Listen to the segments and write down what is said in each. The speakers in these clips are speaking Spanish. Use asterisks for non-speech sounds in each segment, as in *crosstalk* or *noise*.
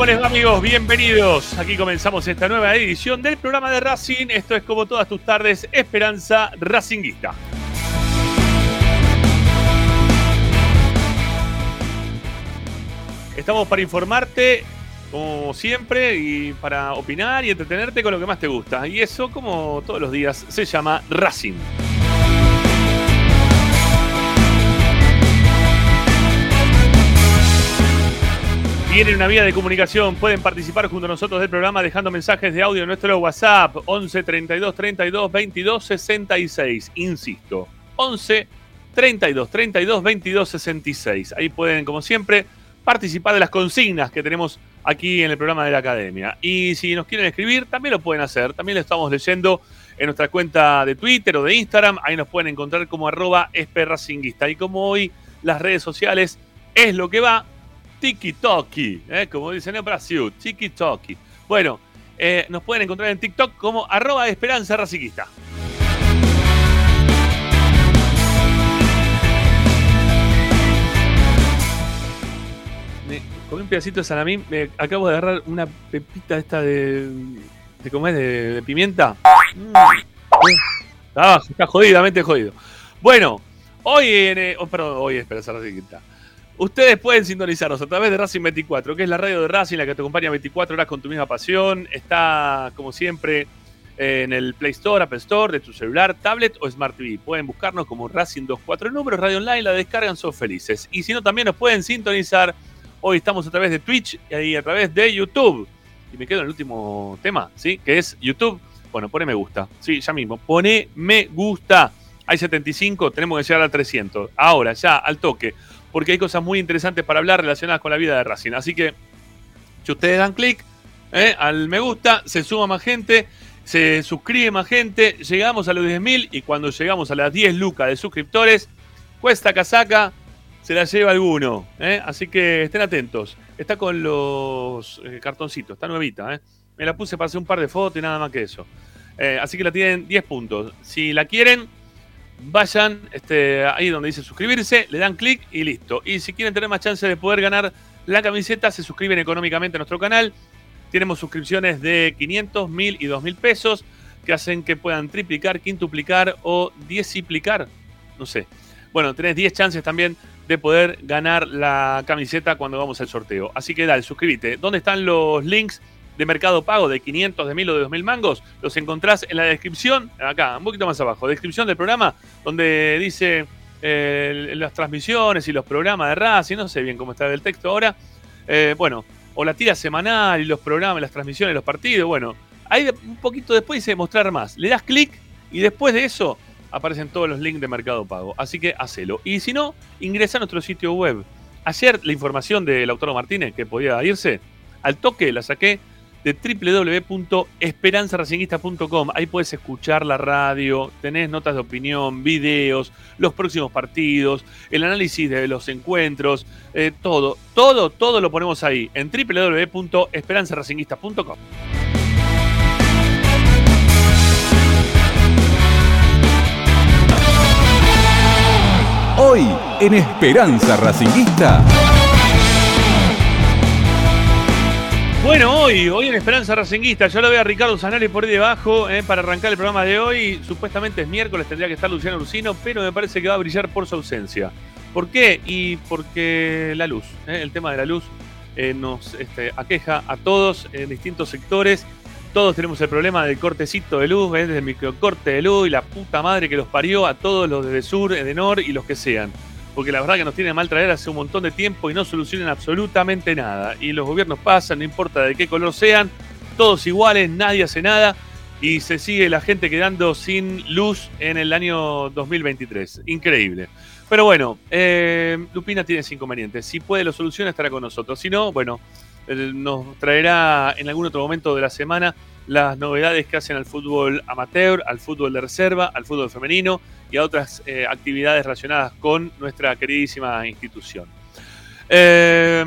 ¿cómo les va amigos? Bienvenidos. Aquí comenzamos esta nueva edición del programa de Racing. Esto es como todas tus tardes, Esperanza Racinguista. Estamos para informarte, como siempre, y para opinar y entretenerte con lo que más te gusta. Y eso, como todos los días, se llama Racing. Tienen una vía de comunicación, pueden participar junto a nosotros del programa dejando mensajes de audio en nuestro WhatsApp 11 32 32 22 66. Insisto, 11 32 32 22 66. Ahí pueden, como siempre, participar de las consignas que tenemos aquí en el programa de la academia. Y si nos quieren escribir, también lo pueden hacer. También lo estamos leyendo en nuestra cuenta de Twitter o de Instagram. Ahí nos pueden encontrar como arroba esperracinguista. Y como hoy las redes sociales es lo que va, tiki-toki, ¿eh? como dicen en Brasil, tiki-toki. Bueno, eh, nos pueden encontrar en TikTok como arroba esperanza racinguista. Me comí un pedacito de salamín, me acabo de agarrar una pepita esta de. de comer de, de pimienta. Mm. Está, está jodidamente jodido. Bueno, hoy en. eh, oh, perdón, hoy es Esperanza Racinguista. Ustedes pueden sintonizarnos a través de Racing 24, que es la radio de Racing, la que te acompaña 24 horas con tu misma pasión. Está, como siempre, en el Play Store, Apple Store, de tu celular, tablet o Smart TV. Pueden buscarnos como Racing 24 números, radio online, la descargan, son felices. Y si no, también nos pueden sintonizar. Hoy estamos a través de Twitch y a través de YouTube. Y me quedo en el último tema, ¿sí? Que es YouTube. Bueno, pone me gusta. Sí, ya mismo. Pone me gusta. Hay 75, tenemos que llegar a 300. Ahora, ya, al toque. Porque hay cosas muy interesantes para hablar relacionadas con la vida de Racing. Así que, si ustedes dan clic ¿eh? al me gusta, se suma más gente, se suscribe más gente, llegamos a los 10.000 y cuando llegamos a las 10 lucas de suscriptores, cuesta casaca, se la lleva alguno. ¿eh? Así que estén atentos. Está con los eh, cartoncitos, está nuevita. Me la puse para hacer un par de fotos y nada más que eso. Así que la tienen 10 puntos. Si la quieren, vayan este, ahí donde dice suscribirse, le dan clic y listo. Y si quieren tener más chance de poder ganar la camiseta, se suscriben económicamente a nuestro canal. Tenemos suscripciones de 500, 1000 y 2000 pesos que hacen que puedan triplicar, quintuplicar o dieciplicar. No sé. Bueno, tenés 10 chances también de poder ganar la camiseta cuando vamos al sorteo. Así que dale, suscríbete. ¿Dónde están los links de Mercado Pago de 500, de 1000 o de 2000 mangos, los encontrás en la descripción, acá, un poquito más abajo, descripción del programa, donde dice eh, las transmisiones y los programas de Racing, no sé bien cómo está el texto ahora. Eh, bueno, o la tira semanal y los programas, las transmisiones, los partidos, bueno, ahí un poquito después dice mostrar más. Le das clic y después de eso aparecen todos los links de Mercado Pago. Así que hacelo. Y si no, ingresa a nuestro sitio web. Ayer la información del autor Martínez que podía irse, al toque la saqué de www.esperanzaracinguista.com. Ahí puedes escuchar la radio, tenés notas de opinión, videos, los próximos partidos, el análisis de los encuentros, eh, todo, todo, todo lo ponemos ahí en www.esperanzaracinguista.com. Hoy en Esperanza Racinguista. Bueno, hoy, hoy en Esperanza Racinguista, yo lo veo a Ricardo Zanari por ahí debajo eh, para arrancar el programa de hoy. Supuestamente es miércoles, tendría que estar Luciano Lucino, pero me parece que va a brillar por su ausencia. ¿Por qué? Y porque la luz, eh, el tema de la luz eh, nos este, aqueja a todos en distintos sectores. Todos tenemos el problema del cortecito de luz, desde el microcorte de luz y la puta madre que los parió a todos los de sur, de nor y los que sean. Porque la verdad que nos tiene mal traer hace un montón de tiempo y no solucionan absolutamente nada. Y los gobiernos pasan, no importa de qué color sean, todos iguales, nadie hace nada y se sigue la gente quedando sin luz en el año 2023. Increíble. Pero bueno, eh, Lupina tiene ese inconveniente. Si puede lo soluciona estará con nosotros. Si no, bueno, eh, nos traerá en algún otro momento de la semana las novedades que hacen al fútbol amateur, al fútbol de reserva, al fútbol femenino y a otras eh, actividades relacionadas con nuestra queridísima institución. Eh,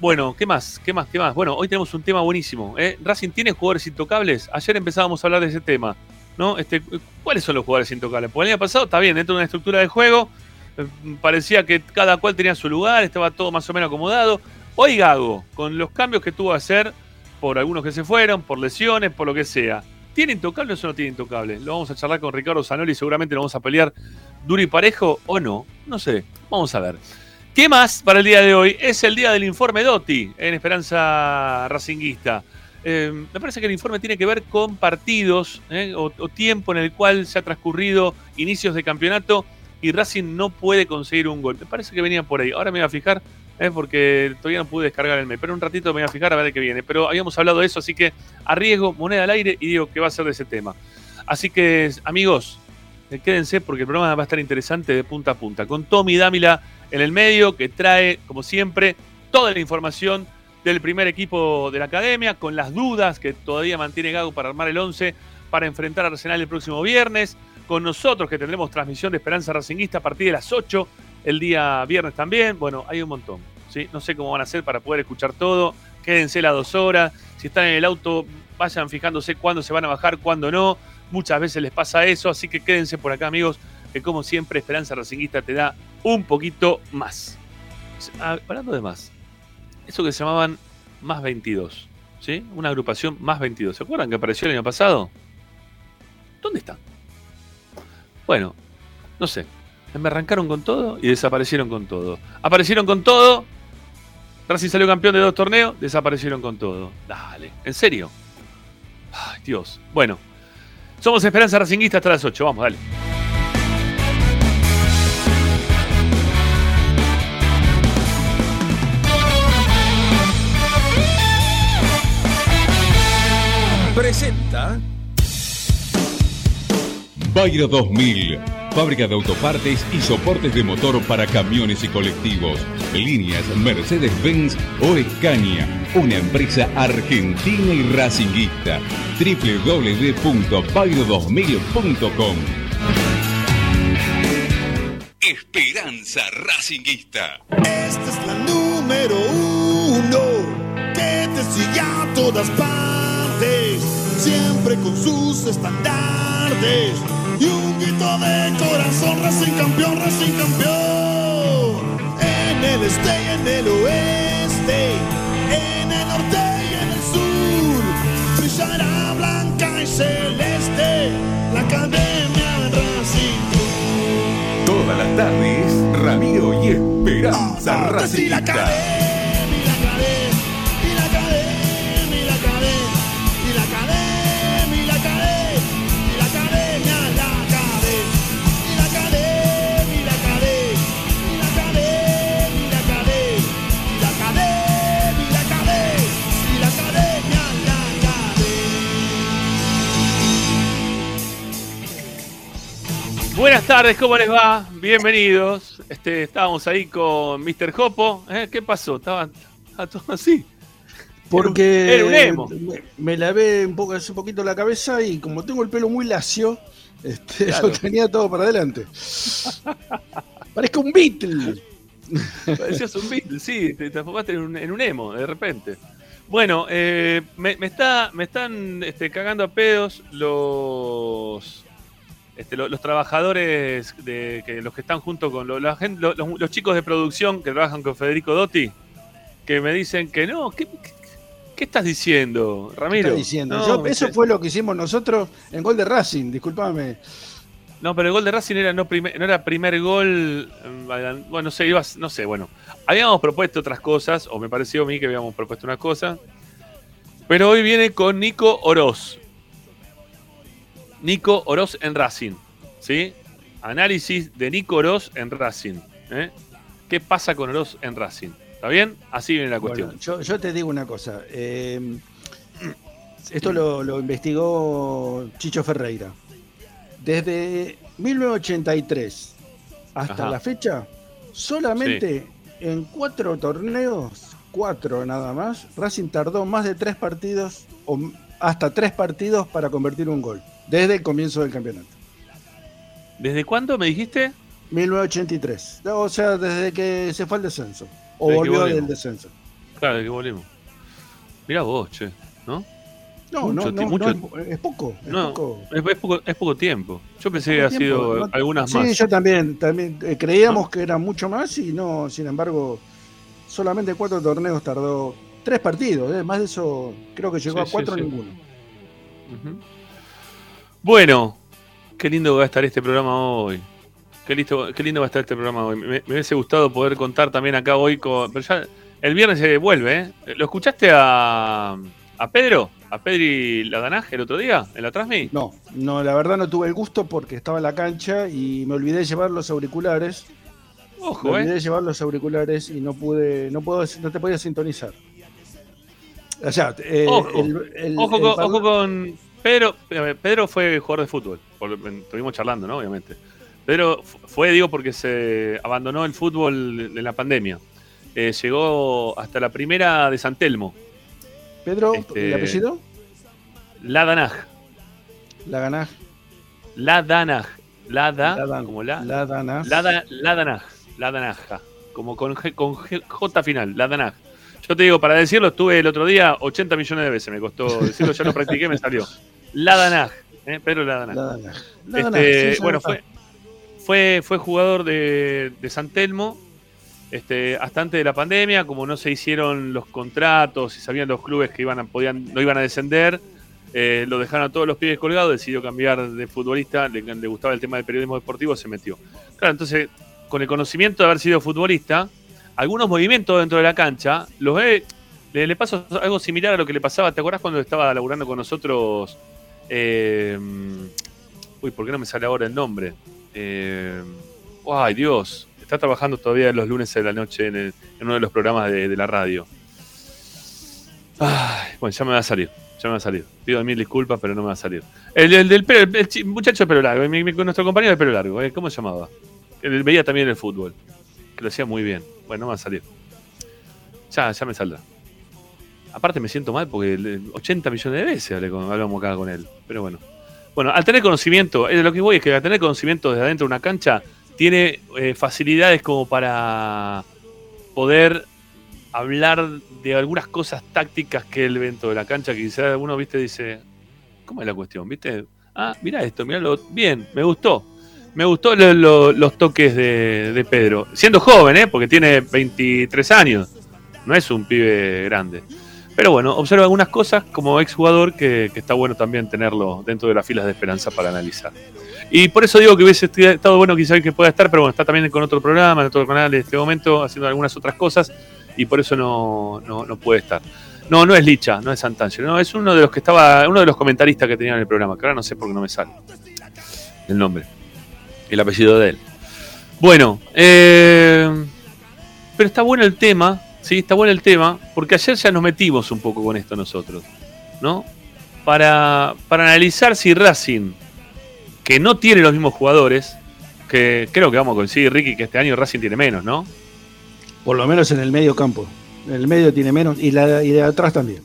bueno, ¿qué más? ¿Qué más? ¿Qué más? Bueno, hoy tenemos un tema buenísimo. ¿eh? Racing tiene jugadores intocables. Ayer empezábamos a hablar de ese tema. ¿no? Este, ¿Cuáles son los jugadores intocables? Porque el año pasado está bien, dentro de una estructura de juego, eh, parecía que cada cual tenía su lugar, estaba todo más o menos acomodado. Hoy Gago, con los cambios que tuvo que hacer, por algunos que se fueron, por lesiones, por lo que sea, ¿tiene intocables o no tiene intocables? Lo vamos a charlar con Ricardo Zanoli, seguramente lo vamos a pelear duro y parejo o no. No sé, vamos a ver. ¿Qué más para el día de hoy? Es el día del informe Dotti en Esperanza Racinguista. Eh, me parece que el informe tiene que ver con partidos eh, o, o tiempo en el cual se ha transcurrido inicios de campeonato y Racing no puede conseguir un gol. Me parece que venía por ahí. Ahora me voy a fijar eh, porque todavía no pude descargar el mail. Pero un ratito me voy a fijar a ver qué viene. Pero habíamos hablado de eso, así que arriesgo moneda al aire y digo que va a ser de ese tema. Así que, amigos, eh, quédense porque el programa va a estar interesante de punta a punta. Con Tommy Dámila en el medio, que trae, como siempre, toda la información del primer equipo de la academia, con las dudas que todavía mantiene Gago para armar el 11 para enfrentar a Arsenal el próximo viernes. Con nosotros, que tendremos transmisión de Esperanza Racinguista a partir de las 8 el día viernes también. Bueno, hay un montón. ¿sí? No sé cómo van a hacer para poder escuchar todo. Quédense las dos horas. Si están en el auto, vayan fijándose cuándo se van a bajar, cuándo no. Muchas veces les pasa eso, así que quédense por acá, amigos, que como siempre, Esperanza Racinguista te da un poquito más. Ah, Hablando de más, eso que se llamaban Más 22, ¿sí? Una agrupación Más 22. ¿Se acuerdan que apareció el año pasado? ¿Dónde está? Bueno, no sé. Me arrancaron con todo y desaparecieron con todo. Aparecieron con todo. Racing salió campeón de dos torneos, desaparecieron con todo. Dale, ¿en serio? Ay, Dios. Bueno, somos Esperanza Racinguista hasta las 8. Vamos, dale. Presenta Bayra 2000, fábrica de autopartes y soportes de motor para camiones y colectivos. Líneas Mercedes-Benz o Escaña, una empresa argentina y racinguista. www.bayro2000.com Esperanza Racinguista. Esta es la número uno que te sigue a todas partes, siempre con sus estandartes y un grito de corazón, Racing campeón, Racing campeón. En el este y en el oeste, en el norte y en el sur, brillará blanca y celeste la academia Racing. Todas las tardes, Ramiro y Esperanza Ahora sí, la Buenas tardes, ¿cómo les va? Bienvenidos. Este, estábamos ahí con Mr. Jopo. ¿Eh? ¿Qué pasó? Estaba, estaba todo así. Porque Era un emo. me, me lavé un poco hace poquito la cabeza y como tengo el pelo muy lacio, este, *laughs* Claro. lo tenía todo para adelante. Parezco un Beatle. Parecías un Beatle, sí, te transformaste en un, en un emo de repente. Bueno, eh, me, me está, me están este, cagando a pedos los, este, lo- los, trabajadores, de, que, los que están junto con lo- la gente- lo- los, los chicos de producción que trabajan con Federico Dotti, que me dicen que no, ¿qué, qué- qué estás diciendo, ¿Qué Ramiro? estás diciendo? No, Yo- me eso fue lo que hicimos nosotros en gol de Racing, discúlpame. No, pero el gol de Racing era no, primer, no era primer gol. eh, Bueno, no sé, ibas- no sé, bueno. Habíamos propuesto otras cosas, o me pareció a mí que habíamos propuesto una cosa. Pero hoy viene con Nico Oroz. Nico Oroz en Racing. ¿Sí? Análisis de Nico Oroz en Racing. ¿eh? ¿Qué pasa con Oroz en Racing? ¿Está bien? Así viene la cuestión. Bueno, yo, yo te digo una cosa. eh, esto lo, lo investigó Chicho Ferreira. Desde 1983 hasta Ajá. la fecha, solamente en cuatro torneos, cuatro nada más, Racing tardó más de tres partidos o hasta tres partidos para convertir un gol. Desde el comienzo del campeonato. ¿Desde cuándo me dijiste? 1983. O sea, desde que se fue al descenso. O Desde volvió del descenso. Claro, de que volvimos. Mirá vos, che. ¿No? No, Mucho no, no, mucho- no, es, poco. Es No, poco. Es, es poco, es poco tiempo. Yo pensé que había sido ¿no? algunas Sí, más. yo también, también eh, creíamos que era mucho más y no, sin embargo, solamente cuatro torneos tardó tres partidos, eh, más de eso creo que llegó Sí, a sí, cuatro sí. ninguno. Ujú. Bueno, qué lindo va a estar este programa hoy. Qué lindo, qué lindo va a estar este programa hoy. Me, me hubiese gustado poder contar también acá hoy con. Pero ya el viernes se vuelve, ¿eh? ¿Lo escuchaste a, a Pedro? ¿A Pedri Ladanaje el otro día? ¿En la Transmi? No, no, la verdad no tuve el gusto porque estaba en la cancha y me olvidé de llevar los auriculares. Me Ojo, olvidé ¿eh? de llevar los auriculares y no pude, no puedo, no te podía sintonizar. O sea, eh, Ojo, el- el- Ojo el con, parla- ojo con Pedro. eh, Pedro fue jugador de fútbol. Estuvimos charlando, ¿no? Obviamente. Pedro fu- fue, digo, porque se abandonó el fútbol en la pandemia. Eh, llegó hasta la primera de San Telmo, Pedro, este- ¿el apellido? La Danaj. La ganás. La Danaj. La da, La Dan- como la. La Danás. La, da- la Danaj. La Danaja. Como con, con J final. La Danaj. Yo te digo, para decirlo, estuve el otro día 80 millones de veces. Me costó decirlo, ya lo practiqué, me salió. La Danaj. ¿eh? Pedro La Danaj. La Danás. La Este, sí, bueno, fue, fue, fue jugador de, de San Telmo este, hasta antes de la pandemia, como no se hicieron los contratos y sabían los clubes que iban a, podían, no iban a descender, eh, lo dejaron a todos los pibes colgados, decidió cambiar de futbolista, le, le gustaba el tema del periodismo deportivo, se metió. Claro, entonces, con el conocimiento de haber sido futbolista, algunos movimientos dentro de la cancha, los ve, le, le pasó algo similar a lo que le pasaba, ¿te acuerdas cuando estaba laburando con nosotros? eh, Uy, ¿por qué no me sale ahora el nombre? Eh, ay, Dios. Está trabajando todavía los lunes de la noche en, uno de los programas de, la radio. Ay, bueno, ya me va a salir. Ya me va a salir. Pido mil disculpas, pero no me va a salir. El, el del pelo, el, muchacho de pelo largo, nuestro compañero de pelo largo, ¿eh? ¿cómo se llamaba? Veía también el fútbol. Que lo hacía muy bien. Bueno, no va a salir. Ya, ya me saldrá. Aparte me siento mal porque le- 80 millones de veces hablamos acá con él. Pero bueno. Bueno, al tener conocimiento, eh, lo que voy es que al tener conocimiento desde adentro de una cancha, tiene eh, facilidades como para poder hablar de algunas cosas tácticas que él ve dentro de la cancha, que quizás uno, viste, dice, ¿cómo es la cuestión? ¿Viste? Ah, mira esto, miralo, bien, me gustó. Me gustó lo- lo- los toques de, Pedro. Siendo joven, ¿eh? Porque tiene 23 años. No es un pibe grande. Pero bueno, observa algunas cosas como exjugador que, que está bueno también tenerlo dentro de las filas de esperanza para analizar. Y por eso digo que hubiese estado bueno quizás que pueda estar, pero bueno, está también con otro programa, en otro canal en este momento, haciendo algunas otras cosas, y por eso no, no, no puede estar. No, no es Licha, no es Santangelo, no, es uno de los que estaba, uno de los comentaristas que tenían en el programa, que ahora no sé por qué no me sale el nombre, el apellido de él. Bueno, eh, pero está bueno el tema, sí, está bueno el tema, porque ayer ya nos metimos un poco con esto nosotros, ¿no? Para, para analizar si Racing, que no tiene los mismos jugadores, que creo que vamos a coincidir, Ricky, que este año Racing tiene menos, ¿no? Por lo menos en el medio campo. En el medio tiene menos y, la, y de atrás también.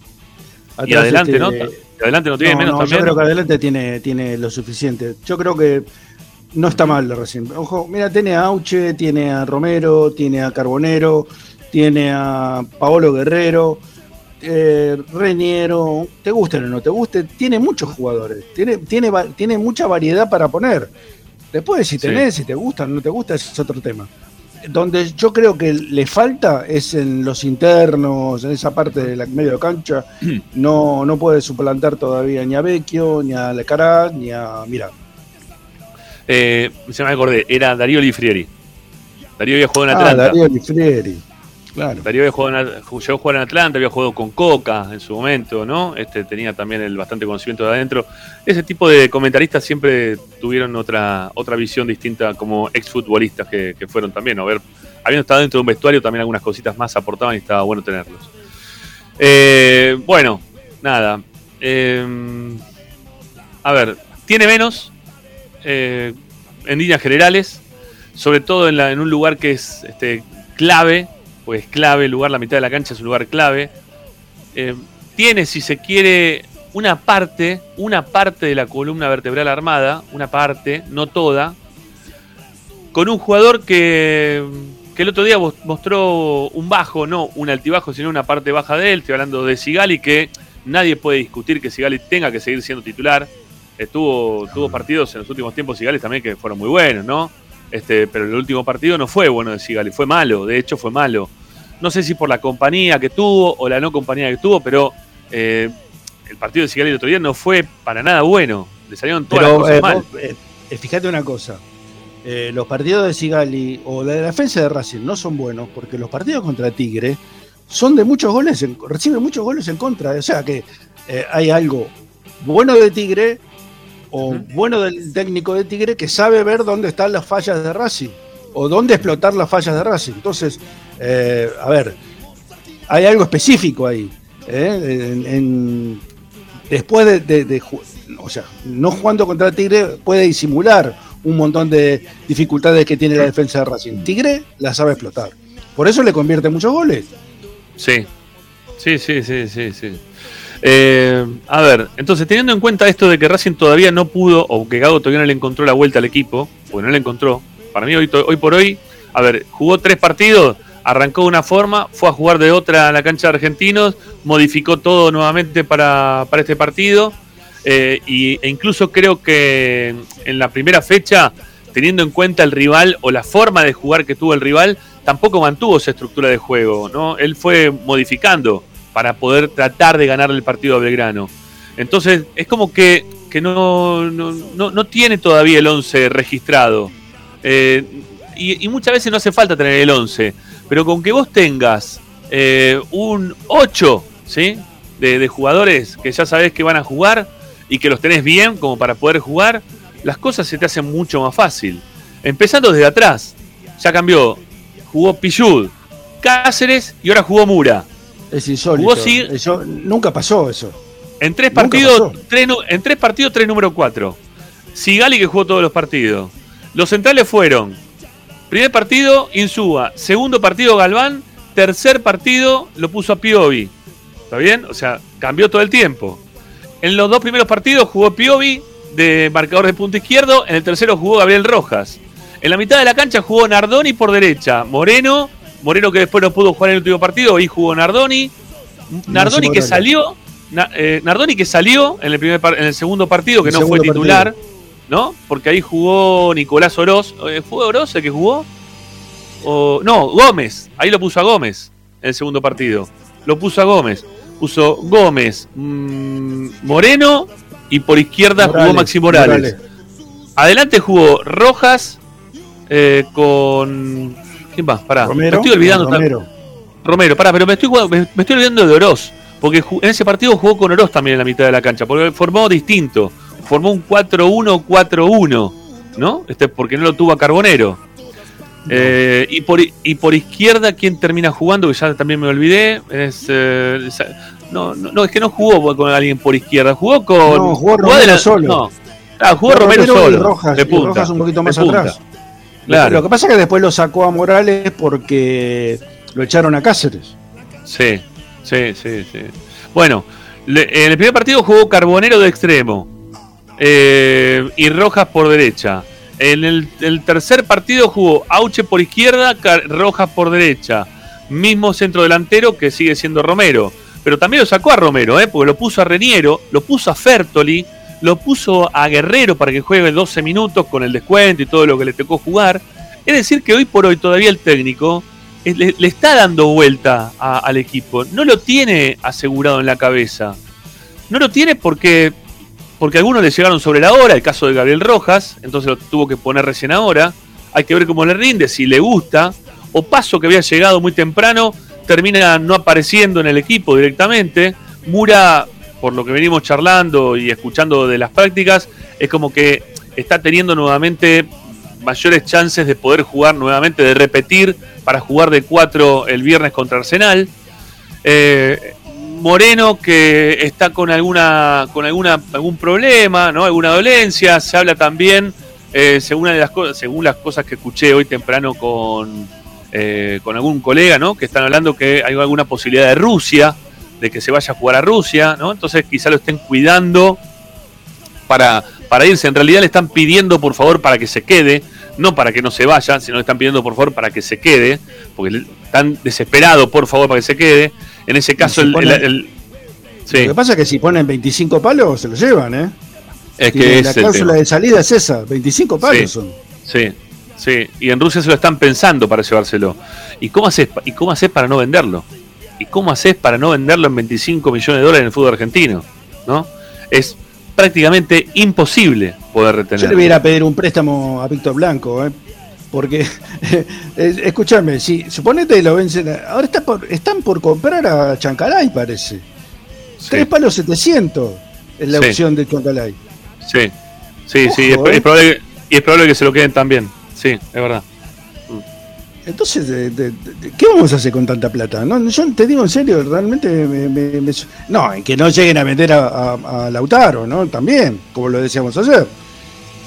y adelante, ¿no? De adelante no tiene menos también. Yo creo que adelante tiene, tiene lo suficiente. Yo creo que no está mal recién. Ojo, mira, tiene a Auche, tiene a Romero, tiene a Carbonero, tiene a Paolo Guerrero, eh, Reniero, te guste o no te guste, tiene muchos jugadores, tiene, tiene, tiene mucha variedad para poner. Después, si tenés, si te gusta o no te gusta, ese es otro tema. Donde yo creo que le falta es en los internos, en esa parte de la medio cancha. No, no puede suplantar todavía ni a Vecchio, ni a Lecarat, ni a Mirá. Eh, se me acordé, era Darío Lifrieri. Darío había jugado en ah, Atlanta. Darío Lifrieri. Claro. Darío había jugado en, llegó a jugar en Atlanta, había jugado con Coca en su momento, ¿no? Este tenía también el bastante conocimiento de adentro. Ese tipo de comentaristas siempre tuvieron otra, otra visión distinta como exfutbolistas que, que fueron también. A ver, habiendo estado dentro de un vestuario, también algunas cositas más aportaban y estaba bueno tenerlos. Eh, bueno, nada. Eh, a ver, tiene menos, eh, en líneas generales, sobre todo en, en un lugar que es este, clave, pues clave, lugar, la mitad de la cancha es un lugar clave. Eh, tiene, si se quiere, una parte, una parte de la columna vertebral armada, una parte, no toda, con un jugador que, que el otro día mostró un bajo, no un altibajo, sino una parte baja de él. Estoy hablando de Sigali, que nadie puede discutir que Sigali tenga que seguir siendo titular. Estuvo, tuvo partidos en los últimos tiempos Sigali también que fueron muy buenos, ¿no? Este, pero el último partido no fue bueno de Sigali, fue malo, de hecho fue malo. No sé si por la compañía que tuvo o la no compañía que tuvo, pero eh, el partido de Sigali el otro día no fue para nada bueno. Le salieron todas las cosas eh, mal. Eh, fíjate una cosa. los partidos de Sigali o de la defensa de Racing no son buenos porque los partidos contra Tigre son de muchos goles, reciben muchos goles en contra. O sea que hay algo bueno de Tigre o bueno del técnico de Tigre que sabe ver dónde están las fallas de Racing o dónde explotar las fallas de Racing. Entonces, eh, a ver, hay algo específico ahí. ¿eh? después de, o sea, no jugando contra Tigre puede disimular un montón de dificultades que tiene la defensa de Racing. Tigre la sabe explotar. Por eso le convierte muchos goles. Sí, sí, sí, sí, sí, sí. Eh, a ver, entonces teniendo en cuenta esto de que Racing todavía no pudo, o que Gago todavía no le encontró la vuelta al equipo, porque no le encontró, para mí hoy, hoy por hoy, a ver, jugó tres partidos, arrancó de una forma, fue a jugar de otra en la cancha de Argentinos, modificó todo nuevamente para, este partido, eh, y, e incluso creo que en la primera fecha, teniendo en cuenta el rival o la forma de jugar que tuvo el rival, tampoco mantuvo esa estructura de juego, ¿no? Él fue modificando para poder tratar de ganar el partido a Belgrano. Entonces, es como que, no, no, tiene todavía el 11 registrado. Eh, y, muchas veces no hace falta tener el 11, pero con que vos tengas eh, un 8 ¿sí? De, de, jugadores que ya sabés que van a jugar y que los tenés bien como para poder jugar, las cosas se te hacen mucho más fácil. Empezando desde atrás, ya cambió, jugó Pillud, Cáceres y ahora jugó Mura. Es insólito. eso, nunca pasó eso. En tres partidos, tres, en tres partidos, tres número cuatro. Sigali que jugó todos los partidos. Los centrales fueron. Primer partido, Insúa. Segundo partido, Galván. Tercer partido, lo puso a Piovi. ¿Está bien? O sea, cambió todo el tiempo. En los dos primeros partidos jugó Piovi de marcador de punto izquierdo. En el tercero jugó Gabriel Rojas. En la mitad de la cancha jugó Nardoni por derecha. Moreno Moreno que después no pudo jugar en el último partido, y jugó Nardoni. Nardoni que salió, eh, Nardoni que salió en el primer en el segundo partido, que no fue titular, ¿no? Porque ahí jugó Nicolás Oroz. Eh, ¿Fue Oroz el que jugó? O, no, Gómez. Ahí lo puso a Gómez en el segundo partido. Lo puso a Gómez. Puso Gómez, mm, Moreno y por izquierda jugó Maxi Morales. Adelante jugó Rojas eh, con ¿Quién más? Pará. me estoy olvidando. Romero. Romero, pará, pero me estoy, me, estoy olvidando de Oroz. Porque en ese partido jugó con Oroz también en la mitad de la cancha. Porque formó distinto. Formó un 4-1-4-1. ¿No? Este, porque no lo tuvo a Carbonero. Eh, y, por, y por izquierda, ¿quién termina jugando? Que ya también me olvidé. Es, eh, no, no, es que no jugó con alguien por izquierda. Jugó con. No, jugó Romero solo. No. Ah, jugó Romero, solo. Rojas, de punta, Rojas un poquito más atrás. Claro. Lo que pasa es que después lo sacó a Morales porque lo echaron a Cáceres. Sí, sí, sí, sí. Bueno, le- en el primer partido jugó Carbonero de extremo eh, y Rojas por derecha. En el, el tercer partido jugó Auche por izquierda, Car- Rojas por derecha. Mismo centro delantero que sigue siendo Romero. Pero también lo sacó a Romero, ¿eh? porque lo puso a Reniero, lo puso a Fertoli, lo puso a Guerrero para que juegue 12 minutos con el descuento y todo lo que le tocó jugar. Es decir, que hoy por hoy todavía el técnico le, está dando vuelta al equipo. No lo tiene asegurado en la cabeza. No lo tiene porque, porque algunos le llegaron sobre la hora, el caso de Gabriel Rojas, entonces lo tuvo que poner recién ahora. Hay que ver cómo le rinde, si le gusta. O Paso, que había llegado muy temprano, termina no apareciendo en el equipo directamente. Mura, por lo que venimos charlando y escuchando de las prácticas, es como que está teniendo nuevamente mayores chances de poder jugar nuevamente, de repetir para jugar de 4 el viernes contra Arsenal. Eh, Moreno que está con alguna con alguna algún problema, ¿no? Alguna dolencia, se habla también eh, según las cosas, según las cosas que escuché hoy temprano con eh, con algún colega, ¿no? Que están hablando que hay alguna posibilidad de Rusia, de que se vaya a jugar a Rusia, ¿no? Entonces quizá lo estén cuidando para, para irse. En realidad le están pidiendo por favor para que se quede, no para que no se vaya, sino le están pidiendo por favor para que se quede, porque están desesperados por favor para que se quede. En ese caso, se el, pone- el- el- sí, Lo que pasa es que si ponen 25 palos, se lo llevan, ¿eh? es Tiene que la es cláusula de salida es esa, 25 palos Sí. son. Sí, sí. Y en Rusia se lo están pensando para llevárselo. ¿Y cómo haces, y cómo haces para no venderlo? ¿Y cómo haces para no venderlo en 25 millones de dólares en el fútbol argentino? ¿No? Es prácticamente imposible poder Yo retenerlo. le voy a ir a pedir un préstamo a Víctor Blanco, ¿eh? Porque, *laughs* escúchame, si suponete lo vencen, ahora está por- están por comprar a Chancalay, parece. Sí, Tres palos 700 es la Sí. opción de Chancalay. sí, sí, sí, es, eh. es probable, y es probable que se lo queden también. Sí, es verdad. Entonces, de- de- ¿qué vamos a hacer con tanta plata? No, yo te digo en serio, realmente me, me- me- No, en que no lleguen a vender a, Lautaro, ¿no? También, como lo decíamos ayer.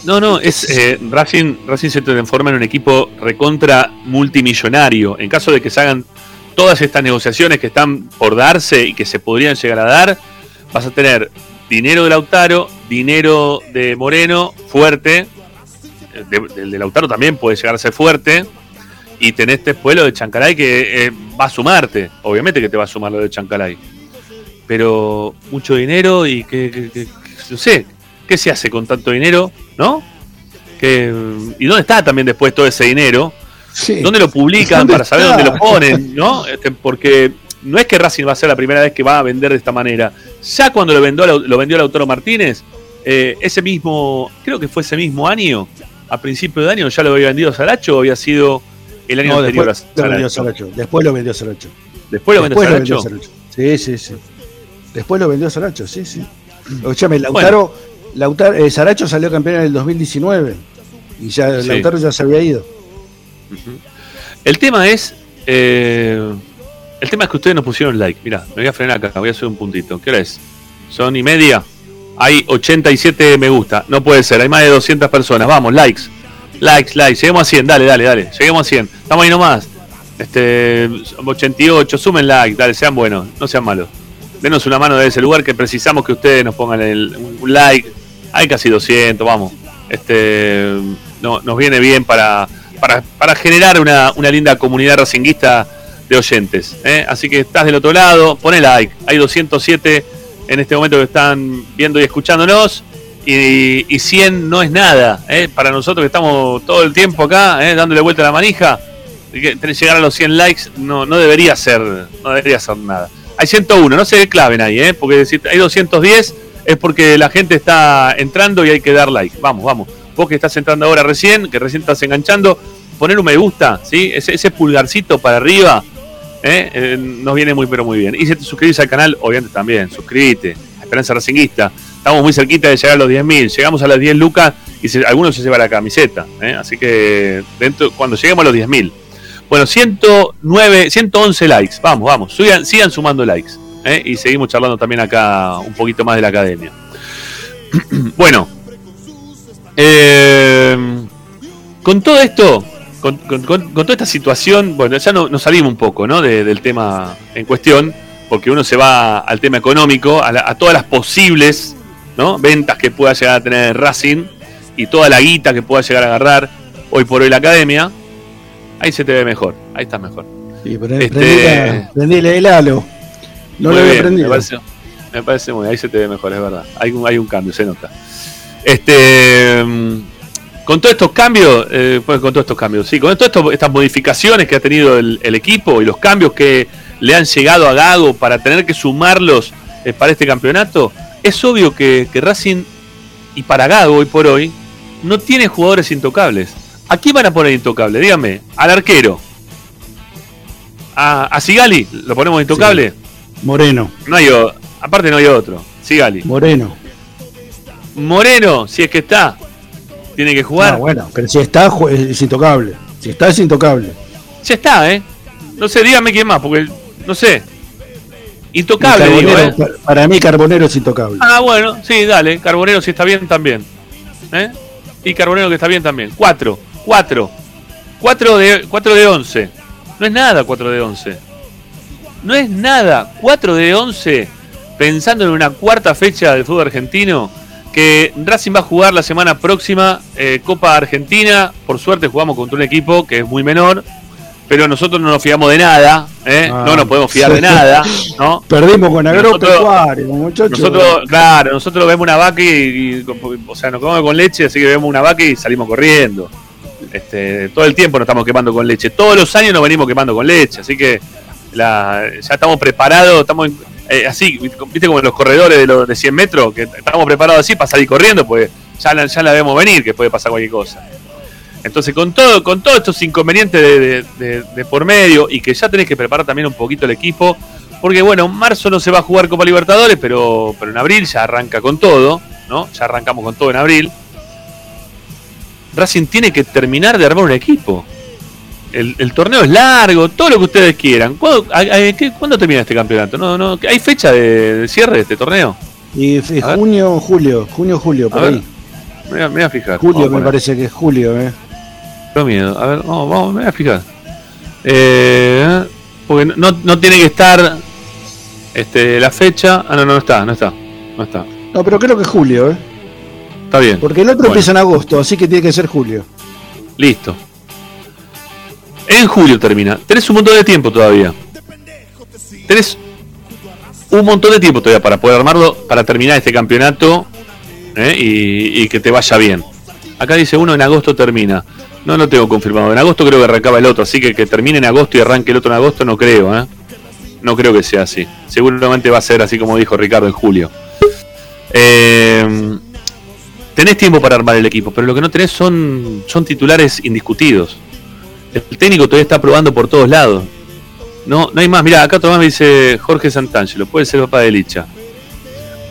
No, no, es eh, Racing, Racing se transforma en un equipo recontra multimillonario. En caso de que se hagan todas estas negociaciones que están por darse y que se podrían llegar a dar, vas a tener dinero de Lautaro, dinero de Moreno, fuerte. El de Lautaro también puede llegar a ser fuerte. Y tenés después lo de Chancalay que eh, va a sumarte. Obviamente que te va a sumar lo de Chancalay. Pero mucho dinero y que, que- que- que- no sé, ¿qué se hace con tanto dinero? ¿No? Que, ¿Y dónde está también después todo ese dinero? Sí. ¿Dónde lo publican ¿Dónde para saber dónde lo ponen? *laughs* ¿no? Este, porque no es que Racing va a ser la primera vez que va a vender de esta manera. Ya cuando lo vendió, lo vendió Lautaro Martínez, eh, ese mismo, creo que fue ese mismo año, a principio de año, ya lo había vendido Saracho había sido el año No, anterior después a lo vendió. Después lo vendió Saracho. Después lo vendió Después lo Saracho. vendió Saracho. Sí, sí, sí. Después lo vendió Saracho, sí, sí. Escúchame, Lautaro, Lautaro eh, Saracho salió campeón en el 2019 y ya Sí. Lautaro ya se había ido. El tema es. eh, el tema es que ustedes nos pusieron like. Mira, me voy a frenar acá, voy a hacer un puntito. ¿Qué hora es? Son y media. Hay 87 me gusta. No puede ser, hay más de 200 personas. Vamos, likes. Likes, likes. Lleguemos a 100, dale, dale, dale. Lleguemos a 100. Estamos ahí nomás. Este, 88, sumen like, dale, sean buenos, no sean malos. Denos una mano de ese lugar que precisamos que ustedes nos pongan el, un like. Hay casi 200, vamos. Este, no, nos viene bien para, para, para generar una, una linda comunidad racinguista de oyentes. ¿eh? Así que estás del otro lado, pone like. Hay 207 en este momento que están viendo y escuchándonos. Y, y 100 no es nada. ¿eh? Para nosotros que estamos todo el tiempo acá, ¿eh? dándole vuelta a la manija, llegar a los 100 likes no, no debería ser no debería ser nada. Hay 101, no se claven ahí, ¿eh? porque si hay 210 es porque la gente está entrando y hay que dar like. Vamos, vamos. Vos que estás entrando ahora recién, que recién estás enganchando, poner un me gusta, ¿sí? ese, ese pulgarcito para arriba ¿eh? Eh, nos viene muy pero muy bien. Y si te suscribís al canal, obviamente también, suscríbete. Esperanza Racinguista. Estamos muy cerquita de llegar a los 10.000. Llegamos a las 10 lucas y se- algunos se lleva la camiseta. ¿eh? Así que dentro cuando lleguemos a los 10.000. Bueno, 109, 111 likes. Vamos, vamos. Sigan, sigan sumando likes. ¿eh? Y seguimos charlando también acá un poquito más de la academia. *clears throat* bueno. eh, con todo esto, con, toda esta situación, bueno, ya no, nos salimos un poco ¿no? de- del tema en cuestión, porque uno se va al tema económico, a todas las posibles ¿no? ventas que pueda llegar a tener Racing y toda la guita que pueda llegar a agarrar hoy por hoy la academia. Ahí se te ve mejor, ahí estás mejor. Sí, Este- prendile- prendile el halo. No Muy lo había bien, prendido. Me parece, me parece muy ahí se te ve mejor, es verdad. Hay un, hay un cambio, se nota. Este con todos estos cambios, eh, pues, con todos estos cambios, sí, con todas estas modificaciones que ha tenido el, el equipo y los cambios que le han llegado a Gago para tener que sumarlos eh, para este campeonato, es obvio que, que Racing y para Gago hoy por hoy no tiene jugadores intocables. ¿A quién van a poner intocable? Dígame, al arquero. A, a Sigali, ¿lo ponemos intocable? Moreno, No hay o- aparte no hay otro. Sigali. Moreno. Moreno, si es que está, tiene que jugar. Bueno, pero si está, es intocable. Si está, es intocable. Ya está, ¿eh? No sé, dígame quién más, porque no sé. Intocable, digo, ¿eh? pa- Para mí, Carbonero es intocable. Ah, bueno, sí, dale. Carbonero, si está bien, también. ¿Eh? Y Carbonero que está bien también. Cuatro, cuatro. Cuatro de, cuatro de once. No es nada cuatro de once. No es nada. Cuatro de once. Pensando en una cuarta fecha del fútbol argentino. Que Racing va a jugar la semana próxima eh, Copa Argentina. Por suerte jugamos contra un equipo que es muy menor. Pero nosotros no nos fiamos de nada. ¿eh? Ah, no nos podemos fiar de nada. ¿no? *laughs* Perdimos con agropecuario, muchachos. Nosotros, claro, nosotros vemos una vaca y, y- o sea, nos comemos con leche, así que vemos una vaca y salimos corriendo. Este, todo el tiempo nos estamos quemando con leche. Todos los años nos venimos quemando con leche, así que la- ya estamos preparados, estamos en- eh, así, viste como en los corredores de los de 100 metros, que estamos preparados así para salir corriendo, pues ya la, ya la vemos venir, que puede pasar cualquier cosa. Entonces, con todo, con todos estos inconvenientes de, de- de- de por medio y que ya tenés que preparar también un poquito el equipo, porque bueno, en marzo no se va a jugar Copa Libertadores, pero, pero en abril ya arranca con todo, ¿no? Ya arrancamos con todo en abril. Racing tiene que terminar de armar un equipo. El, el torneo es largo, todo lo que ustedes quieran. ¿Cuándo, a- a- qué- ¿cuándo termina este campeonato? No, no, ¿Hay fecha de, cierre de este torneo? Y junio, julio, junio, julio, por A ahí. Me voy a, me voy a fijar. Julio me parece que es julio, eh. Tengo miedo. A ver, vamos, vamos, me voy a fijar. Eh, porque no, no tiene que estar este, la fecha. Ah, no, no, no está, no está. No está. No, pero creo que es julio, eh. Está bien. Porque el otro Bueno. empieza en agosto, así que tiene que ser julio. Listo. En julio termina. Tenés un montón de tiempo todavía. Tenés un montón de tiempo todavía para poder armarlo, para terminar este campeonato ¿eh? y, y que te vaya bien. Acá dice uno en agosto termina. No lo tengo confirmado. En agosto creo que arrancaba el otro, así que que termine en agosto y arranque el otro en agosto no creo. ¿eh? No creo que sea así. Seguramente va a ser así como dijo Ricardo en julio. Eh, tenés tiempo para armar el equipo, pero lo que no tenés son, son titulares indiscutidos. El técnico todavía está probando por todos lados. No, no hay más. Mira, acá otro más me dice Jorge Santangelo, puede ser papá de Licha.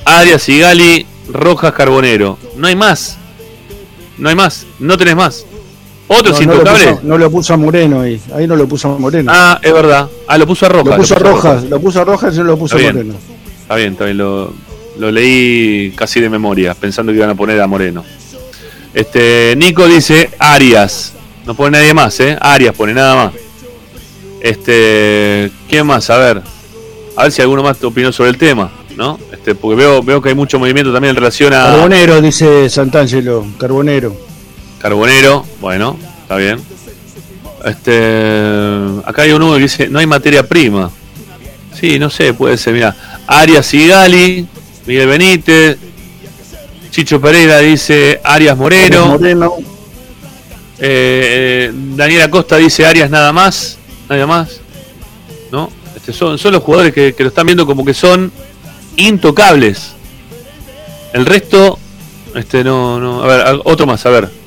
Arias, Sigali, Rojas, Carbonero. No hay más. No hay más. No tenés más. Otros No, no, lo intocables. puso, no lo puso a Moreno ahí. Ahí no lo puso a Moreno. Ah, es verdad. Ah, lo puso a Rojas. lo puso a Rojas, lo puso a Rojas y no lo puso a bien. Moreno. Está bien, está bien. Lo, lo leí casi de memoria, pensando que iban a poner a Moreno. Este, Nico dice Arias. No pone nadie más, ¿eh? Arias pone nada más. Este, ¿quién más? A ver. A ver si alguno más te opinó sobre el tema, ¿no? Este, porque veo, veo que hay mucho movimiento también en relación a Carbonero, dice Santangelo. Carbonero. Carbonero. Bueno, está bien. Este, acá hay uno que dice, no hay materia prima. Sí, no sé, puede ser, mira. Arias y Gali, Miguel Benítez, Chicho Pereira dice Arias Moreno, Moreno. eh, eh, Daniela Costa dice Arias nada más, nada más. ¿No? Este, son, son los jugadores que, que lo están viendo como que son intocables. El resto, este no, no. A ver, otro más, a ver.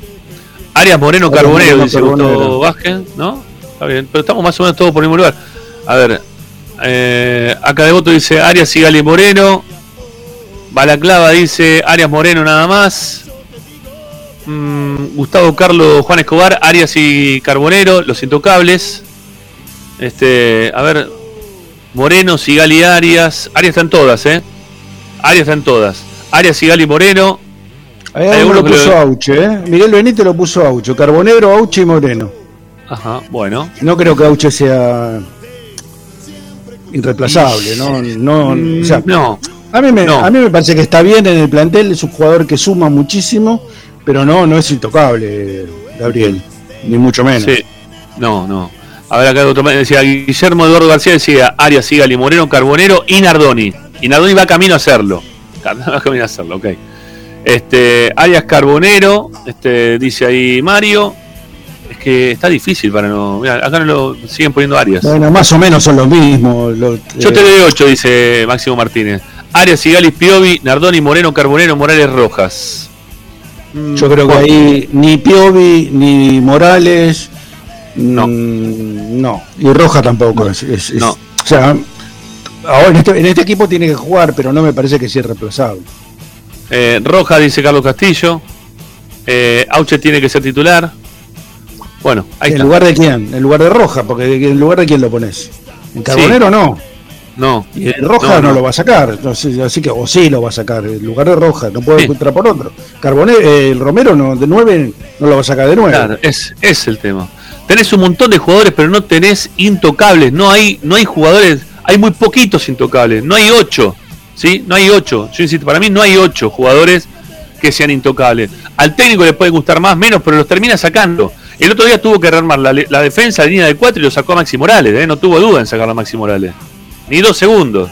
Arias Moreno Carbonero, Moreno, dice Gustavo. Vázquez, ¿no? Está bien, pero estamos más o menos todos por el mismo lugar. A ver, eh, acá de voto dice Arias y Gali Moreno. Balaclava dice Arias Moreno nada más. Mm, Gustavo Carlos Juan Escobar, Arias y Carbonero, los intocables. Este, a ver, Moreno, Sigali Arias. Arias están todas, ¿eh? Arias están todas. Arias, Sigali Moreno. Ahí Hay uno lo que puso lo- Auche, ¿eh? Miguel Benítez lo puso Auche. Carbonero, Auche y Moreno. Ajá, bueno. No creo que Auche sea irreemplazable, ¿no? no o sea, Mm, no, a, mí me, no. a mí me parece que está bien en el plantel, es un jugador que suma muchísimo, pero no, no es intocable, Gabriel, ni mucho menos. sí. No, no. A ver, acá otro decía Guillermo Eduardo García decía Arias, Sigali, Moreno, Carbonero y Nardoni. Y Nardoni va camino a hacerlo. *laughs* Va camino a hacerlo, ok. Este, Arias Carbonero, este, dice ahí Mario. Es que está difícil para no. Mira, acá no lo siguen poniendo Arias. Bueno, más o menos son los mismos. los- Yo eh, te doy 8, dice Máximo Martínez. Arias, Sigali, Piovi, Nardoni, Moreno, Carbonero, Morales, Rojas. Mm, Yo creo que ahí ni Piovi ni Morales. No. mm, no. Y Roja tampoco. es, es- es- No. O sea, ahora en este, en este equipo tiene que jugar, pero no me parece que sea irreemplazable. Eh, Rojas, dice Carlos Castillo. Eh, Auche tiene que ser titular. Bueno, ahí ¿En está. lugar de quién? En lugar de Roja, porque ¿en lugar de quién lo pones? En Carbonero no. No. Y el Roja no, lo va a sacar. Así que, o sí lo va a sacar. En lugar de Roja, no puede Sí. encontrar por otro. Carbonero, eh, el Romero no, de 9 no lo va a sacar de 9. Claro, es, es el tema. Tenés un montón de jugadores, pero no tenés intocables. No hay, no hay jugadores, hay muy poquitos intocables. No hay ocho, ¿sí? No hay ocho. Yo insisto, para mí no hay ocho jugadores que sean intocables. Al técnico le puede gustar más, menos, pero los termina sacando. El otro día tuvo que rearmar la, la defensa de línea de cuatro y lo sacó a Maxi Morales, ¿eh? No tuvo duda en sacarlo a Maxi Morales. Ni dos segundos.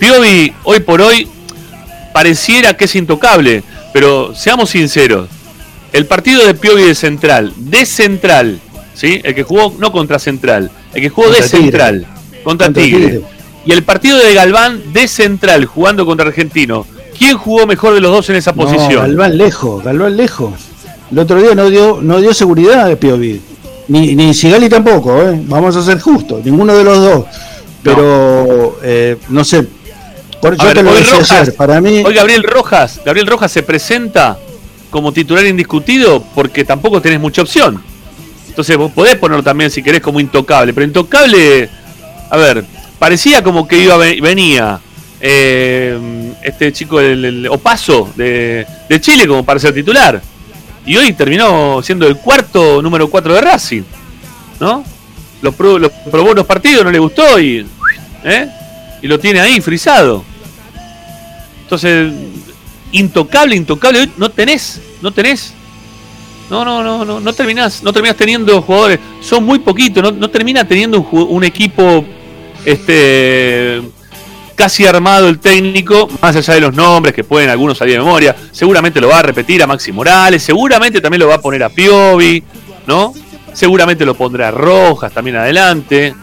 Piovi, hoy por hoy, pareciera que es intocable, pero seamos sinceros. El partido de Piovi de Central, de Central, ¿sí? El que jugó no contra Central, el que jugó Contra de Tigre. Central, contra, Contra Tigre. Tigre. Y el partido de Galván de Central, jugando contra Argentino. ¿Quién jugó mejor de los dos en esa No, posición? Galván lejos, Galván lejos. El otro día no dio, no dio seguridad de Piovi. Ni, ni Sigali tampoco, ¿eh? vamos a ser justos, ninguno de los dos. Pero, eh, no sé, por, yo ver, te lo decía Rojas- ayer, para mí, Hoy Gabriel Rojas, Gabriel Rojas se presenta como titular indiscutido porque tampoco tenés mucha opción. Entonces vos podés ponerlo también si querés como intocable, pero intocable, a ver, parecía como que iba ve- venía eh, este chico el, el Opaso de, de Chile como para ser titular. Y hoy terminó siendo el cuarto número 4 de Racing, ¿no? Lo, probó- lo probó unos partidos, no le gustó y, ¿eh? y lo tiene ahí frisado. Entonces, intocable, intocable, no tenés, no tenés. No, no, no, no, no terminás, no terminás teniendo jugadores, son muy poquitos, no, no termina teniendo un equipo este casi armado el técnico, más allá de los nombres que pueden algunos salir de memoria, seguramente lo va a repetir a Maxi Morales, seguramente también lo va a poner a Piovi, ¿no? Seguramente lo pondrá a Rojas también adelante.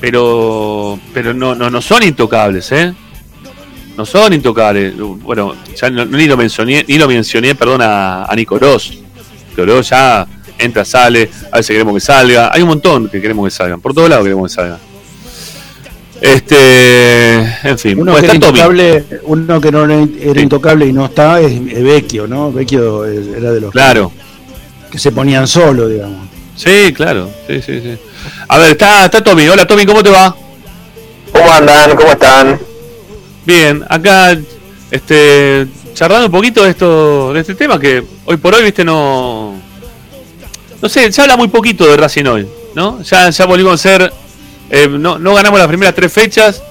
Pero pero no, no, no son intocables, ¿eh? No son intocables. Bueno, ya no- ni lo mencioné, ni lo mencioné, perdón, a, a Nico Oroz. Que Oroz ya entra, sale, a veces queremos que salga. Hay un montón que queremos que salgan, por todos lados queremos que salgan. Este, en fin, uno pues que, era está intocable, uno que no era Sí. intocable y no está es Vecchio, ¿no? Vecchio eh, era de los Claro, que se ponían solo, digamos. sí, claro, sí, sí, sí. A ver, está, está Tommy. Hola Tommy, ¿cómo te va? ¿Cómo andan? ¿Cómo están? Bien, acá este charlando un poquito de esto de este tema que hoy por hoy, viste, no no sé, se habla muy poquito de Racing hoy, ¿no? Ya ya volvimos a ser eh, no, no ganamos las primeras tres fechas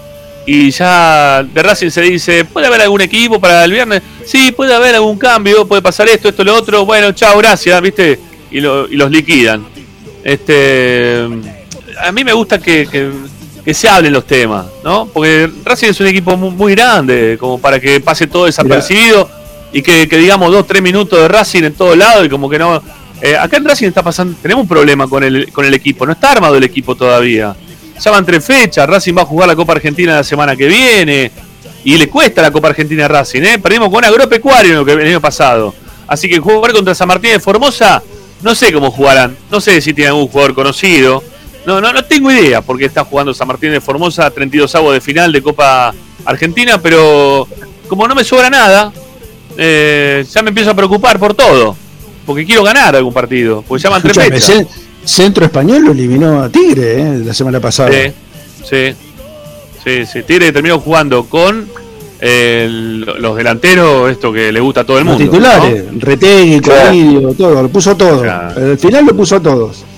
y ya de Racing se dice, ¿puede haber algún equipo para el viernes? Sí, puede haber algún cambio, puede pasar esto, esto, lo otro. Bueno, chao, gracias, ¿viste? Y, lo- y los liquidan. Este, a mí me gusta que, que- se hablen los temas, ¿no? Porque Racing es un equipo mu- muy, grande, como para que pase todo desapercibido y que, digamos dos, tres minutos de Racing en todos lados y como que no... Eh, acá en Racing está pasando, tenemos un problema con el, con el equipo, no está armado el equipo todavía. Ya van tres fechas, Racing va a jugar la Copa Argentina la semana que viene y le cuesta la Copa Argentina a Racing, ¿eh? Perdimos con Agropecuario el, que- el año pasado. Así que jugar contra San Martín de Formosa, no sé cómo jugarán. No sé si tiene algún jugador conocido. No, no, no tengo idea porque está jugando San Martín de Formosa 32 avos de final de Copa Argentina, pero como no me sobra nada, eh, ya me empiezo a preocupar por todo. Porque quiero ganar algún partido, porque ya van tres fechas. Ce- Centro Español lo eliminó a Tigre eh, la semana pasada. Sí, sí, sí, sí. Tigre terminó jugando con el- los delanteros, esto que le gusta a todo el Los mundo. titulares, Retegui, Claro. Cornelio, todo, lo puso todo. Claro. Al final lo puso a todos. ¿no?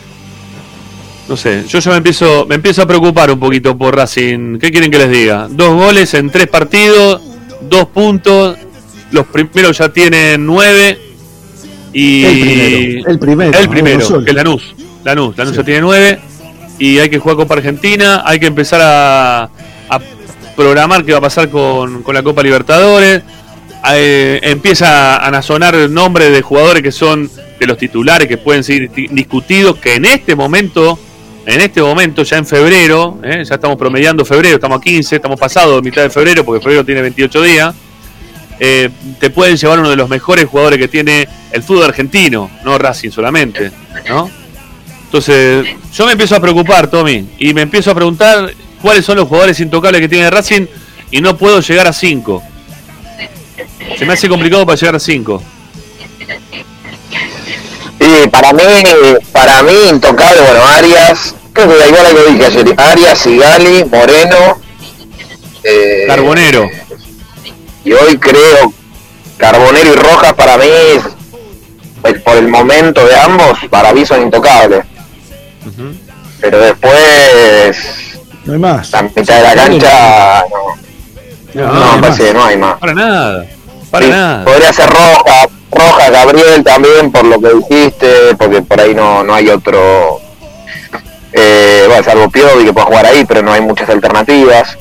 No sé, yo ya me empiezo, me empiezo a preocupar un poquito por Racing. ¿Qué quieren que les diga? Dos goles en tres partidos, dos puntos. Los primeros ya tienen nueve. Y El primero, el primero, El primero, que es Lanús. Lanús, Lanús Sí. ya tiene nueve. Y hay que jugar Copa Argentina. Hay que empezar a, a programar qué va a pasar con, con la Copa Libertadores. Eh, empieza a sonar nombres de jugadores que son de los titulares que pueden ser di- discutidos. Que en este momento, en este momento, ya en febrero, eh, ya estamos promediando febrero, estamos a 15, estamos pasados mitad de febrero, porque febrero tiene 28 días eh, te pueden llevar uno de los mejores jugadores que tiene el fútbol argentino, no Racing solamente, ¿no? Entonces, yo me empiezo a preocupar, Tommy, y me empiezo a preguntar cuáles son los jugadores intocables que tiene Racing y no puedo llegar a 5. Se me hace complicado para llegar a 5. Y para mí, para mí, intocable, bueno, Arias, creo que igual a lo que dije ayer, Arias, Sigali, Moreno, eh, Carbonero. y hoy creo Carbonero y Rojas para mí, por el momento de ambos, para mí son intocables. Pero después, No hay más. la mitad de la cancha, no, No, no, no hay me parece más. que no hay más. Para nada, para Sí, nada. Podría ser Roja, Roja, Gabriel también, por lo que dijiste, porque por ahí no, no hay otro. Eh, bueno, salvo Piovi que puede jugar ahí, pero no hay muchas alternativas.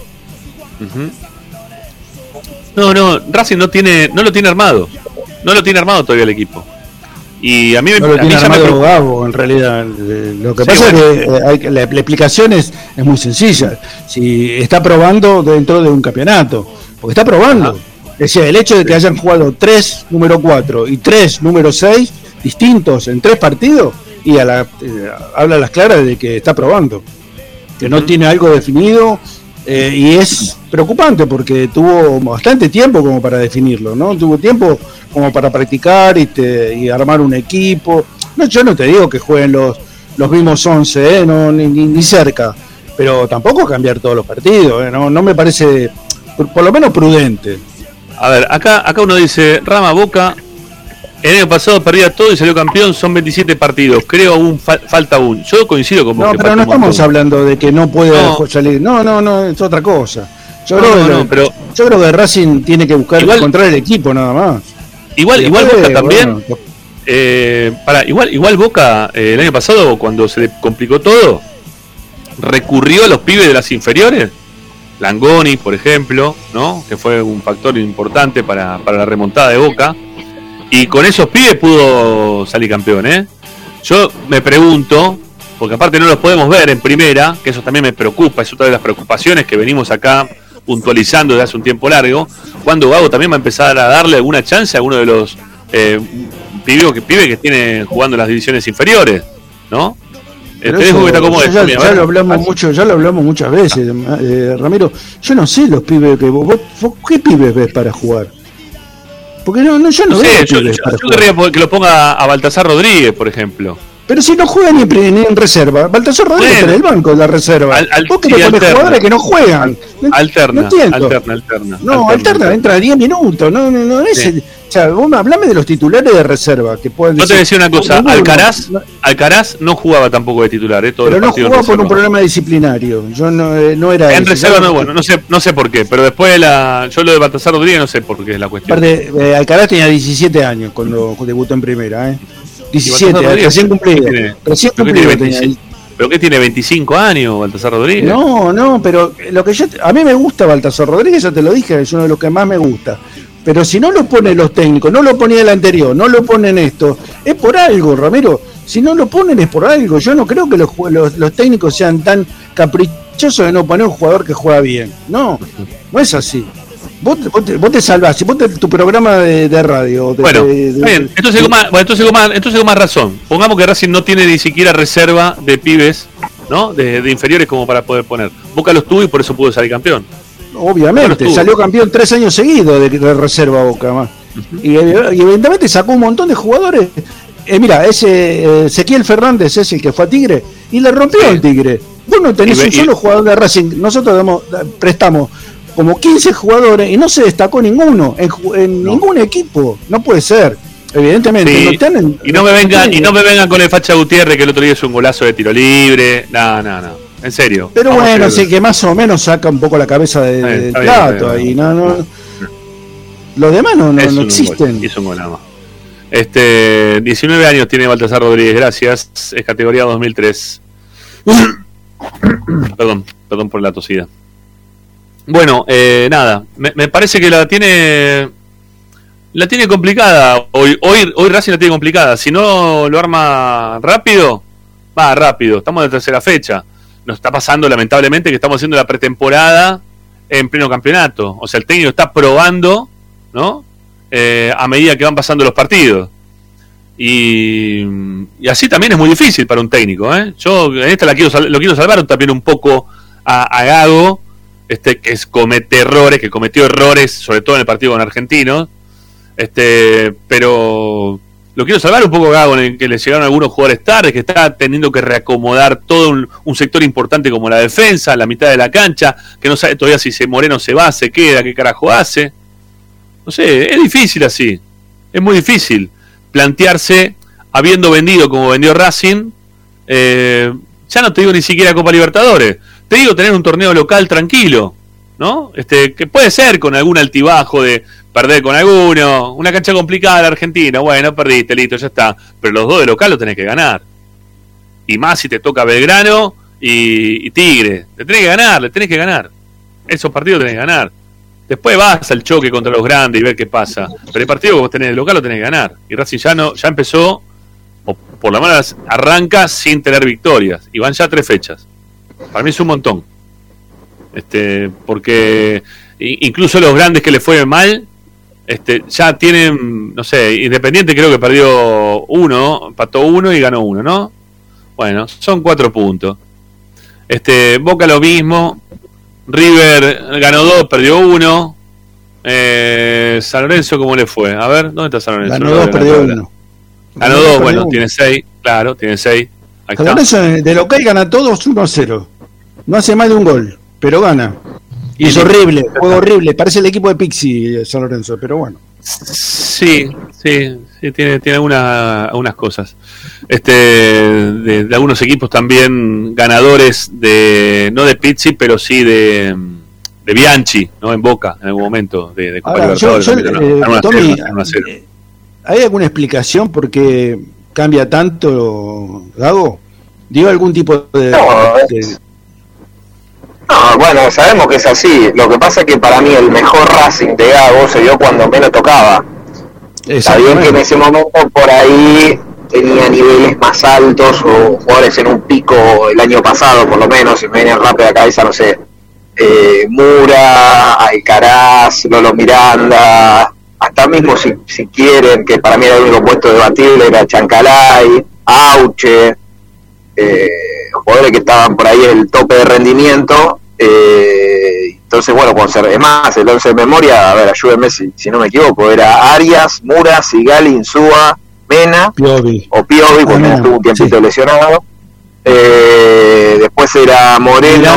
No, no, Racing no tiene, no lo tiene armado. No lo tiene armado todavía el equipo. Y a mí, me- No lo a mí tiene ya me. Gabo, en realidad. Eh, Lo que Sí, pasa bueno. es que eh, hay la, la explicación es, es muy sencilla. Si está probando dentro de un campeonato, porque está probando. Es decir, el hecho de que hayan jugado tres número 4 y tres número 6 distintos en tres partidos, y a la, eh, habla a las claras de que está probando. Que no tiene algo definido eh, y es preocupante porque tuvo bastante tiempo como para definirlo, ¿no? Tuvo tiempo como para practicar y, te- y armar un equipo. No, yo no te digo que jueguen los, los mismos 11, ¿eh? no, ni, ni- cerca, pero tampoco cambiar todos los partidos, ¿eh? no, no me parece, por, por lo menos prudente. A ver, acá, acá uno dice, Rama Boca, el año pasado perdía todo y salió campeón, son 27 partidos, creo aún fal- falta aún. Yo coincido con vos. No, que pero no estamos hablando de que no puede No. salir, no, no, no, es otra cosa. Yo, No, creo, no, que, pero- yo creo que Racing tiene que buscar Igual- encontrar el equipo nada más. Igual, igual Boca también, bueno, eh, para, igual, igual Boca eh, el año pasado, cuando se le complicó todo, recurrió a los pibes de las inferiores. Langoni, por ejemplo, ¿no? que fue un factor importante para, para la remontada de Boca. Y con esos pibes pudo salir campeón. ¿eh? Yo me pregunto, porque aparte no los podemos ver en primera, que eso también me preocupa, es otra de las preocupaciones que venimos acá puntualizando desde hace un tiempo largo, cuando Gago también va a empezar a darle alguna chance a uno de los eh, pibes que, pibes que tienen jugando en las divisiones inferiores, ¿no? Eh, Pero eso, que te acomodes. ya, ya lo hablamos Ah, mucho, ya lo hablamos muchas veces, eh, Ramiro. Yo no sé los pibes que vos- vos ¿qué pibes ves para jugar? Porque no, no yo no, No veo sé, yo, querría que lo ponga a Baltasar Rodríguez, por ejemplo. Pero si no juegan ni, ni en reserva, Baltasar Rodríguez Bueno. está en el banco de la reserva. Al- al- vos que pones jugadores que no juegan. Alterna, no entiendo. alterna, alterna. No, alterna, entra 10 minutos. No, no, no es. Sí. o sea, vos hablame de los titulares de reserva. que pueden No te decía una cosa. Alcaraz, No, Alcaraz no jugaba tampoco de titular, ¿eh? Todos pero no jugaba por un problema disciplinario. Yo no, eh, no era En ese. reserva no, Yo- bueno, no sé, no sé por qué, pero después de la, yo lo de Baltasar Rodríguez no sé por qué es la cuestión. Aparte, eh, Alcaraz tenía 17 años cuando debutó en primera, ¿eh? 17, Baltasar Rodríguez, recién cumplido. Recién ¿Pero qué tiene, tenía. 25? ¿Pero qué tiene 25 años Baltasar Rodríguez? No, no, pero lo que yo a mí me gusta Baltasar Rodríguez, ya te lo dije, es uno de los que más me gusta. Pero si no lo ponen los técnicos, no lo ponía el anterior, no lo ponen esto, es por algo, Ramiro. Si no lo ponen es por algo. Yo no creo que los, los, los técnicos sean tan caprichosos de no poner un jugador que juega bien. No, no es así. Vos, te- vos te, vos te salvás, si vos te- tu programa de, de radio. de- Bueno, de- bien, entonces con más, entonces con más, entonces con más razón. Pongamos que Racing no tiene ni siquiera reserva de pibes, ¿no? De, de inferiores como para poder poner. Boca los tuvo y por eso pudo salir campeón. Obviamente, salió campeón tres años seguidos de, de reserva Boca más. y, y evidentemente sacó un montón de jugadores. Eh, mira, ese eh, Ezequiel Fernández es el que fue a Tigre y le rompió Sí. el Tigre. Vos no tenés Y un y- solo jugador de Racing. Nosotros damos- prestamos como 15 jugadores y no se destacó ninguno en, ningún equipo. No puede ser. Evidentemente, Sí, no están en- y no me vengan, y no me vengan con el Facha Gutiérrez que el otro día hizo un golazo de tiro libre. No, no, no. En serio. Pero Vamos bueno, sí que más o menos saca un poco la cabeza de- del plato ahí. No, no, los demás no, Es existen. gol, hizo un gol nada más. Este, 19 años tiene Baltasar Rodríguez, gracias. Es categoría 2003. *coughs* perdón, perdón por la tosida. Bueno, eh, nada, me, parece que la tiene la tiene complicada. Hoy, hoy, hoy Racing la tiene complicada. Si no lo arma rápido, va rápido. Estamos en la tercera fecha. Nos está pasando lamentablemente que estamos haciendo la pretemporada en pleno campeonato. O sea, el técnico está probando, ¿no? Eh, a medida que van pasando los partidos. Y, y así también es muy difícil para un técnico. ¿eh? Yo en esta la quiero, lo quiero salvar también un poco a, a Gago, este, que es, comete errores, que cometió errores, sobre todo en el partido con Argentinos. Este, pero lo quiero salvar un poco Gago, en el que le llegaron algunos jugadores tarde, que está teniendo que reacomodar todo un, un sector importante como la defensa, la mitad de la cancha, que no sabe todavía si se Moreno se va, se queda, qué carajo hace. No sé, es difícil así. Es muy difícil plantearse, habiendo vendido como vendió Racing, eh, ya no te digo ni siquiera Copa Libertadores, te digo tener un torneo local tranquilo, ¿no? Este, que puede ser con algún altibajo de perder con alguno, una cancha complicada la Argentina, bueno, perdiste, listo, ya está, pero los dos de local lo tenés que ganar. Y más si te toca Belgrano y, y Tigre, te tenés que ganar, le tenés que ganar. Esos partidos tenés que ganar. Después vas al choque contra los grandes y ver qué pasa. Pero el partido que vos tenés de local lo tenés que ganar. Y Racing ya, no, ya empezó, o por lo menos arranca sin tener victorias. Y van ya tres fechas. Para mí es un montón. Este, porque incluso los grandes que le fue mal, este, ya tienen, no sé, Independiente creo que perdió uno, empató uno y ganó uno, ¿no? Bueno, son cuatro puntos. Este, Boca lo mismo, River ganó dos, perdió uno. Eh, San Lorenzo, ¿cómo le fue? A ver, ¿dónde está San Lorenzo? Ganó dos, perdió uno. Ganó dos, bueno, uno. tiene seis, claro, tiene seis. Ahí San. Lorenzo de local gana todos 1 a 0. No hace más de un gol, pero gana. Y es horrible, juego horrible. Parece el equipo de Pixi eh, San Lorenzo, pero bueno. Sí, sí, sí, tiene, tiene alguna- algunas cosas. Este, de, de algunos equipos también ganadores de, no de Pizzi, pero sí de, de Bianchi, ¿no? En Boca, en algún momento, de, de Copa Ahora, yo, Libertadores. yo, eh, Tommy, eh, ¿hay alguna explicación por qué cambia tanto Gago? ¿Dio algún tipo de, No, es- de- No, bueno, sabemos que es así. Lo que pasa es que para mí el mejor Racing de Gago se dio cuando menos tocaba. Está bien que en ese momento por ahí tenía niveles más altos o jugadores en un pico el año pasado, por lo menos, si me viene rápido a la cabeza, no sé, eh, Mura, Alcaraz, Lolo Miranda, hasta mismo si, si quieren, que para mí era el único puesto debatible, era Chancalay, Auche, eh, jugadores que estaban por ahí en el tope de rendimiento. eh, entonces, bueno, cuando se, es más, el 11 de memoria, a ver, ayúdenme si, si no me equivoco, era Arias, Mura, Sigali, Insúa, Mena Piovi? o Piovi, porque Mena, estuvo un tiempito sí. lesionado. Eh, después era Moreno,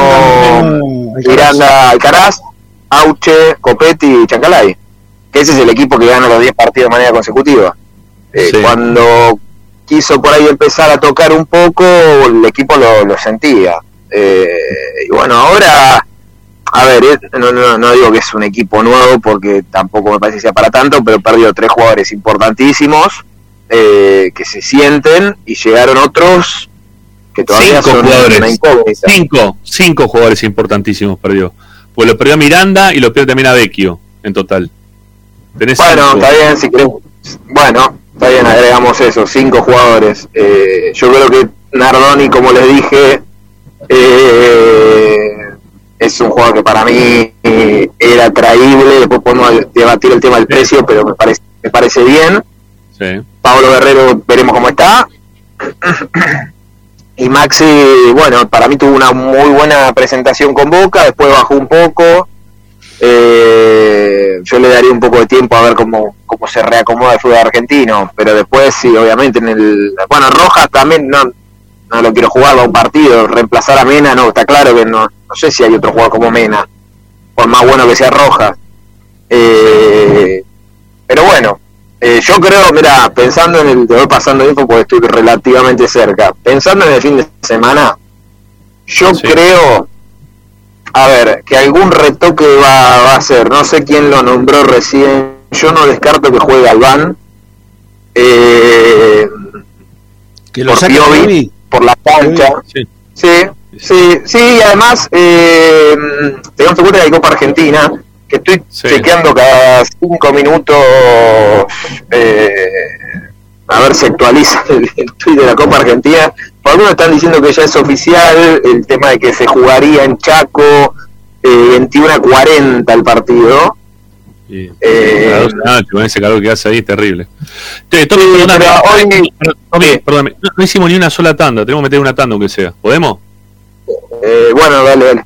Miranda, Miranda, Alcaraz, Auche, Copetti y Chancalay. Ese es el equipo que gana los 10 partidos de manera consecutiva. Eh, Sí. Cuando quiso por ahí empezar a tocar un poco, el equipo lo, lo sentía. Eh, y bueno, ahora, a ver, eh, no, no, no digo que es un equipo nuevo porque tampoco me parece que sea para tanto, pero perdió tres jugadores importantísimos eh, que se sienten y llegaron otros que todavía Cinco son jugadores. una. Cinco, cinco jugadores importantísimos perdió. Pues lo perdió a Miranda y lo perdió también a Vecchio, en total. Tenés Bueno, cinco. está bien, si querés. Bueno, está bien, agregamos eso, cinco jugadores. Eh, yo creo que Nardoni, como les dije, eh, es un jugador que para mí eh, era traíble. Después podemos debatir el tema del precio, pero me parece, me parece bien. Sí. Pablo Guerrero, veremos cómo está. Y Maxi, bueno, para mí tuvo una muy buena presentación con Boca, después bajó un poco. Eh, yo le daría un poco de tiempo a ver cómo, cómo se reacomoda el fútbol argentino, pero después sí, obviamente en el... Bueno, Rojas también no, no lo quiero jugar a un partido, reemplazar a Mena, no, está claro que no, no sé si hay otro jugador como Mena. por más bueno que sea Rojas. Eh, pero bueno, eh, yo creo, mira, pensando en el, te voy pasando info porque estoy relativamente cerca, pensando en el fin de semana, yo creo, a ver, que algún retoque va, va a ser, no sé quién lo nombró recién, yo no descarto que juegue Albán, eh, Que lo por saque Piovi, por la cancha. Sí. Sí, sí, sí, y además, eh, tengamos en cuenta que hay Copa Argentina, que estoy Sí. chequeando cada cinco minutos, eh, a ver si actualiza el, el tweet de la Copa Argentina. Algunos están diciendo que ya es oficial el tema de que se jugaría en Chaco, eh, 21 a 40 el partido. Y- Eh, a las 12 de la noche, con ese calor que hace ahí es terrible. Che, Tommy, Sí, perdóname, pero hoy- Tommy, Sí. perdóname, no, no hicimos ni una sola tanda, tenemos que meter una tanda aunque sea. ¿Podemos? Eh, bueno, dale, dale,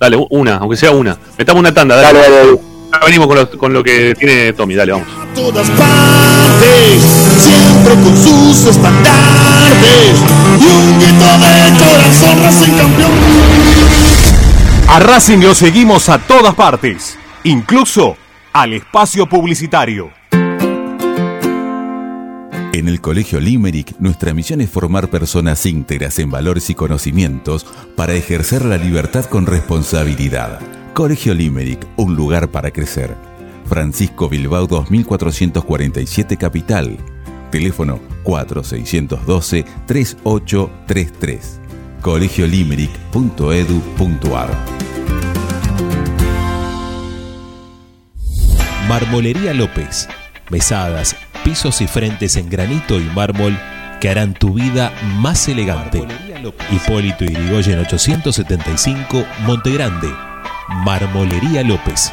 Dale, una, aunque sea una. Metamos una tanda, dale. dale, dale. dale. Ahora venimos con lo, con lo que tiene Tommy, dale, vamos. a todas partes, siempre con sus estandartes y un grito de corazón Racing campeón. A Racing lo seguimos a todas partes, incluso al espacio publicitario. En el Colegio Limerick, nuestra misión es formar personas íntegras en valores y conocimientos para ejercer la libertad con responsabilidad. Colegio Limerick, un lugar para crecer. Francisco Bilbao 2447 Capital. Teléfono 4612-3833. colegiolimerick.edu.ar Marmolería López. Mesadas, pisos y frentes en granito y mármol que harán tu vida más elegante. Hipólito Irigoyen 875, Montegrande. Marmolería López.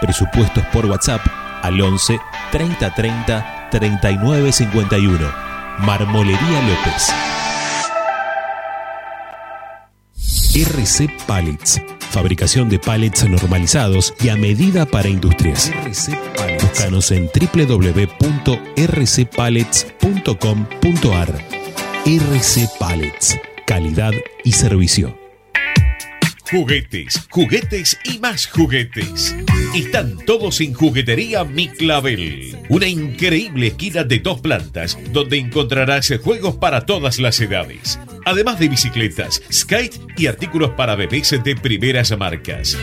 Presupuestos por WhatsApp al 11 30 30 39 51. Marmolería López. RC Pallets. Fabricación de pallets normalizados y a medida para industrias. RC Pallets. Búscanos en www.rcpallets.com.ar. RC Pallets. Calidad y servicio. Juguetes, juguetes y más juguetes. Están todos en Juguetería Mi Clavel. Una increíble esquina de dos plantas donde encontrarás juegos para todas las edades. Además de bicicletas, skate y artículos para bebés de primeras marcas.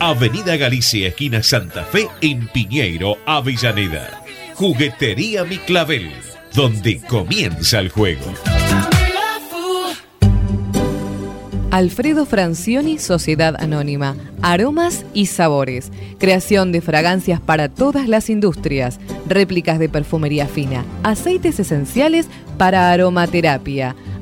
Avenida Galicia, esquina Santa Fe, en Piñeiro, Avellaneda. Juguetería Mi Clavel, donde comienza el juego. Alfredo Francioni, Sociedad Anónima. Aromas y sabores. Creación de fragancias para todas las industrias. Réplicas de perfumería fina. Aceites esenciales para aromaterapia.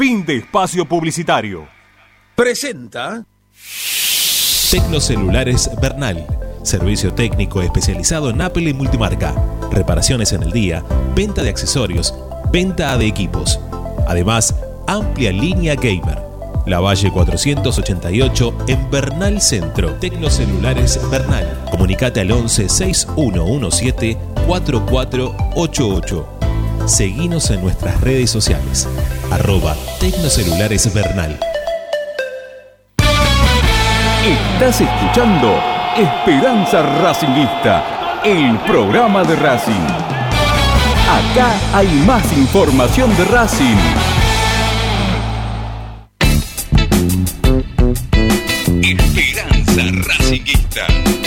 Fin de espacio publicitario. Presenta Tecnocelulares Bernal. Servicio técnico especializado en Apple y multimarca. Reparaciones en el día, venta de accesorios, venta de equipos. Además, amplia línea gamer. La Valle 488 en Bernal Centro. Tecnocelulares Bernal. Comunicate al 11 6117 4488. Seguinos en nuestras redes sociales. Arroba Tecnocelulares Bernal. Estás escuchando Esperanza Racingista, el programa de Racing. Acá hay más información de Racing. Esperanza Racinguista.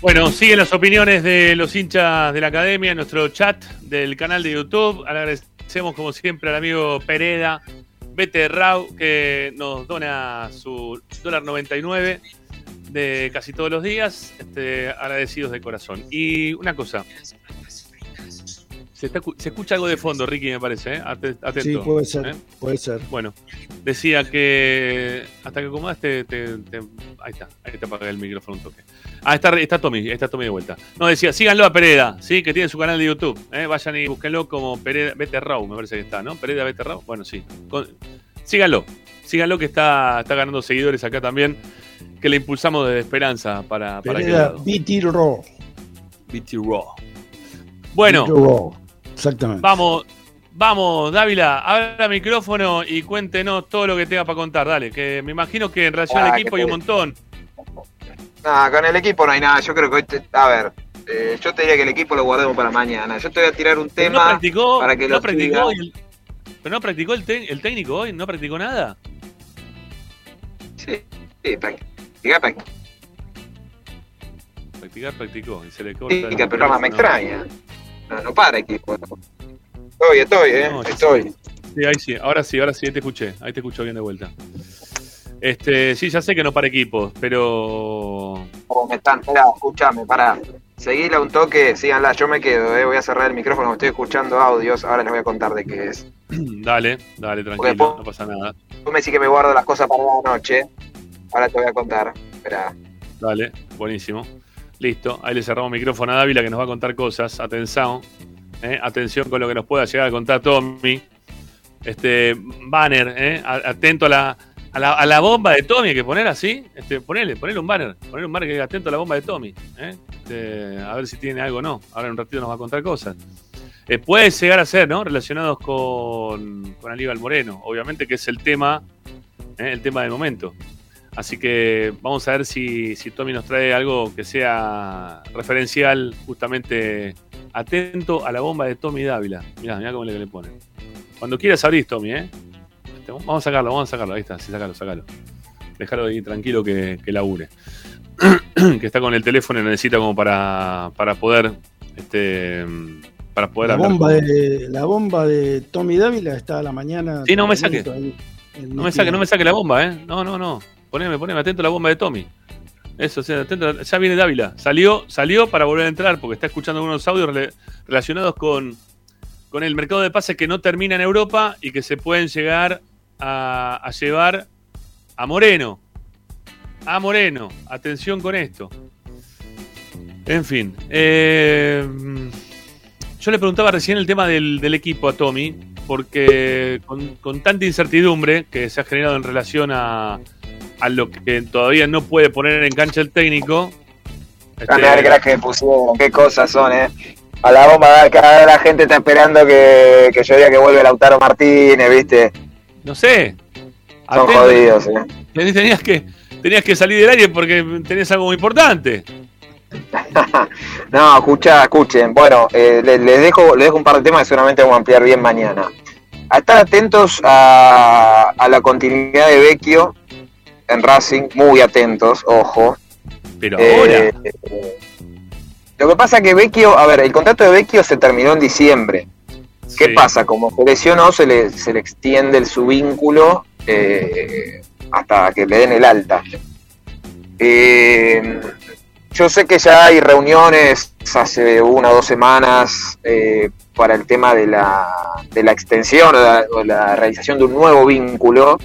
Bueno, siguen las opiniones de los hinchas de la academia en nuestro chat del canal de YouTube. Agradecemos como siempre al amigo Pereda, Bete Rau, que nos dona su dólar 99 de casi todos los días. Este, agradecidos de corazón. Y una cosa. Se, está escu- se escucha algo de fondo, Ricky, me parece. ¿eh? Ate- Atento. Sí, puede ser, ¿eh? puede ser. Bueno, decía que hasta que acomodas te, ahí está, ahí te apagué el micrófono un toque. Ah, está, está Tommy, ahí está Tommy de vuelta. No, decía, síganlo a Pereda, ¿sí? Que tiene su canal de YouTube. ¿eh? Vayan y búsquenlo como Pereda Vete Raw, me parece que está, ¿no? Pereda Vete Raw, bueno, sí. Con- síganlo, síganlo que está, está ganando seguidores acá también, que le impulsamos de esperanza para, para Pereda. BT Raw. BT Raw. Bueno. BT Raw. Exactamente. Vamos, vamos, Dávila, abra micrófono y cuéntenos todo lo que tenga para contar, dale, que me imagino que en relación Ah, al que equipo hay un montón. No, con el equipo no hay nada. Yo creo que hoy, te- a ver, eh, yo te diría que el equipo lo guardemos para mañana. Yo te voy a tirar un tema no practicó, para que no lo practicó el- pero no practicó el, te- el técnico hoy, no practicó nada. Sí, sí, practica, practica, Practicar, practicó y se le corta. el pero más me extraña. No, no para equipo. Estoy, estoy, eh, No, estoy. Sí, ahí sí, ahora sí, ahora sí, ahí te escuché, ahí te escucho bien de vuelta. Este, sí, ya sé que no para equipos, pero Oh, me están, esperá, escuchame, pará. Seguila un toque, síganla, yo me quedo, eh. Voy a cerrar el micrófono, estoy escuchando audios, ahora les voy a contar de qué es. *clears throat* dale, dale, tranquilo, no pasa nada. Tú me decís que me guardo las cosas para la noche. Ahora te voy a contar. Espera. Dale, buenísimo. Listo, ahí le cerramos micrófono a Dávila que nos va a contar cosas. Atención, eh, atención con lo que nos pueda llegar a contar Tommy. Este banner, eh, atento a la, a la, bomba de Tommy, que poner así. Este, ponele, ponele un banner, ponele un banner que diga atento a la bomba de Tommy. eh. Este, a ver si tiene algo o no. Ahora en un ratito nos va a contar cosas. Puede llegar a ser, ¿no? Relacionados con, con Aníbal Moreno. Obviamente que es el tema, eh, el tema del momento. Así que vamos a ver si, si Tommy nos trae algo que sea referencial, justamente atento a la bomba de Tommy Dávila. Mirá, mirá cómo le, le ponen. Cuando quieras abrís, Tommy, ¿eh? Vamos a sacarlo, vamos a sacarlo. Ahí está, sí, sacalo, sacalo. Déjalo ahí tranquilo que, que labure. *clears throat* que está con el teléfono y lo necesita como para, para poder este para poder La hablar. bomba, de, la bomba de Tommy Dávila está a la mañana. Sí, no me saque. ahí, en No me saque, no me saque la bomba, ¿eh? No, no, no. Poneme, poneme atento a la bomba de Tommy. Eso, sí, atento. Ya viene Dávila. Salió, salió para volver a entrar porque está escuchando algunos audios rela- relacionados con, con el mercado de pases que no termina en Europa y que se pueden llegar a, llevar a Moreno. A Moreno. Atención con esto. En fin. eh, yo le preguntaba recién el tema del, equipo a Tommy, porque con tanta incertidumbre que se ha generado en relación a, a lo que todavía no puede poner en cancha el técnico. este, A ver, crack que pusieron, qué cosas son, eh. A la bomba, cada la gente está esperando que, que yo diga que vuelve Lautaro Martínez, ¿viste? no sé. Son jodidos, eh. Tenías tenías que, tenías que salir del aire porque tenés algo muy importante. *laughs* No, escucha, escuchen. Bueno, eh, les, les dejo, les dejo un par de temas que seguramente vamos a ampliar bien mañana. A estar atentos a, a la continuidad de Vecchio en Racing, muy atentos, ojo. Pero Eh, ahora. Lo que pasa es que Vecchio, a ver, el contrato de Vecchio se terminó en diciembre. ¿Qué Sí. pasa? Como se lesionó, se le, se le extiende el su vínculo eh, hasta que le den el alta. Eh, yo sé que ya hay reuniones hace una o dos semanas eh, para el tema de la, de la extensión o la, o la realización de un nuevo vínculo,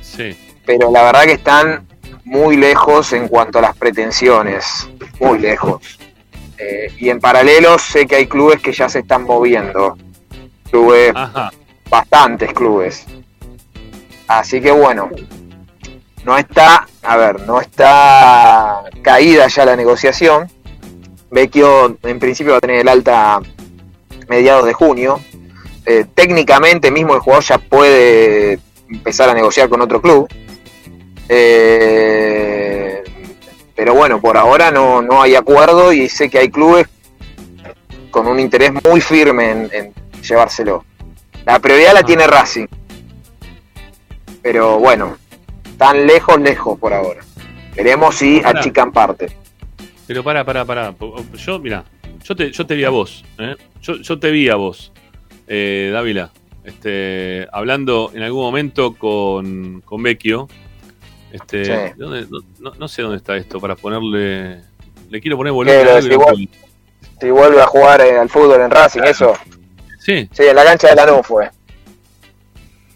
Sí. Pero la verdad que están muy lejos en cuanto a las pretensiones, muy lejos. Eh, y en paralelo sé que hay clubes que ya se están moviendo, clubes, Ajá. bastantes clubes. Así que bueno, no está, a ver, no está caída ya la negociación. Vecchio en principio va a tener el alta mediados de junio. Eh, técnicamente mismo el jugador ya puede empezar a negociar con otro club. Eh, pero bueno, por ahora no, no hay acuerdo y sé que hay clubes con un interés muy firme en, en llevárselo. La prioridad la tiene Racing. Pero bueno, tan lejos, lejos por ahora. Veremos si achican parte. Pero pará, pará, pará. Yo, mira, yo te, yo te vi a vos. ¿eh? Yo, yo te vi a vos, eh, Dávila. Este, hablando en algún momento con, con Vecchio. Este, Sí. ¿dónde- no, no- sé dónde está esto para ponerle. Le quiero poner ¿Qué, volumen. si, no vuel- si vuelve a jugar eh, al fútbol en Racing, eso. Sí. Sí, en la cancha de Lanús fue.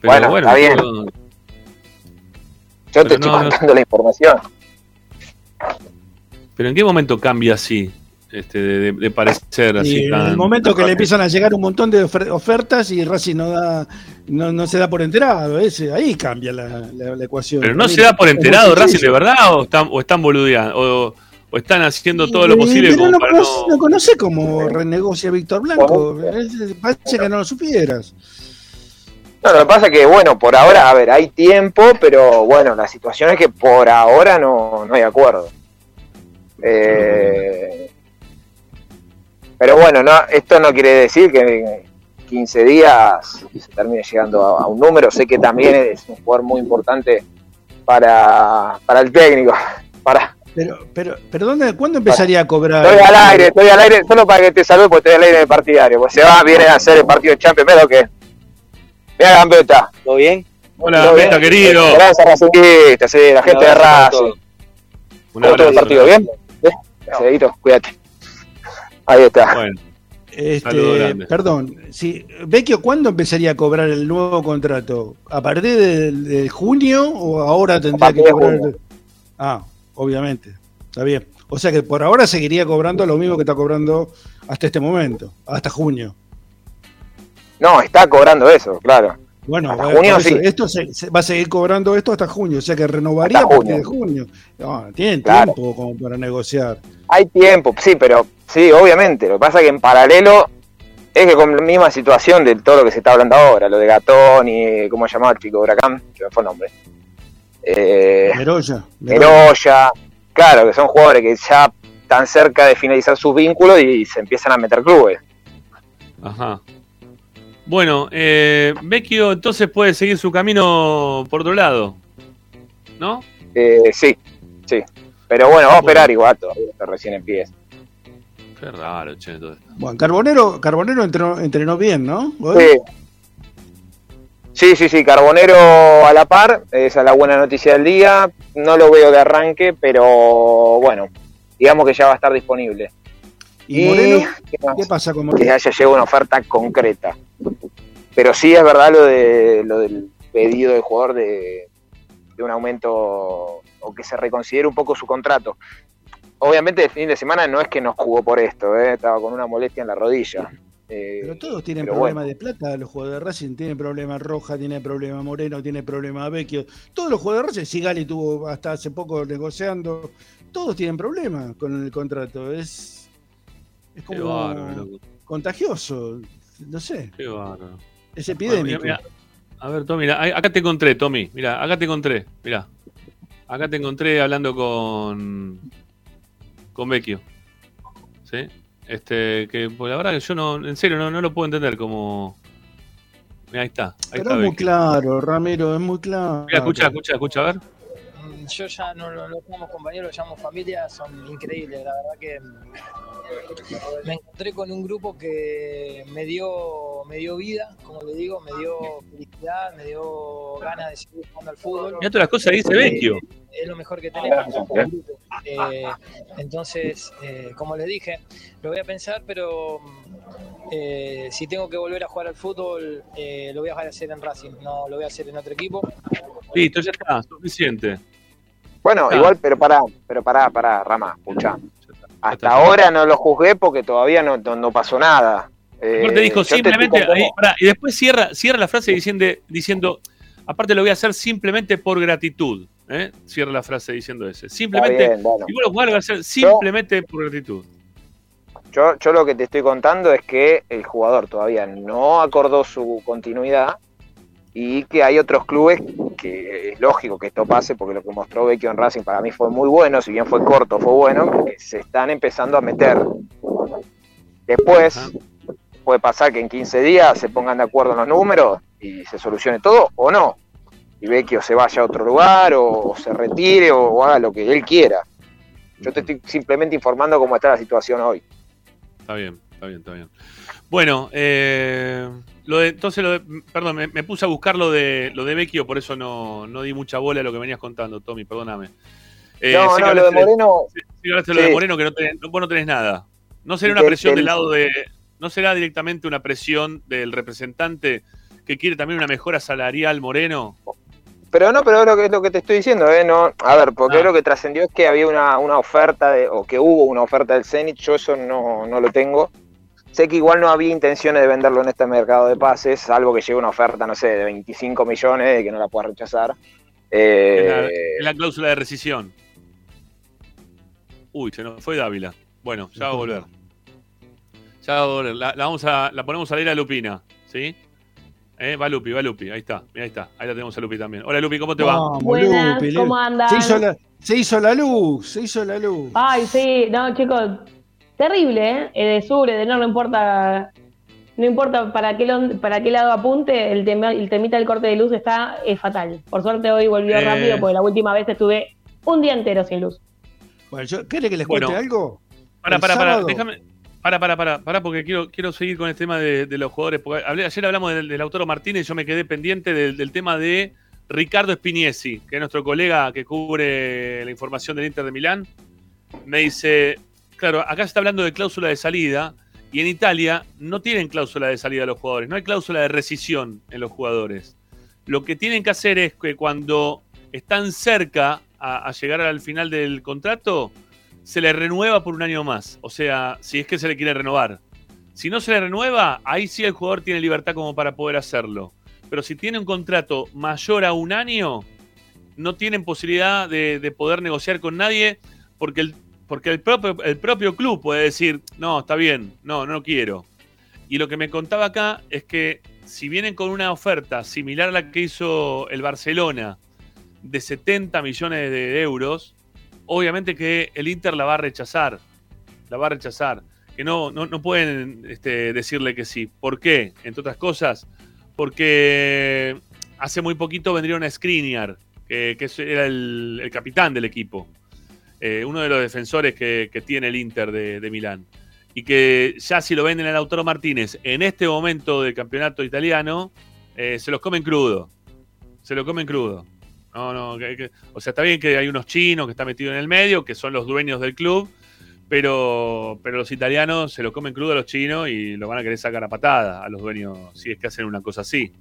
Pero bueno, está bien. yo- Yo te estoy no- contando la información. Pero ¿en qué momento cambia así? Este, de, de- de parecer así Y en el momento que le empiezan a llegar un montón de ofer- ofertas y Racing no da no, no se da por enterado, ese, ahí cambia la, la- la ecuación. Pero no se da por enterado Racing de verdad o están, o están boludeando o, o están haciendo todo lo posible pero como no, para conoce, no. no conoce cómo renegocia Víctor Blanco. Parece que no lo supieras. No, lo que pasa es que, bueno, por ahora, a ver, hay tiempo, pero bueno, la situación es que por ahora no, no hay acuerdo. Eh, pero bueno, no, esto no quiere decir que en 15 días se termine llegando a, a un número. Sé que también es un jugador muy importante para, para el técnico. *laughs* Para, Pero, pero, pero ¿dónde, ¿cuándo empezaría a cobrar? estoy al aire, estoy al aire, solo para que te salude porque estoy al aire de partidario. Pues se va, viene a hacer el partido de Champions, pero que. Mira, Gambetta. ¿Todo bien? Hola, ¿Todo Gambetta, bien? querido. Gracias, Racinguista, sí, la gente de Racing. todos. Un ¿Cómo estuvo el partido? ¿Bien? ¿Bien? Gracias, Edito, cuídate. Ahí está. Bueno, Este, perdón, sí, Vecchio, ¿cuándo empezaría a cobrar el nuevo contrato? ¿A partir de, de junio o ahora tendría que cobrar? Ah, obviamente, está bien. O sea que por ahora seguiría cobrando lo mismo que está cobrando hasta este momento, hasta junio. No, está cobrando eso, claro. Bueno, Hasta bueno, junio eso, sí. esto se, se- va a seguir cobrando esto hasta junio, o sea que renovaría Hasta a partir de junio. No, tienen Claro. tiempo como para negociar. Hay tiempo, sí, pero sí, obviamente. Lo que pasa es que en paralelo es que con la misma situación de todo lo que se está hablando ahora, lo de Gatón y cómo se llamaba el chico Huracán, que me fue el nombre. Eh, Meroya. Meroya, claro, que son jugadores que ya están cerca de finalizar sus vínculos y se empiezan a meter clubes. ajá. Bueno, eh, Vecchio entonces puede seguir su camino por otro lado, ¿no? Eh, sí, sí. Pero bueno, vamos a esperar igual, todavía recién empieza. Qué raro, che, todo esto. Bueno, Carbonero, Carbonero entrenó, entrenó bien, ¿no? Sí. Sí, sí, sí, Carbonero a la par, esa es la buena noticia del día. No lo veo de arranque, pero bueno, digamos que ya va a estar disponible. ¿Y Moreno? ¿qué más? ¿Qué pasa con que Moreno? haya llegado una oferta concreta. Pero sí es verdad lo de lo del pedido del jugador de, de un aumento o que se reconsidere un poco su contrato. Obviamente el fin de semana no es que nos jugó por esto, ¿eh? estaba con una molestia en la rodilla. Eh, Pero todos tienen pero problemas bueno. de plata, los jugadores de Racing tienen problemas Roja, tiene problema Moreno, tiene problema Vecchio, todos los jugadores de Racing, Sigali tuvo hasta hace poco negociando, todos tienen problemas con el contrato, es, es Qué como bárbaro, loco. contagioso, no sé, Qué bárbaro. es Bueno, epidémico. mira, mira. A ver, Tommy, mira, acá te encontré, Tommy. Mira, acá te encontré. Mira. Acá te encontré hablando con. con Vecchio. ¿Sí? Este, que pues, la verdad que yo no, en serio, no, no lo puedo entender como. Mira, ahí está. Ahí Pero está es muy Vecchio. claro, Ramiro, es muy claro. Mira, escucha, escucha, escucha, a ver. Yo ya no lo los llamo compañeros, los llamo familia, son increíbles. La verdad que me encontré con un grupo que me dio, me dio vida, como le digo, me dio felicidad, me dio ganas de seguir jugando al fútbol. Mirá todas las cosas que dice Vecchio. Es lo mejor que tenemos. el grupo. Eh, entonces, eh, como les dije, lo voy a pensar, pero eh, si tengo que volver a jugar al fútbol, eh, lo voy a hacer en Racing, no lo voy a hacer en otro equipo. Listo, ya está, suficiente. Bueno, Ah. igual, pero pará, pero pará, pará, Rama, escuchá. Hasta ahora no lo juzgué porque todavía no, no, no pasó nada. Eh, Aparte dijo simplemente, contando- ahí, pará, y después cierra, cierra la frase diciendo, diciendo, aparte lo voy a hacer simplemente por gratitud. ¿eh? Cierra la frase diciendo ese. Simplemente, bien, bueno. lo jugás, lo voy a hacer simplemente por gratitud. Yo, yo lo que te estoy contando es que el jugador todavía no acordó su continuidad y que hay otros clubes que es lógico que esto pase porque lo que mostró Vecchio en Racing para mí fue muy bueno, si bien fue corto, fue bueno, se están empezando a meter. Después puede pasar que en 15 días se pongan de acuerdo en los números y se solucione todo o no. Y Vecchio se vaya a otro lugar o, se retire o, haga lo que él quiera. Yo te estoy simplemente informando cómo está la situación hoy. Está bien, está bien, está bien. Bueno, eh, lo de, entonces, lo de, perdón, me, me puse a buscar lo de, lo de Vecchio, por eso no, no di mucha bola a lo que venías contando, Tommy, perdóname. Eh, no, no, lo de Moreno. sí, sí, hablaste de lo de sí. Moreno, que no tenés, no- vos no tenés nada. ¿No será una presión del del- lado de. ¿No será directamente una presión del representante que quiere también una mejora salarial Moreno? Pero no, pero es lo que, es lo que te estoy diciendo, ¿eh? No, a ver, porque Ah. lo que trascendió es que había una, una oferta, de, o que hubo una oferta del Zenit, yo eso no, no lo tengo. Sé que igual no había intenciones de venderlo en este mercado de pases, salvo que llegue una oferta, no sé, de 25 millones y que no la pueda rechazar. Es la, Eh, es la cláusula de rescisión. Uy, se nos fue Dávila. Bueno, ya va a volver. Ya va a volver. La, la vamos a, la ponemos a leer a Lupina, ¿sí? Eh, va Lupi, va Lupi, ahí está, mira, ahí está. Ahí la tenemos a Lupi también. Hola Lupi, ¿cómo te va? Buenas, Lupi, ¿cómo? Se hizo, la, se hizo la luz, se hizo la luz. Ay, sí, no, chicos, terrible, ¿eh? De sur, de no, no importa, no importa para qué, lo- para qué lado apunte, el, tema, el temita del corte de luz está eh, fatal. Por suerte hoy volvió Eh. rápido, porque la última vez estuve un día entero sin luz. Bueno, yo, ¿quiere que les Bueno. cuente algo? Para, El para, para, déjame. Para, para, para, para, porque quiero, quiero seguir con el tema de, de los jugadores. Porque hablé- ayer hablamos del, del Lautaro Martínez y yo me quedé pendiente del, del tema de Ricardo Spiniesi, que es nuestro colega que cubre la información del Inter de Milán. Me dice, claro, acá se está hablando de cláusula de salida y en Italia no tienen cláusula de salida los jugadores, no hay cláusula de rescisión en los jugadores. Lo que tienen que hacer es que cuando están cerca a, llegar al final del contrato, se le renueva por un año más. O sea, si es que se le quiere renovar. Si no se le renueva, ahí sí el jugador tiene libertad como para poder hacerlo. Pero si tiene un contrato mayor a un año, no tienen posibilidad de poder negociar con nadie porque el, porque el propio, el propio club puede decir, no, está bien, no, no quiero. Y lo que me contaba acá es que si vienen con una oferta similar a la que hizo el Barcelona de 70 millones de euros, obviamente que el Inter la va a rechazar. La va a rechazar. Que no, no, no pueden este, decirle que sí. ¿Por qué? Entre otras cosas, porque hace muy poquito vendrían a Skriniar, que, que era el capitán del equipo. Eh, uno de los defensores que, tiene el Inter de, Milán. Y que ya si lo venden al Lautaro Martínez en este momento del campeonato italiano, eh, se los comen crudo. Se lo comen crudo. No, no, o sea, está bien que hay unos chinos que están metidos en el medio, que son los dueños del club, pero, pero los italianos se lo comen crudo a los chinos y lo van a querer sacar a patada a los dueños si es que hacen una cosa así.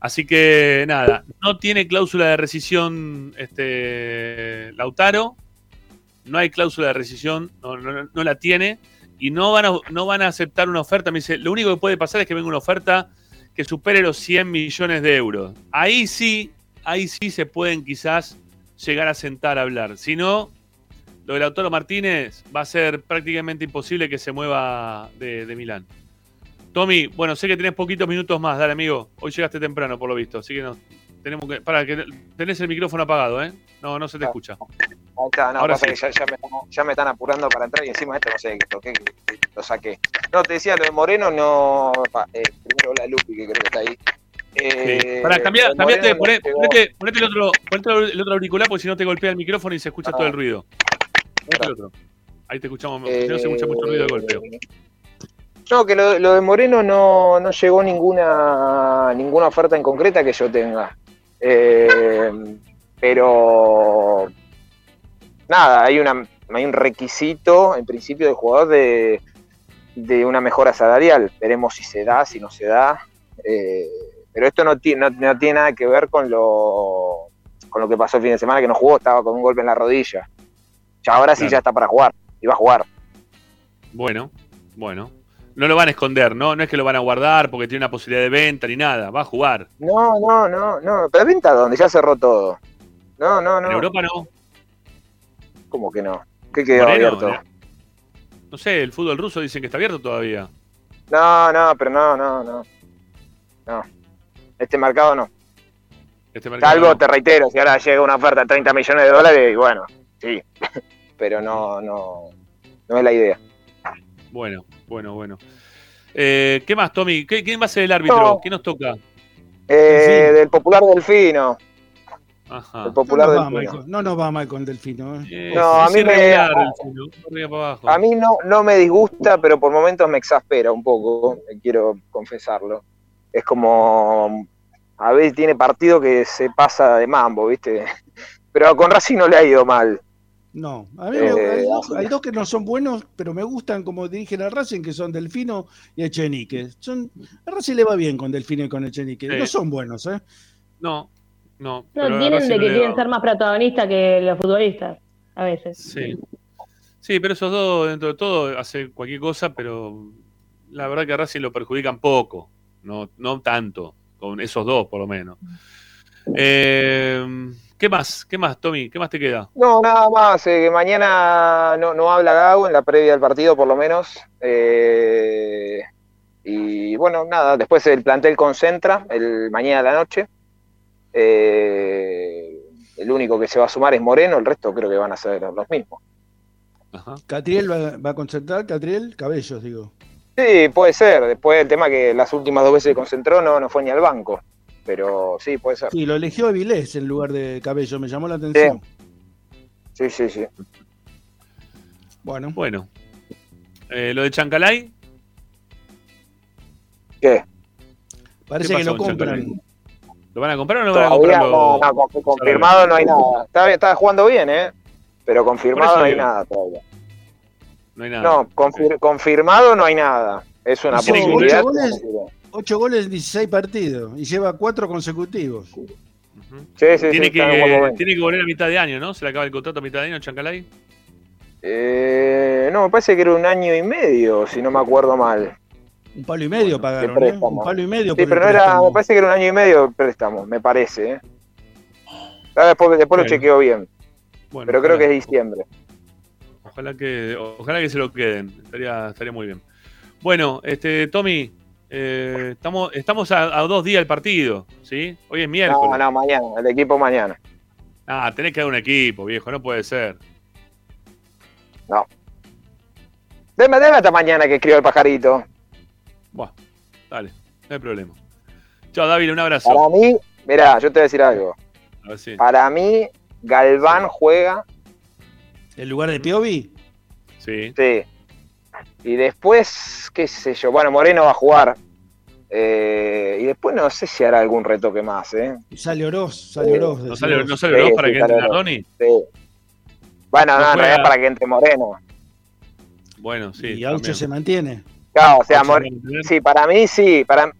Así que nada, no tiene cláusula de rescisión este Lautaro, no hay cláusula de rescisión, no, la tiene y no van, a, no van a aceptar una oferta. Me dice, lo único que puede pasar es que venga una oferta que supere los 100 millones de euros. Ahí sí, ahí sí se pueden quizás llegar a sentar a hablar. Si no, lo del Lautaro Martínez va a ser prácticamente imposible que se mueva de, Milán. Tommy, bueno, sé que tenés poquitos minutos más, dale amigo. Hoy llegaste temprano por lo visto, así que no, tenemos que. Para, que tenés el micrófono apagado, ¿eh? No, no se te escucha. Ahí está, no, Ahora sí. que ya, ya me, están- ya me están apurando para entrar y encima esto no sé que- que lo saqué. No, te decía lo de Moreno, no. pa, eh, primero la Lupi, que creo que está ahí. Eh, Para, cambiar, lo cambiate, poné- ponete, ponete el, otro, ponete el otro auricular porque si no te golpea el micrófono y se escucha Ah. todo el ruido. El otro. Ahí te escuchamos, Eh, no se escucha mucho ruido de golpeo. No, que lo, lo de Moreno no, no llegó ninguna ninguna oferta en concreta que yo tenga. Eh, pero nada, hay una hay un requisito en principio del jugador de, de una mejora salarial. Veremos si se da, si no se da. Eh, pero esto no, tiene no, no tiene nada que ver con lo con lo que pasó el fin de semana que no jugó, estaba con un golpe en la rodilla. Ya ahora sí ya está para jugar, y va a jugar. Bueno, bueno. No lo van a esconder, ¿no? No es que lo van a guardar porque tiene una posibilidad de venta ni nada. Va a jugar. No, no, no, no. Pero venta dónde, ya cerró todo. No, no, no. En Europa no. ¿Cómo que no? ¿Qué quedó Moreno, abierto? no. No sé, el fútbol ruso dicen que está abierto todavía. No, no, pero no, no, no. No. Este mercado no. Este mercado Salvo, no. te reitero, si ahora llega una oferta de 30 millones de dólares, y bueno, sí. *laughs* pero no, no, no es la idea. Bueno, bueno, bueno. Eh, ¿Qué más, Tommy? ¿Qué- ¿Quién va a ser el árbitro? No. ¿Qué nos toca? Eh, Del popular Delfino. Ajá. el popular no, nos del va con- no nos va mal con Delfino. ¿eh? Eh, No, a mí me- abajo. A mí no, no me disgusta, pero por momentos me exaspera un poco, quiero confesarlo. Es como, a veces tiene partido que se pasa de mambo, ¿viste? *laughs* Pero con Racing no le ha ido mal. No, a mí me- Eh, hay, dos, hay dos que no son buenos, pero me gustan como dirigen a Racing, que son Delfino y Echenique. Son, a Racing le va bien con Delfino y con Echenique. No son buenos, ¿eh? No, no. No, pero tienen de que quieren ser más protagonistas que los futbolistas, a veces. Sí. Sí, pero esos dos, dentro de todo, hacen cualquier cosa, pero la verdad que a Racing lo perjudican poco, no, no tanto, con esos dos por lo menos. Eh, ¿Qué más? ¿Qué más, Tommy? ¿Qué más te queda? No, nada más, eh, que mañana no, no habla Gago en la previa del partido, por lo menos. Eh, y bueno, nada, después el plantel concentra el mañana a la noche. Eh, el único que se va a sumar es Moreno, el resto creo que van a ser los mismos. Catriel va, va a concentrar, Catriel, cabellos, digo. Sí, puede ser. Después el tema que las últimas dos veces que concentró no, no fue ni al banco. Pero sí, puede ser. Sí, lo eligió Avilés en lugar de cabello, me llamó la atención. Sí, sí, sí. Bueno. Bueno. Eh, ¿Lo de Chancalay? ¿Qué? Parece ¿Qué que lo compran. Chancalay? ¿Lo van a comprar o no lo van a comprar? no, confirmado no hay nada. Está, está jugando bien, ¿eh? Pero confirmado no hay digo. nada todavía. No hay nada. No, confir- confirmado no hay nada. Es una posibilidad. goles, ocho goles en 16 partidos y lleva cuatro consecutivos. Sí, sí, sí, tiene, buen que, tiene que volver a mitad de año, ¿no? Se le acaba el contrato a mitad de año, Chancalay. Eh, no, me parece que era un año y medio, si no me acuerdo mal. Un palo y medio de pagaron, ¿eh? Un palo y medio. Sí, pero no era, me parece que era un año y medio de préstamo, me parece. ¿eh? Después, después lo Bueno. chequeo bien, Bueno, pero creo ojalá. que es diciembre. Ojalá que, ojalá que se lo queden. Estaría, estaría muy bien. Bueno, este, Tommy, eh, estamos, estamos a, a dos días del partido, ¿sí? Hoy es miércoles. No, no, mañana, el equipo mañana. Ah, tenés que dar un equipo, viejo, no puede ser. No. Deme, deme hasta mañana que escriba el pajarito. Buah, dale, no hay problema. Chao, David, un abrazo. Para mí, mirá, yo te voy a decir algo. A ver si. Para mí, Galván juega, ¿En lugar de Piovi? Sí. sí. Y después, qué sé yo, bueno, Moreno va a jugar. Eh, y después no sé si hará algún retoque más, ¿eh? Sale Oroz, sale. Oroz. ¿No sale, no sale Oroz sí, para que entre. Nardoni? Sí. Bueno, No no, no, para que entre Moreno. Bueno, sí. y Aucho se mantiene. Claro, o sea, Aucho More- se va a mantener. sí, para mí sí, para,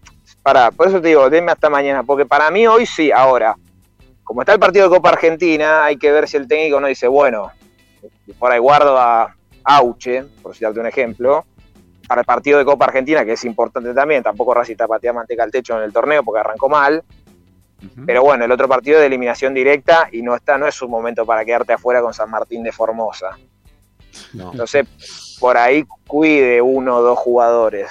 para, por eso te digo, denme hasta mañana, porque para mí hoy sí, ahora, como está el partido de Copa Argentina, hay que ver si el técnico no dice, bueno, por ahí guardo a Auche, por citarte un ejemplo, para el partido de Copa Argentina, que es importante también, tampoco Racing pateando manteca al techo en el torneo porque arrancó mal, pero bueno, el otro partido de eliminación directa y no está, no es un momento para quedarte afuera con San Martín de Formosa. No. Entonces, por ahí cuide uno o dos jugadores.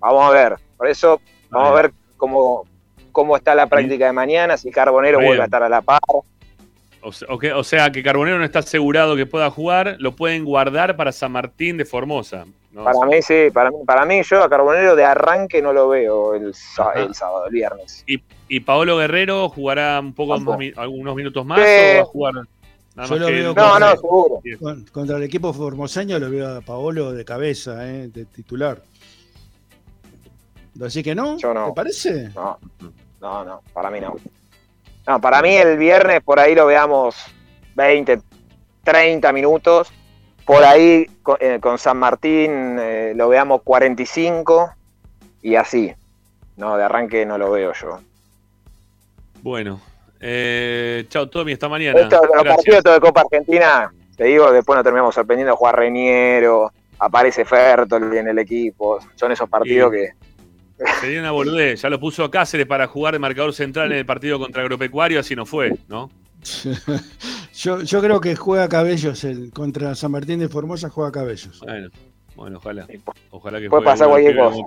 Vamos a ver. Por eso, vamos a ver cómo, cómo está la práctica de mañana, si Carbonero vuelve a estar a la par. O sea, o que- o sea, que Carbonero no está asegurado que pueda jugar, lo pueden guardar para San Martín de Formosa. ¿no? Para mí, sí, para mí, para mí yo a Carbonero de arranque no lo veo el, sábado, el viernes. ¿Y, y Paolo Guerrero jugará un poco más, algunos minutos más Sí. o va a jugar nada Yo lo veo No, no, seguro. Con- contra el equipo formoseño lo veo a Paolo de cabeza, ¿eh? de titular. Así que no, Yo no. ¿te parece? No, no, no, para mí no. No, para mí el viernes por ahí lo veamos 20, 30 minutos. Por ahí con, eh, con San Martín eh, lo veamos 45 y así. No, de arranque no lo veo yo. Bueno, eh, chao Tommy, hasta mañana. Esto, los partidos de Copa Argentina, te digo, después nos terminamos sorprendiendo a jugar Reñero, aparece Fertol en el equipo. Son esos partidos que Sería una boludez. Ya lo puso Cáceres para jugar de marcador central en el partido contra Agropecuario, así no fue, ¿no? *laughs* yo, yo creo que juega Cabellos el, contra San Martín de Formosa, juega Cabellos. Bueno, bueno, ojalá. Ojalá que puede pasar cualquier cosa.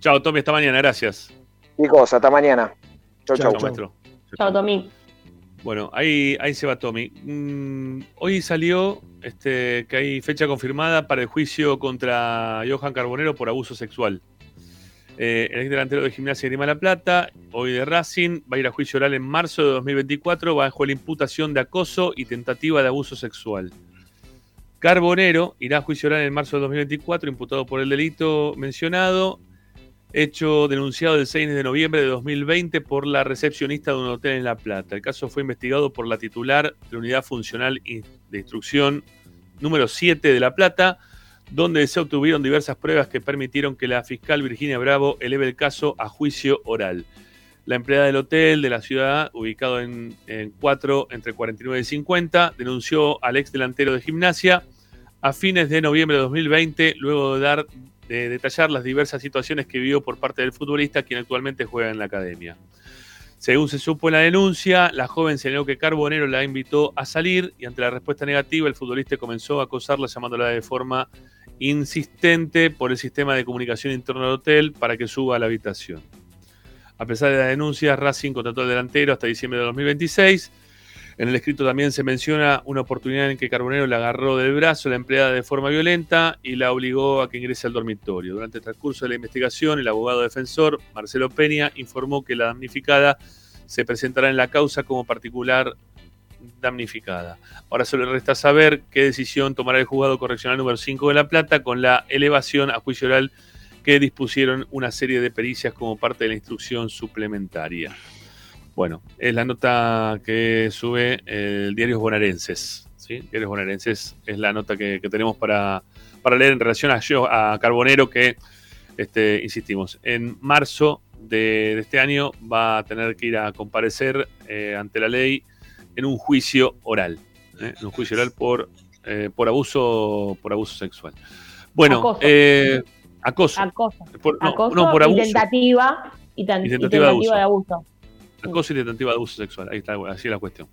Chao Tommy, hasta mañana, gracias. Chicos, hasta mañana. Chau, Chao, chau. maestro. Chao, Tommy. Bueno, ahí, ahí se va Tommy. Mm, hoy salió este, que hay fecha confirmada para el juicio contra Johan Carbonero por abuso sexual. Eh, el ex delantero de Gimnasia de Grima La Plata, hoy de Racing, va a ir a juicio oral en marzo de 2024 bajo la imputación de acoso y tentativa de abuso sexual. Carbonero irá a juicio oral en marzo de 2024, imputado por el delito mencionado, hecho denunciado el 6 de noviembre de 2020 por la recepcionista de un hotel en La Plata. El caso fue investigado por la titular de la Unidad Funcional de Instrucción número 7 de La Plata, donde se obtuvieron diversas pruebas que permitieron que la fiscal Virginia Bravo eleve el caso a juicio oral. La empleada del hotel de la ciudad, ubicado en, 4 entre 49 y 50, denunció al ex delantero de gimnasia a fines de noviembre de 2020, luego de dar de detallar las diversas situaciones que vivió por parte del futbolista, quien actualmente juega en la academia. Según se supo en la denuncia, la joven señaló que Carbonero la invitó a salir y ante la respuesta negativa el futbolista comenzó a acosarla llamándola de forma insistente por el sistema de comunicación interno del hotel para que suba a la habitación. A pesar de la denuncia, Racing contrató al delantero hasta diciembre de 2026. En el escrito también se menciona una oportunidad en que Carbonero le agarró del brazo a la empleada de forma violenta y la obligó a que ingrese al dormitorio. Durante el transcurso de la investigación, el abogado defensor, Marcelo Peña, informó que la damnificada se presentará en la causa como particular damnificada. Ahora solo resta saber qué decisión tomará el juzgado correccional número 5 de La Plata con la elevación a juicio oral que dispusieron una serie de pericias como parte de la instrucción suplementaria. Bueno, es la nota que sube el Diarios Bonaerenses. ¿sí? Diarios Bonaerenses es la nota que, tenemos para, para, leer en relación a, a Carbonero que, este, insistimos, en marzo de, este año va a tener que ir a comparecer eh, ante la ley en un juicio oral, ¿eh? en un juicio oral por, eh, por abuso por abuso sexual. Bueno, acoso. Eh, acoso. Acoso. no, por abuso. Y tentativa, y, tentativa, de, abuso. Acoso y tentativa de abuso sexual. Ahí está, así es la cuestión.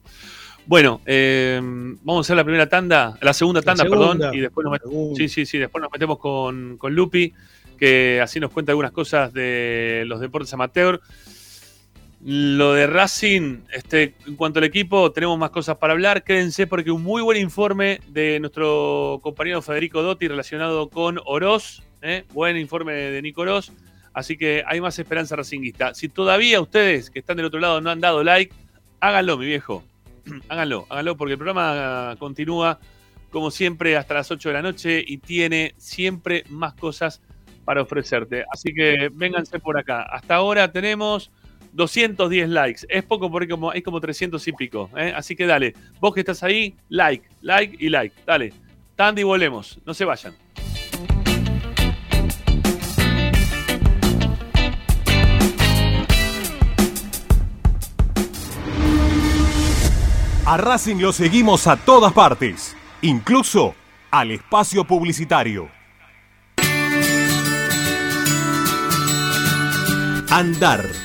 Bueno, vamos a hacer la primera tanda, la segunda tanda, perdón, y después nos metemos, sí, sí, sí, después nos metemos con, con Lupi, que así nos cuenta algunas cosas de los deportes amateur. Lo de Racing, este, en cuanto al equipo, tenemos más cosas para hablar. Quédense porque un muy buen informe de nuestro compañero Federico Dotti relacionado con Oroz. ¿eh? Buen informe de Nico Oroz. Así que hay más esperanza racinguista. Si todavía ustedes que están del otro lado no han dado like, háganlo, mi viejo. *clears throat* háganlo, háganlo porque el programa continúa como siempre hasta las 8 de la noche y tiene siempre más cosas para ofrecerte. Así que vénganse por acá. Hasta ahora tenemos 210 likes. Es poco porque como, hay como 300 y pico. ¿eh? Así que dale, vos que estás ahí, like, like y like. Dale. Tandy, volvemos. No se vayan. A Racing lo seguimos a todas partes, incluso al espacio publicitario. Andar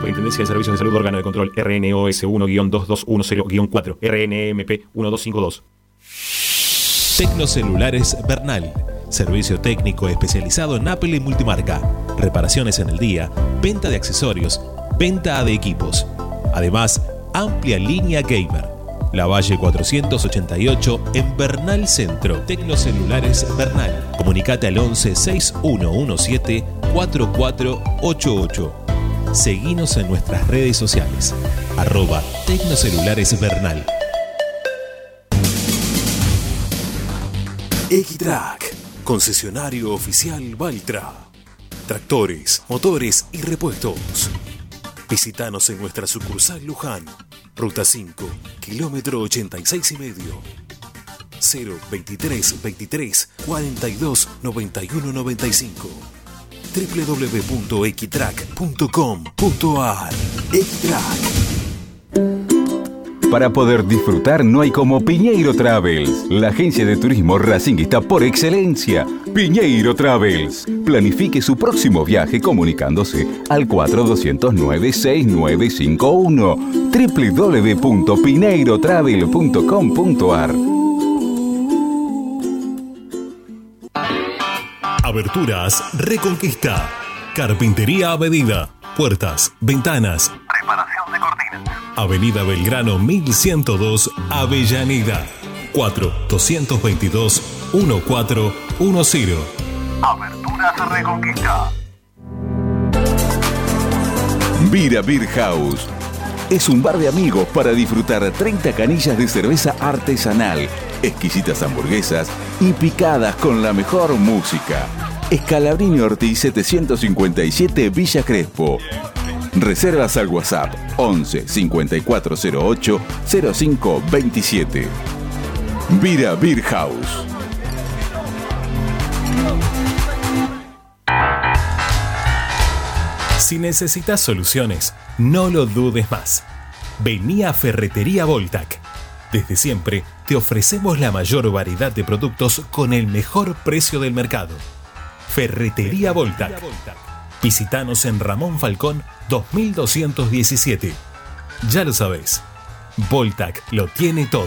Superintendencia de Servicios de Salud Órgano de Control RNOS 1-2210-4 RNMP 1252. Tecnocelulares Bernal. Servicio técnico especializado en Apple y multimarca. Reparaciones en el día, venta de accesorios, venta de equipos. Además, amplia línea gamer. La Valle 488 en Bernal Centro. Tecnocelulares Bernal. Comunicate al 11 6117 4488. Seguinos en nuestras redes sociales. Arroba Tecnocelulares Bernal. X-Track, concesionario oficial Valtra. Tractores, motores y repuestos. Visítanos en nuestra sucursal Luján, ruta 5, kilómetro 86 y medio. 0 23 23 42 91 95 www.equitrack.com.ar Para poder disfrutar no hay como Piñeiro Travels, la agencia de turismo racinguista por excelencia. Piñeiro Travels. Planifique su próximo viaje comunicándose al 4209-6951 www.pineirotravel.com.ar Aberturas Reconquista. Carpintería a medida. Puertas, ventanas. Preparación de cortinas. Avenida Belgrano 1102, Avellaneda. 4-222-1410. Aberturas Reconquista. Vira Beer House. Es un bar de amigos para disfrutar 30 canillas de cerveza artesanal, exquisitas hamburguesas y picadas con la mejor música. Escalabrini Ortiz 757 Villa Crespo. Reservas al WhatsApp 11 5408 0527. Vira Beer House. Si necesitas soluciones, no lo dudes más. Vení a Ferretería Voltac. Desde siempre te ofrecemos la mayor variedad de productos con el mejor precio del mercado. Ferretería Voltac. Visítanos en Ramón Falcón 2217. Ya lo sabes, Voltac lo tiene todo.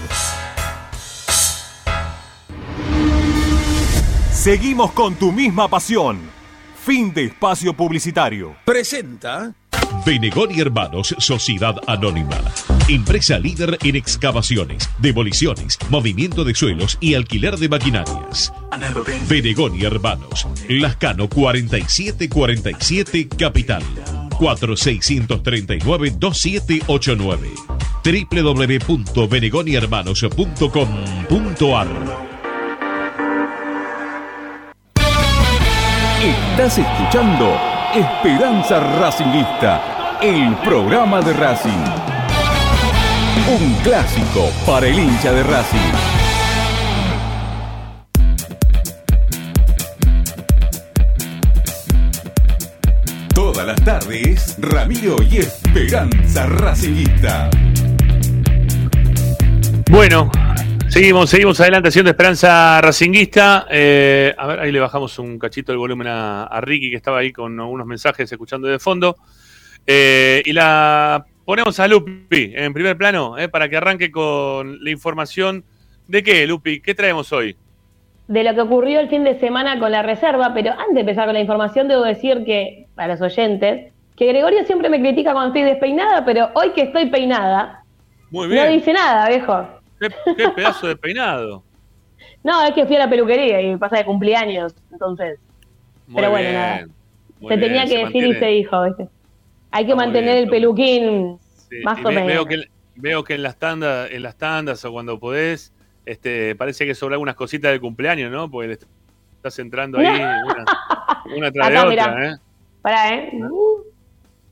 Seguimos con tu misma pasión. Fin de espacio publicitario. Presenta. Benegón y Hermanos, Sociedad Anónima. Empresa líder en excavaciones, demoliciones, movimiento de suelos y alquiler de maquinarias. Benegón y Hermanos, Lascano 4747 Capital. 4639-2789 www.benegonihermanos.com.ar Estás escuchando Esperanza Racingista, el programa de Racing. Un clásico para el hincha de Racing. Todas las tardes, Ramiro y Esperanza Racingista. Bueno, seguimos, seguimos adelante haciendo Esperanza Racinguista. Eh, a ver, ahí le bajamos un cachito el volumen a, a Ricky, que estaba ahí con unos mensajes escuchando de fondo. Eh, y la ponemos a Lupi en primer plano, eh, para que arranque con la información de qué, Lupi, ¿qué traemos hoy? de lo que ocurrió el fin de semana con la reserva, pero antes de empezar con la información, debo decir que, para los oyentes, que Gregorio siempre me critica cuando estoy despeinada, pero hoy que estoy peinada, Muy no dice nada, viejo. ¿Qué, qué pedazo de peinado? *laughs* No, es que fui a la peluquería y pasa de cumpleaños, entonces. Muy pero bueno, bien, nada. muy Se bien, tenía que se decir y se dijo, ¿viste? Hay que Está muy mantener bien, el peluquín Sí, más y o menos. veo, que, veo que en las tandas, en las tandas o cuando podés, este, parece que sobra algunas cositas del cumpleaños, ¿no? Porque le estás entrando ahí *laughs* una, una tras de Acá, otra, mirá. ¿eh? Pará, ¿eh? Uh,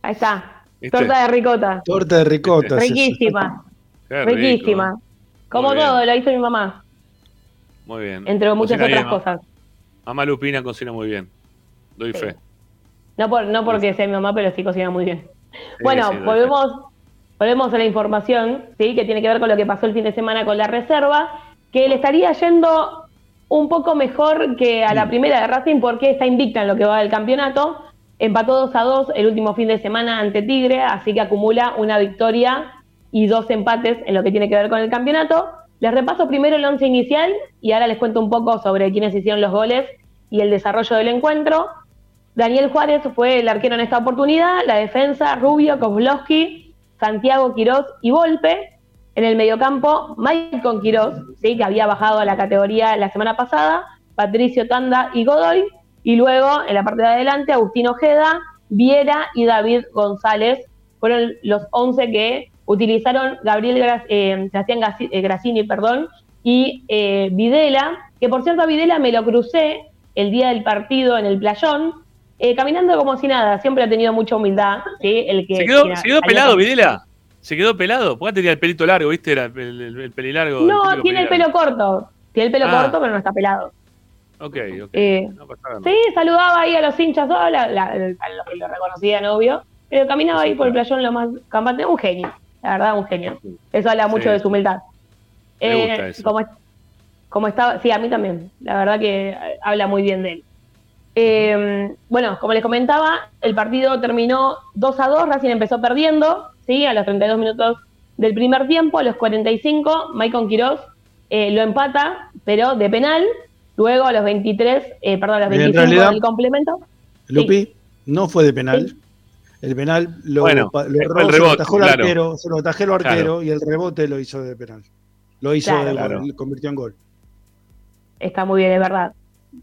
ahí está. ¿Viste? Torta de ricota. Torta de ricota. Riquísima. Riquísima. Como todo, lo hizo mi mamá, Muy bien. entre muchas otras cosas. Mamá Lupina cocina muy bien. Doy Sí. fe. No, por, no porque sea mi mamá, pero sí cocina muy bien. bueno, sí, volvemos, volvemos a la información, ¿sí? que tiene que ver con lo que pasó el fin de semana con la reserva, que le estaría yendo un poco mejor que a la primera de Racing porque está invicta en lo que va del campeonato. Empató 2 a 2 el último fin de semana ante Tigre, así que acumula una victoria y dos empates en lo que tiene que ver con el campeonato. Les repaso primero el once inicial y ahora les cuento un poco sobre quiénes hicieron los goles y el desarrollo del encuentro. Daniel Juárez fue el arquero en esta oportunidad, la defensa, Rubio, Kozlowski, Santiago Quirós y Volpe. En el mediocampo, Maicon Quirós, ¿sí? que había bajado a la categoría la semana pasada, Patricio Tanda y Godoy. Y luego, en la parte de adelante, Agustín Ojeda, Viera y David González fueron los 11 que utilizaron Gabriel Gra- eh, eh, Grassini perdón, y eh, Videla, que por cierto a Videla me lo crucé el día del partido en el playón, eh, caminando como si nada, siempre ha tenido mucha humildad. ¿sí? El que, ¿Se quedó, que se quedó salió pelado, Videla? ¿Se quedó pelado? Porque antes tenía el pelito largo, ¿viste? Era el, el, el pelilargo. el No, tiene el pelo corto. Tiene el pelo Ah. corto, pero no está pelado. Ok, ok. Eh, No. Sí, saludaba ahí a los hinchas, la- la- a los que lo reconocían, obvio. Pero caminaba ahí por el playón lo más campante. Un genio, la verdad, un genio. Eso habla mucho Sí. de su humildad. Me Eh, gusta eso. Como, como estaba, sí, a mí también, la verdad que eh, habla muy bien de él. Eh, bueno, como les comentaba, el partido terminó 2 a 2, Racing empezó perdiendo, ¿sí? a los 32 minutos del primer tiempo, a los 45, Maicon Quiroz eh, lo empata, pero de penal, luego a los 23, eh, perdón, a los En 25 realidad, del complemento. Lupi, no fue de penal. El penal lo, Bueno, pa- lo fue erró, el se lo rebote, atajó el claro. arquero, se lo atajó el arquero Claro. y el rebote lo hizo de penal. Lo hizo Claro. de gol, Claro. lo convirtió en gol. Está muy bien, es verdad.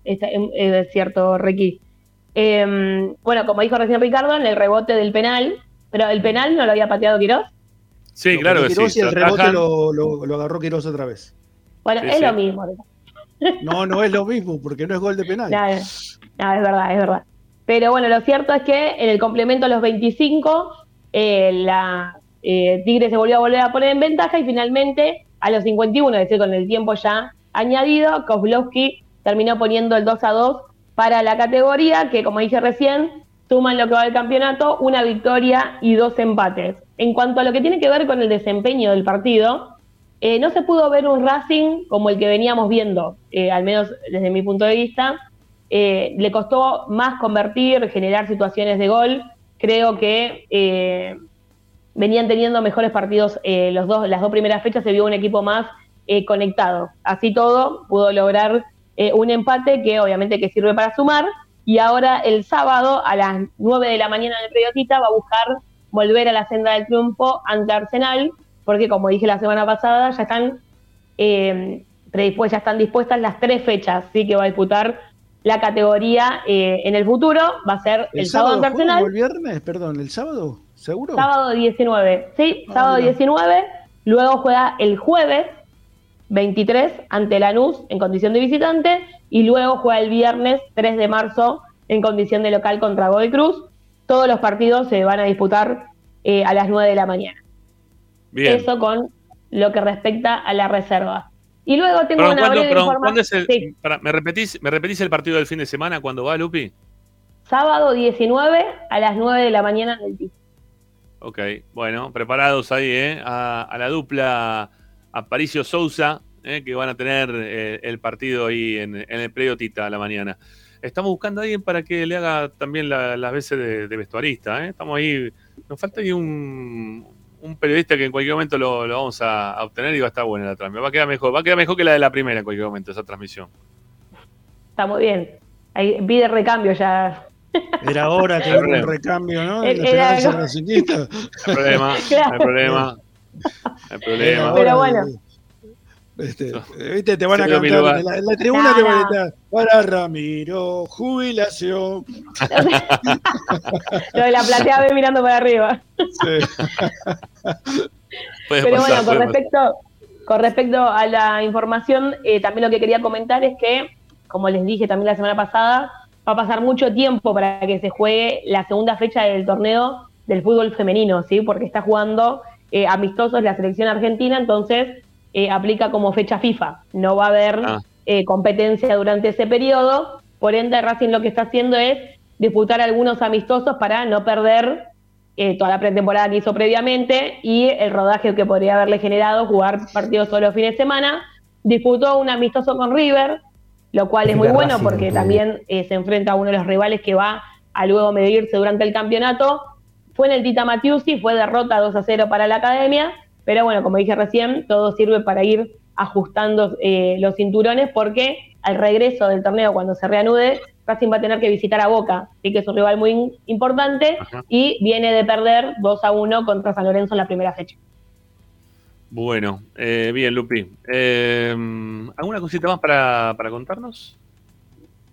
Está- em, es cierto, Ricky. Eh, bueno, como dijo recién Ricardo, en el rebote del penal, pero el penal no lo había pateado Quirós. Sí, Lo claro que sí. Y el rebote lo, lo- lo agarró Quirós otra vez. Bueno, Sí, es sí. lo mismo. No, no es lo mismo, porque no es gol de penal. No, es verdad, es verdad. Pero bueno, lo cierto es que en el complemento a los 25, eh, la eh, Tigre se volvió a volver a poner en ventaja y finalmente a los 51, es decir, con el tiempo ya añadido, Kozlowski terminó poniendo el 2 a 2 para la categoría, que como dije recién, suman lo que va del campeonato, una victoria y dos empates. En cuanto a lo que tiene que ver con el desempeño del partido, eh, no se pudo ver un Racing como el que veníamos viendo, eh, al menos desde mi punto de vista. Eh, le costó más convertir, generar situaciones de gol. Creo que eh, venían teniendo mejores partidos eh, los dos, las dos primeras fechas, se vio un equipo más conectado. Así todo, pudo lograr un empate que obviamente que sirve para sumar. Y ahora el sábado a las 9 de la mañana en el Periodista va a buscar volver a la senda del triunfo ante Arsenal, porque como dije la semana pasada, ya están predispuestas, ya están dispuestas las tres fechas, sí que va a disputar la categoría eh, en el futuro. Va a ser el, ¿El sábado o el viernes? Perdón, ¿el sábado? ¿Seguro? Sábado 19, sí, Ah, sábado mira. 19. Luego juega el jueves 23 ante Lanús en condición de visitante. Y luego juega el viernes 3 de marzo en condición de local contra Godoy Cruz. Todos los partidos se van a disputar eh, a las 9 de la mañana. Bien. Eso con lo que respecta a la reserva. Y luego tengo Perdón, una ¿cuándo- breve perdón, información. ¿cuándo es el- Sí, pará, ¿me, repetís, ¿Me repetís el partido del fin de semana cuando va, Lupi? sábado 19 a las 9 de la mañana en el. Ok, bueno, preparados ahí, ¿eh? A, a la dupla Aparicio Sousa, ¿eh? que van a tener eh, el partido ahí en, en el predio Tita a la mañana. Estamos buscando a alguien para que le haga también la- las veces de, de vestuarista, ¿eh? Estamos ahí, nos falta ahí un, un periodista que en cualquier momento lo, lo vamos a, a obtener y va a estar buena la transmisión. Va a quedar mejor, va a quedar mejor que la de la primera en cualquier momento, esa transmisión. Está muy bien. Ahí pide recambio ya. Era hora que *laughs* No hay hubo un problema. recambio, ¿no? Era- racinguista. No hay problema, no hay Claro. problema. No hay problema. Pero bueno. De- este, viste, te van a mi cantar en la, en la tribuna te van a gritar para Ramiro, jubilación. *laughs* Lo de la platea ve mirando para arriba. *laughs* Puede Pero pasar, bueno, con pasar. respecto, con respecto a la información, eh, también lo que quería comentar es que, como les dije también la semana pasada, va a pasar mucho tiempo para que se juegue la segunda fecha del torneo del fútbol femenino, ¿sí? Porque está jugando eh, amistosos la selección argentina, entonces eh, aplica como fecha FIFA. No va a haber Ah. eh, competencia durante ese periodo. Por ende, Racing lo que está haciendo es disputar algunos amistosos para no perder eh, toda la pretemporada que hizo previamente y el rodaje que podría haberle generado jugar partidos los fines de semana. Disputó un amistoso con River, lo cual es muy bueno Racing, porque también eh, se enfrenta a uno de los rivales que va a luego medirse durante el campeonato. Fue en el Tita Matiusi, fue derrota 2 a 0 para la academia, pero bueno, como dije recién, todo sirve para ir ajustando eh, los cinturones porque al regreso del torneo, cuando se reanude, Racing va a tener que visitar a Boca, así que es un rival muy importante Ajá. y viene de perder 2 a 1 contra San Lorenzo en la primera fecha. Bueno, eh, bien, Lupi. Eh, ¿Alguna cosita más para, para contarnos?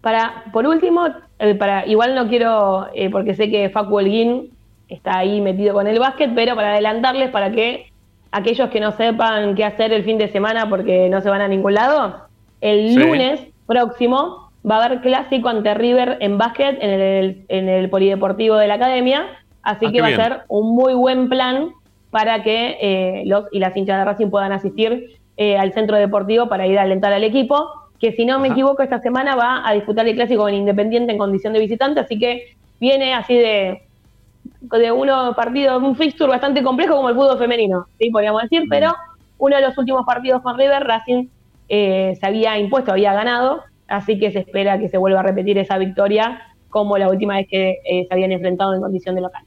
Para, por último, eh, para, igual no quiero, porque sé que Facu Holguín está ahí metido con el básquet, pero para adelantarles, para que aquellos que no sepan qué hacer el fin de semana porque no se van a ningún lado, el Sí. lunes próximo va a haber clásico ante River en básquet en el, en el Polideportivo de la Academia, así Ah, que va bien. a ser un muy buen plan para que eh, los y las hinchas de Racing puedan asistir eh, al centro deportivo para ir a alentar al equipo, que si no me Ajá. equivoco esta semana va a disputar el clásico en Independiente en condición de visitante, así que viene así de de uno partido, un fixture bastante complejo como el fútbol femenino, ¿sí? podríamos decir, pero uno de los últimos partidos con River, Racing eh, se había impuesto, había ganado, así que se espera que se vuelva a repetir esa victoria como la última vez que eh, se habían enfrentado en condición de local.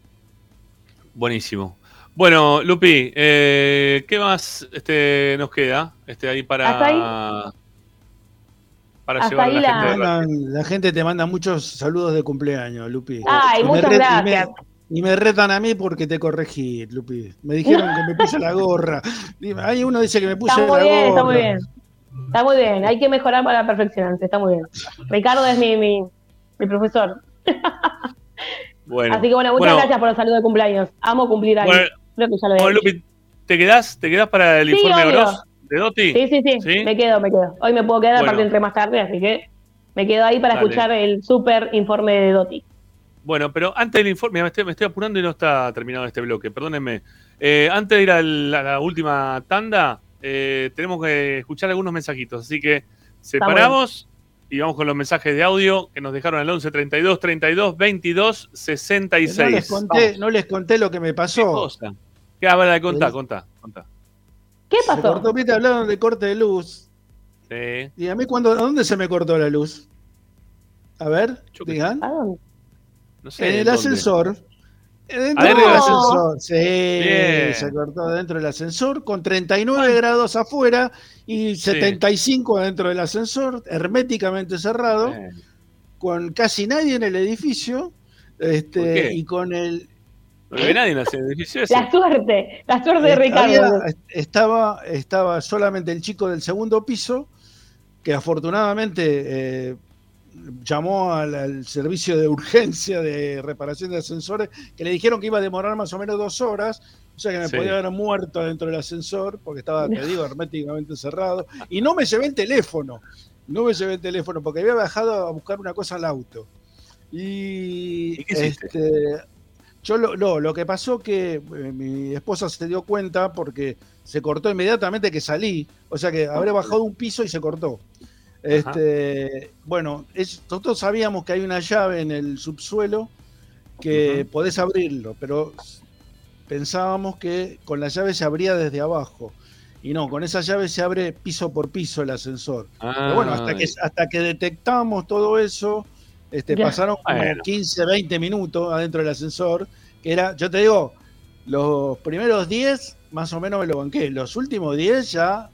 Buenísimo. Bueno, Lupi, eh, ¿qué más este, nos queda este, ahí para, Hasta ahí. para Hasta ahí la, la- gente la te manda muchos saludos de cumpleaños, Lupi. Ay, Y muchas me- gracias. Y me retan a mí porque te corregí, Lupi. Me dijeron que me puse la gorra. Hay uno dice que me puse Está muy la bien, gorra. está muy bien. Está muy bien, hay que mejorar para perfeccionarse, está muy bien. Ricardo es mi, mi, mi profesor. *laughs* Bueno, Así que bueno, muchas Bueno, gracias por los saludos de cumpleaños. Amo cumplir años. Bueno, Creo que ya lo he bueno, dicho. Lupi, ¿te quedás? ¿Te quedás para el Sí, informe obvio. De Dotti? Sí, sí, sí, me quedo, me quedo. Hoy me puedo quedar, Bueno. aparte entré más tarde, así que me quedo ahí para Dale. escuchar el súper informe de Doti. Bueno, pero antes del informe, me estoy, me estoy apurando y no está terminado este bloque, perdónenme. Eh, antes de ir a la, a la última tanda, eh, tenemos que escuchar algunos mensajitos, así que separamos y vamos con los mensajes de audio que nos dejaron al 11 32 32 22 66. No les, conté, no les conté lo que me pasó. ¿Qué habla? Contá, contá, contá. ¿Qué Se cortó, viste, hablaron de corte de luz. Sí. ¿Y a mí cuando, a dónde se me cortó la luz? A ver, digan. No sé, en el ¿dónde? ascensor. Dentro Adentro del ascensor. Sí, Bien. se cortó dentro del ascensor con 39 grados afuera y 75 dentro del ascensor, herméticamente cerrado, con casi nadie en el edificio. Este, ¿Por qué? y con el No ve nadie en ese edificio ese. La suerte, la suerte de Ricardo. había- estaba, estaba solamente el chico del segundo piso, que afortunadamente eh, llamó al, al servicio de urgencia de reparación de ascensores, que le dijeron que iba a demorar más o menos dos horas, o sea que me Sí. podía haber muerto dentro del ascensor, porque estaba, te digo, herméticamente cerrado, y no me llevé el teléfono, no me llevé el teléfono, porque había bajado a buscar una cosa al auto. Y, este, yo lo, no, lo que pasó que eh, mi esposa se dio cuenta porque se cortó inmediatamente que salí, o sea que habré bajado un piso y se cortó. Este, bueno, es- nosotros sabíamos que hay una llave en el subsuelo que podés abrirlo, pero pensábamos que con la llave se abría desde abajo. Y no, con esa llave se abre piso por piso el ascensor. Pero bueno, hasta que, hasta que detectamos todo eso, este, pasaron como Bueno. 15, 20 minutos adentro del ascensor, que era, yo te digo, los primeros 10 más o menos me lo banqué, los últimos 10 ya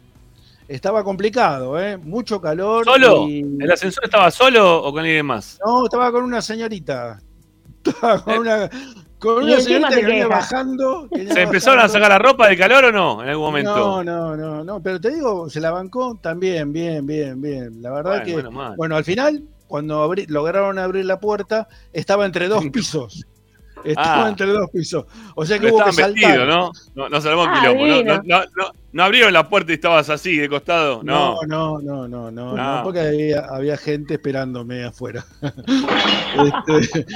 estaba complicado, ¿eh? mucho calor. ¿Solo? y- ¿El ascensor estaba solo o con alguien más? No, estaba con una señorita. *laughs* Estaba con una, con señorita se que venía bajando. que ¿Se empezaron a sacar la ropa de calor o no en algún momento? No, no, no, no, pero te digo, se la bancó también, bien, bien, bien. La verdad Bueno, que, bueno, al final, cuando abrí- lograron abrir la puerta, estaba entre dos *laughs* pisos. Estaba Ah. entre dos pisos. O sea que Pero hubo que saltar. ¿no? No, no salvó Ah, quilombo. No, no, no, no, no abrieron la puerta y estabas así, de costado. No. No, no, no, no, no, Ah. no, porque había, había gente esperándome afuera. *laughs* Este,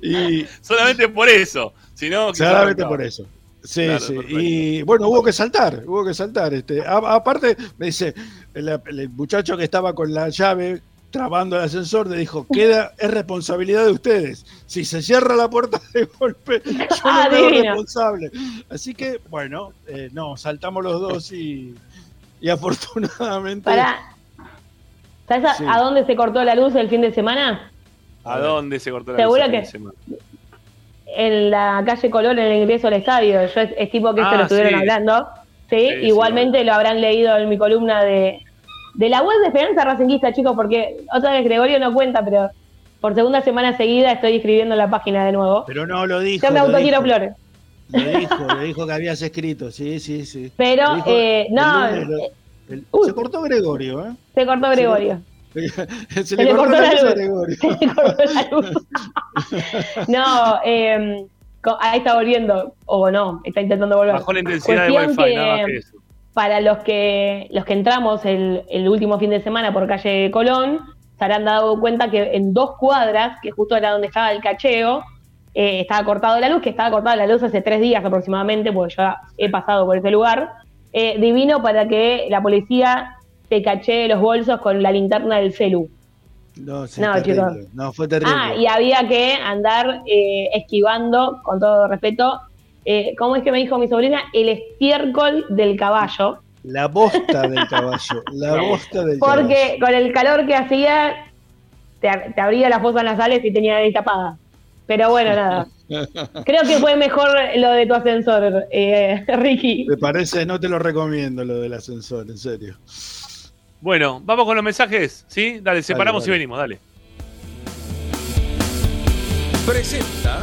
y Solamente por eso. Si no, quizás Solamente por eso. Sí, Claro, sí. perfecto. Y bueno, hubo que saltar, hubo que saltar. Este, a- aparte, me dice, el, el muchacho que estaba con la llave trabando el ascensor, le dijo, queda, es responsabilidad de ustedes. Si se cierra la puerta de golpe, yo no *laughs* Ah, divino. responsable. Así que, bueno, eh, no, saltamos los dos y, y *laughs* afortunadamente... Pará. ¿Sabes a, Sí. a dónde se cortó la luz el fin de semana? ¿A dónde se cortó la luz el que- fin de semana? En la calle Colón, en el ingreso al estadio. Yo es- estimo que esto Ah, lo estuvieron sí. hablando. ¿sí? Sí, sí, Igualmente lo habrán leído en mi columna de, de la web de Esperanza Racinguista, chicos, porque otra vez Gregorio no cuenta, pero por segunda semana seguida estoy escribiendo en la página de nuevo. Pero no lo dijo. Yo me dijo. flores. Lo dijo, lo dijo que habías escrito, sí, sí, sí. Pero, dijo eh, el no, eh, se cortó Gregorio, ¿eh? Se cortó Gregorio. *laughs* Se, Se le, le cortó, cortó la la luz a. Gregorio. *laughs* Se le cortó la luz. No, eh, ahí está volviendo, o no, está intentando volver. Bajó la intensidad de Wi-Fi, que, nada más que eso. Para los que los que entramos el, el último fin de semana por calle Colón, se habrán dado cuenta que en dos cuadras, que justo era donde estaba el cacheo, eh, estaba cortado la luz, que estaba cortada la luz hace tres días aproximadamente, porque yo he pasado por ese lugar. Eh, divino para que la policía te cachee los bolsos con la linterna del celu. No, sí, No, chicos. No, fue terrible. Ah, y había que andar eh, esquivando, con todo respeto, eh, ¿cómo es que me dijo mi sobrina? El estiércol del caballo. La bosta del caballo. La bosta del caballo. Porque con el calor que hacía, te, te abría las fosas nasales y tenía ahí tapada. Pero bueno, nada. *laughs* Creo que fue mejor lo de tu ascensor, eh, *laughs* Ricky. Me parece, no te lo recomiendo lo del ascensor, en serio. Bueno, vamos con los mensajes, ¿sí? Dale, separamos dale. y venimos, dale. Presenta.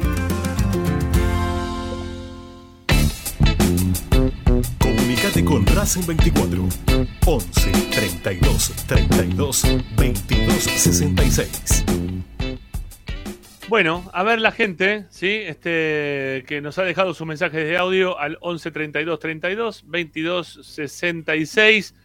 Con Racing 24 11 32 32 22 66. Bueno, a ver la gente, ¿sí? Este, que nos ha dejado sus mensajes de audio al 11 32 32 22 66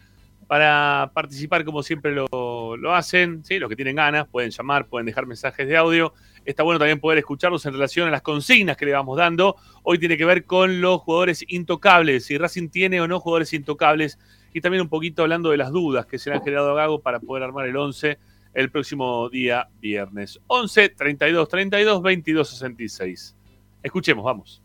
para participar como siempre lo, lo hacen, ¿sí? Los que tienen ganas pueden llamar, pueden dejar mensajes de audio. Está bueno también poder escucharlos en relación a las consignas que le vamos dando. Hoy tiene que ver con los jugadores intocables, si Racing tiene o no jugadores intocables y también un poquito hablando de las dudas que se le han generado a Gago para poder armar el 11 el próximo día viernes. 11 32 32 22 66. Escuchemos, vamos.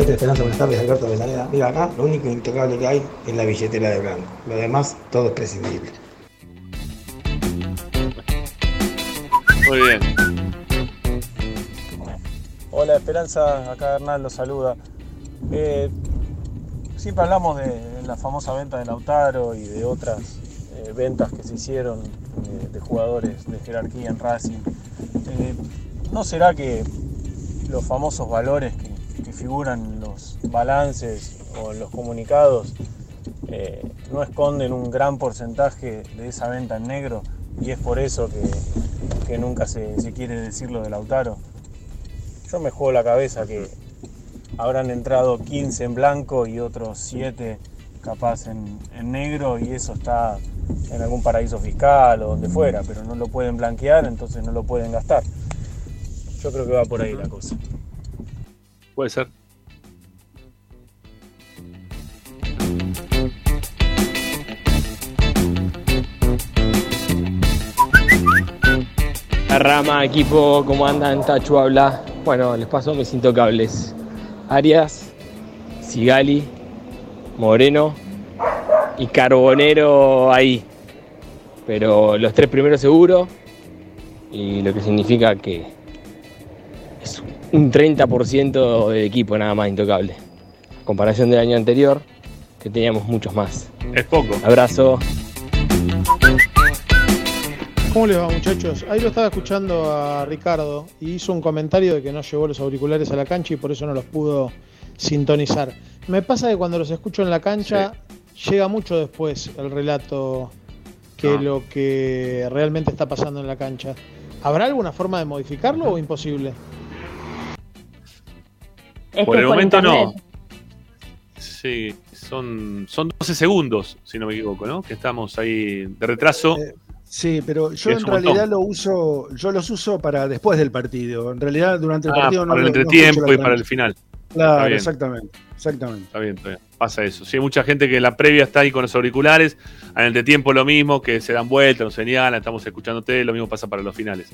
Muchachos, Esperanza, buenas tardes, Alberto Avellaneda. Mira, acá lo único intocable que hay es la billetera de blanco. Lo demás, todo es prescindible. Muy bien. Hola Esperanza, acá Hernán los saluda. Eh, siempre hablamos de la famosa venta de Lautaro y de otras eh, ventas que se hicieron eh, de jugadores de jerarquía en Racing. Eh, ¿No será que los famosos valores que, que figuran en los balances o en los comunicados eh, no esconden un gran porcentaje de esa venta en negro y es por eso que, que nunca se, se quiere decir lo de Lautaro? Yo me juego la cabeza que habrán entrado 15 en blanco y otros 7 capaz en, en negro y eso está en algún paraíso fiscal o donde fuera, pero no lo pueden blanquear, entonces no lo pueden gastar. Yo creo que va por ahí la cosa. Puede ser. La rama, equipo, ¿cómo andan? Tachu habla. Bueno, les paso mis intocables. Arias, Sigali, Moreno y Carbonero ahí. Pero los tres primeros seguro. Y lo que significa que un 30% del equipo nada más intocable. A comparación del año anterior, que teníamos muchos más. Es poco. Abrazo. ¿Cómo les va muchachos? Ahí lo estaba escuchando a Ricardo y hizo un comentario de que no llevó los auriculares a la cancha y por eso no los pudo sintonizar. Me pasa que cuando los escucho en la cancha llega mucho después el relato que Ah. lo que realmente está pasando en la cancha. ¿Habrá alguna forma de modificarlo o imposible? Por el momento no. Sí, son, son 12 segundos, si no me equivoco, ¿no? Que estamos ahí de retraso. Sí, pero yo en montón. realidad lo uso, yo los uso para después del partido. En realidad durante el Ah, partido no para el no entretiempo y para el final. Claro, exactamente, exactamente. Está bien, está bien. Pasa eso. Sí, hay mucha gente que en la previa está ahí con los auriculares, en el entretiempo lo mismo, que se dan vueltas, nos señalan, estamos escuchándote, lo mismo pasa para los finales.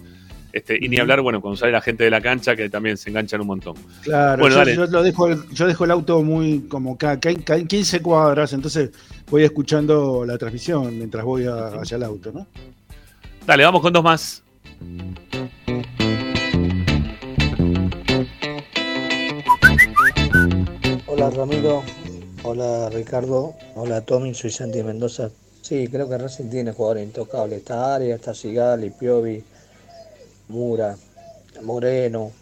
Este, y ni hablar, bueno, cuando sale la gente de la cancha, que también se enganchan un montón. Claro, Bueno, yo, dale. yo lo dejo el, yo dejo el auto muy como ca- ca- ca- 15 cuadras, entonces voy escuchando la transmisión mientras voy a- hacia el auto, ¿no? Dale, vamos con dos más. Hola Ramiro, hola Ricardo, hola Tommy, soy Santi Mendoza. Sí, creo que Racing tiene jugadores intocables. Está Arias, está Sigali, Piovi, Mura, Moreno,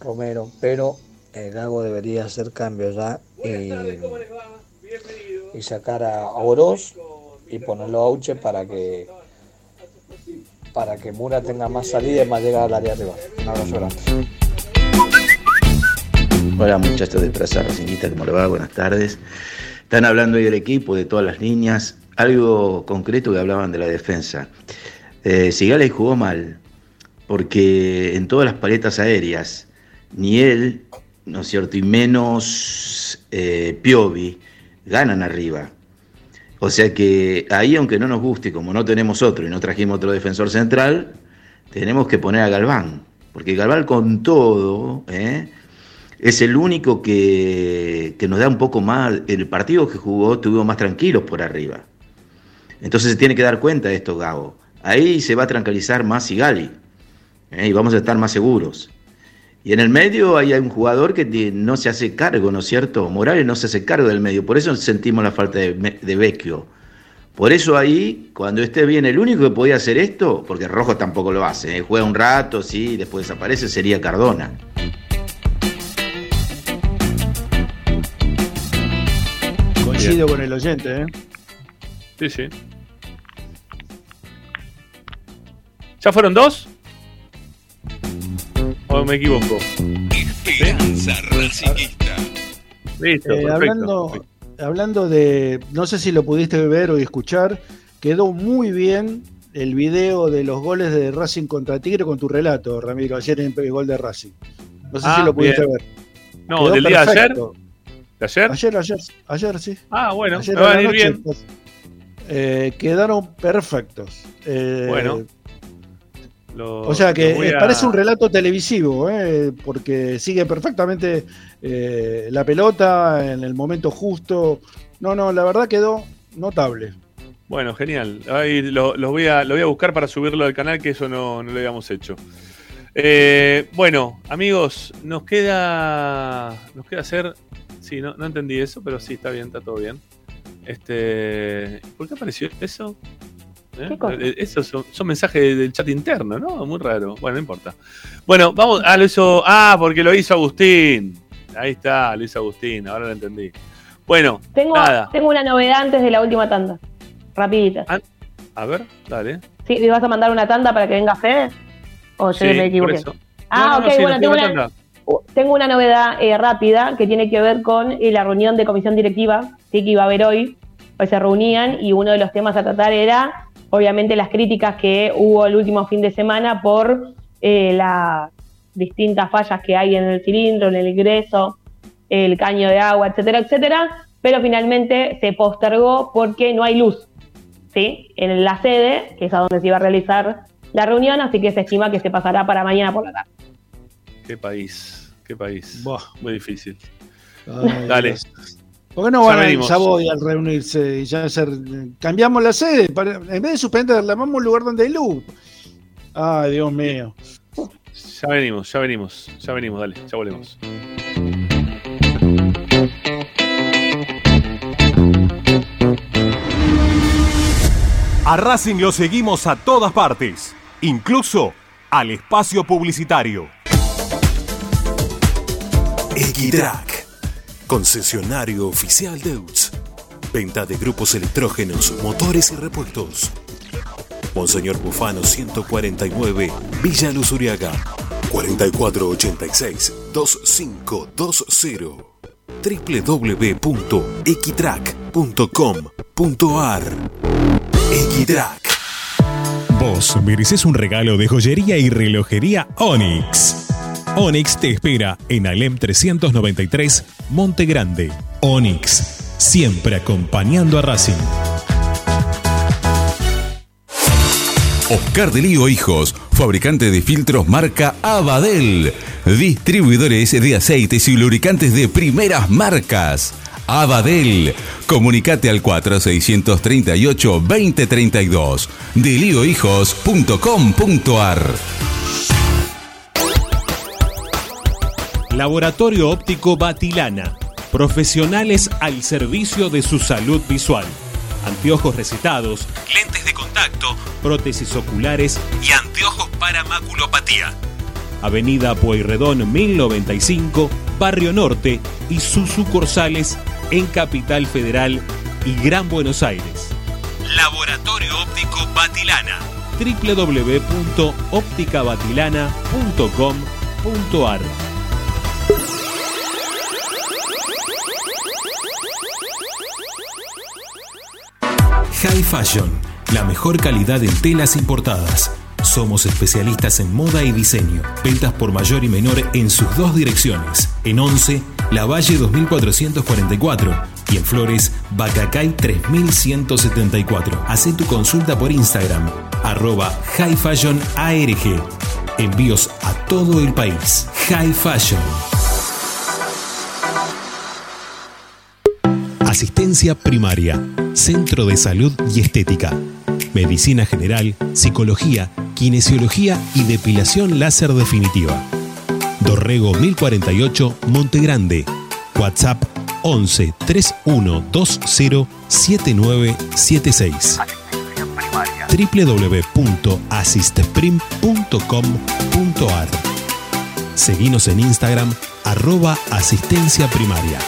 Romero, pero el Gago debería hacer cambios ya y, y sacar a Oroz y ponerlo a Auche para que para que Mura tenga más salida y más llegada al área arriba. Un abrazo grande. Hola muchachos de Plaza Racingista, ¿cómo le va? Buenas tardes. Están hablando hoy del equipo, de todas las líneas. Algo concreto que hablaban de la defensa. Eh, Sigali jugó mal, porque en todas las paletas aéreas, ni él, ¿no es cierto? Y menos eh, Piovi ganan arriba. O sea que ahí, aunque no nos guste, como no tenemos otro y no trajimos otro defensor central, tenemos que poner a Galván. Porque Galván con todo, ¿eh? Es el único que, que nos da un poco más. El partido que jugó estuvimos más tranquilos por arriba. Entonces se tiene que dar cuenta de esto, Gabo. Ahí se va a tranquilizar más Sigali. ¿eh? Y vamos a estar más seguros. Y en el medio hay un jugador que no se hace cargo, ¿no es cierto? Morales no se hace cargo del medio. Por eso sentimos la falta de, de Vecchio. Por eso ahí, cuando esté bien, el único que podía hacer esto, porque Rojo tampoco lo hace, ¿eh? juega un rato, sí, después desaparece, sería Cardona. Coincido con el oyente, ¿eh? Sí, sí. ¿Ya fueron dos? ¿O me equivoco? Esperanza Racingista. Listo, Eh, perfecto. hablando, hablando de, no sé si lo pudiste ver o escuchar, quedó muy bien el video de los goles de Racing contra Tigre con tu relato, Ramiro, ayer en el gol de Racing. No sé Ah, si lo pudiste bien. ver. No, Quedó ¿del día de ayer? ¿De ayer? Ayer, ayer, ayer, sí. Ah, bueno, Ayer me va a ir noche, bien. pues, eh, quedaron perfectos. Eh, Bueno. Lo- O sea que eh, a- parece un relato televisivo, ¿eh? porque sigue perfectamente eh, la pelota en el momento justo. No, no, la verdad quedó notable. Bueno, genial. Ahí lo, lo voy a, lo voy a buscar para subirlo al canal, que eso no, no lo habíamos hecho. Eh, bueno, amigos, nos queda. Nos queda hacer. Sí, no, no entendí eso, pero sí, está bien, está todo bien. Este. ¿Por qué apareció eso? ¿Eh? Eh, Esos son, son mensajes del chat interno, ¿no? Muy raro. Bueno, no importa. Bueno, vamos. Ah, lo hizo. Ah, porque lo hizo Agustín. Ahí está, lo hizo Agustín, ahora lo entendí. Bueno, Tengo, nada. tengo una novedad antes de la última tanda. Rapidita. A ver, dale. ¿Sí? ¿Le vas a mandar una tanda para que venga Fede? ¿O yo Sí, me equivoqué? Ah, No, no, no, ok, sí, bueno, tengo una, tengo una novedad eh, rápida que tiene que ver con eh, la reunión de comisión directiva ¿sí? que iba a haber hoy. Hoy se reunían y uno de los temas a tratar era, obviamente, las críticas que hubo el último fin de semana por eh, las distintas fallas que hay en el cilindro, en el ingreso, el caño de agua, etcétera, etcétera. Pero finalmente se postergó porque no hay luz. ¿sí? en la sede, que es a donde se iba a realizar la reunión, así que se estima que se pasará para mañana por la tarde. Qué país, qué país. Muy difícil. Ay, Dale. Dios. ¿Por qué no Ya van a venimos. Savoy al reunirse y ya hacer. Cambiamos la sede, para- en vez de suspenderla, vamos a un lugar donde hay luz. Ay, Dios mío. Ya venimos, ya venimos, ya venimos, dale, ya volvemos. A Racing lo seguimos a todas partes, incluso al espacio publicitario. Equitrack, concesionario oficial de UTS. Venta de grupos electrógenos, motores y repuestos. Monseñor Bufano 149, Villa Luz Uriaga. 4486-2520. www.equitrack.com.ar Equitrack. Vos mereces un regalo de joyería y relojería Onyx. Onyx te espera en Alem 393, Monte Grande. Onyx, siempre acompañando a Racing. Oscar de Lío Hijos, fabricante de filtros marca Abadel. Distribuidores de aceites y lubricantes de primeras marcas. Abadel. Comunicate al 4638-2032. Deliohijos.com.ar Laboratorio Óptico Batilana. Profesionales al servicio de su salud visual. Anteojos recetados, lentes de contacto, prótesis oculares y anteojos para maculopatía. Avenida Pueyrredón 1095, Barrio Norte y sus sucursales en Capital Federal y Gran Buenos Aires. Laboratorio Óptico Batilana. www.opticabatilana.com.ar High Fashion, la mejor calidad en telas importadas. Somos especialistas en moda y diseño. Ventas por mayor y menor en sus dos direcciones. En 11, La Valle 2444 y en Flores, Bacacay 3174. Haz tu consulta por Instagram, arroba High Fashion ARG. Envíos a todo el país. High Fashion. Asistencia primaria, Centro de Salud y Estética. Medicina General, Psicología, Kinesiología y Depilación Láser Definitiva. Dorrego 1048, Monte Grande. WhatsApp 11 3120 7976 www.asisteprim.com.ar Seguinos en Instagram arroba asistencia primaria.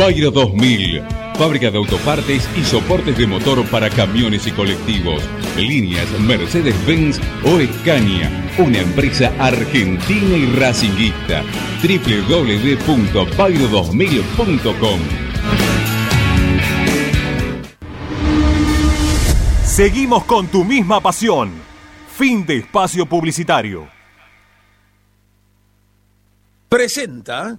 Bayra 2000, fábrica de autopartes y soportes de motor para camiones y colectivos. Líneas Mercedes-Benz o Escaña, una empresa argentina y racinguista. www.bayro2000.com Seguimos con tu misma pasión. Fin de espacio publicitario. Presenta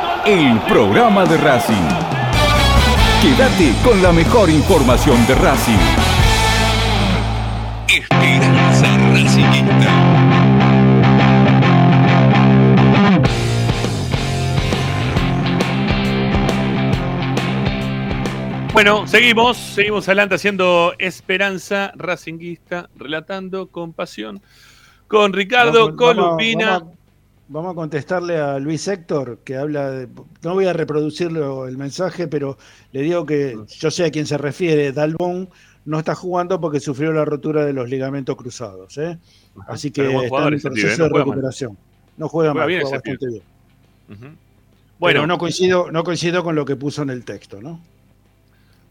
el programa de Racing. Quédate con la mejor información de Racing. Esperanza Racingista. Bueno, seguimos, seguimos adelante haciendo Esperanza Racinguista, relatando con pasión, con Ricardo Vamos- Colupina. Vamos, vamos a- vamos a contestarle a Luis Héctor, que habla de. No voy a reproducirlo el mensaje, pero le digo que yo sé a quién se refiere. Dalbón no está jugando porque sufrió la rotura de los ligamentos cruzados. ¿eh? Así que está en proceso no de mal. recuperación. No juega, Juega mal, bien juega ese bastante bien. Bueno, no coincido, no coincido con lo que puso en el texto, ¿no?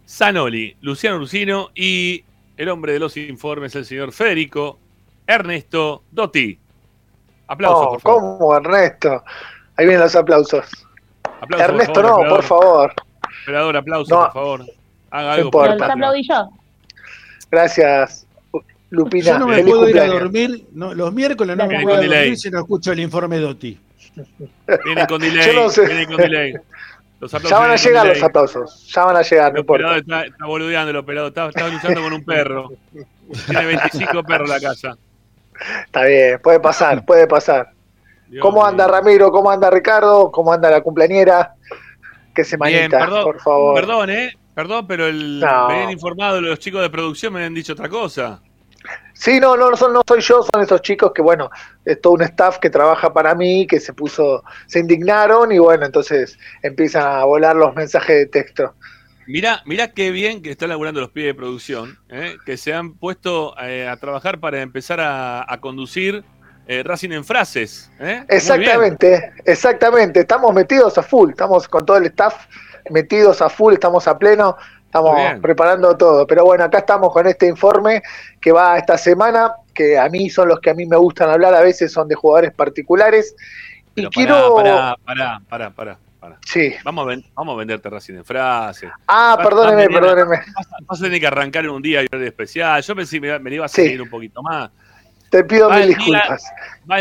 Sanoli, Luciano Rusino y el hombre de los informes, el señor Federico Ernesto Dotti. Aplausos, Oh, por favor. ¿Cómo, Ernesto? Ahí vienen los aplausos. Aplausos, Ernesto, por favor, no, operador. por favor. Operador, aplausos, No. por favor. Haga algo importa. por Los aplaudí yo. Gracias, Lupina. Yo no me puedo ir a dormir, no, los miércoles no me Viene puedo dormir delay. si no escucho el informe Dotti. Vienen con *laughs* delay. Yo no sé. Vienen con delay. Los aplausos Ya van a llegar los aplausos. Ya van a llegar, no importa. está, está boludeando el operador. Está, está luchando con un perro. *laughs* Tiene 25 perros en la casa. Está bien, puede *laughs* pasar, puede pasar. Dios ¿Cómo anda. Ramiro? ¿Cómo anda Ricardo? ¿Cómo anda la cumpleañera? Que se manita, por favor. perdón, ¿eh? Perdón, pero el, No. me habían informado los chicos de producción, me habían dicho otra cosa. Sí, no, no, no, son- no soy yo, son esos chicos que, bueno, es todo un staff que trabaja para mí, que se puso, se indignaron y bueno, entonces empiezan a volar los mensajes de texto. Mirá, mirá qué bien que están laburando los pibes de producción, ¿eh? que se han puesto eh, a trabajar para empezar a, a conducir eh, Racing en frases. ¿eh? Exactamente, exactamente, estamos metidos a full, estamos con todo el staff metidos a full, estamos a pleno, estamos preparando todo. Pero bueno, acá estamos con este informe que va esta semana, que a mí son los que a mí me gustan hablar, a veces son de jugadores particulares. Y quiero... Pará, pará, pará, pará, Sí. Vamos a, ven- vamos a venderte Racing en frases. Ah, Vas- perdóneme, vas perdóneme. Vas, a- vas a tener que arrancar en un día y especial. Yo pensé que me, me iba a Sí. seguir un poquito más. Te pido Va mil día- disculpas.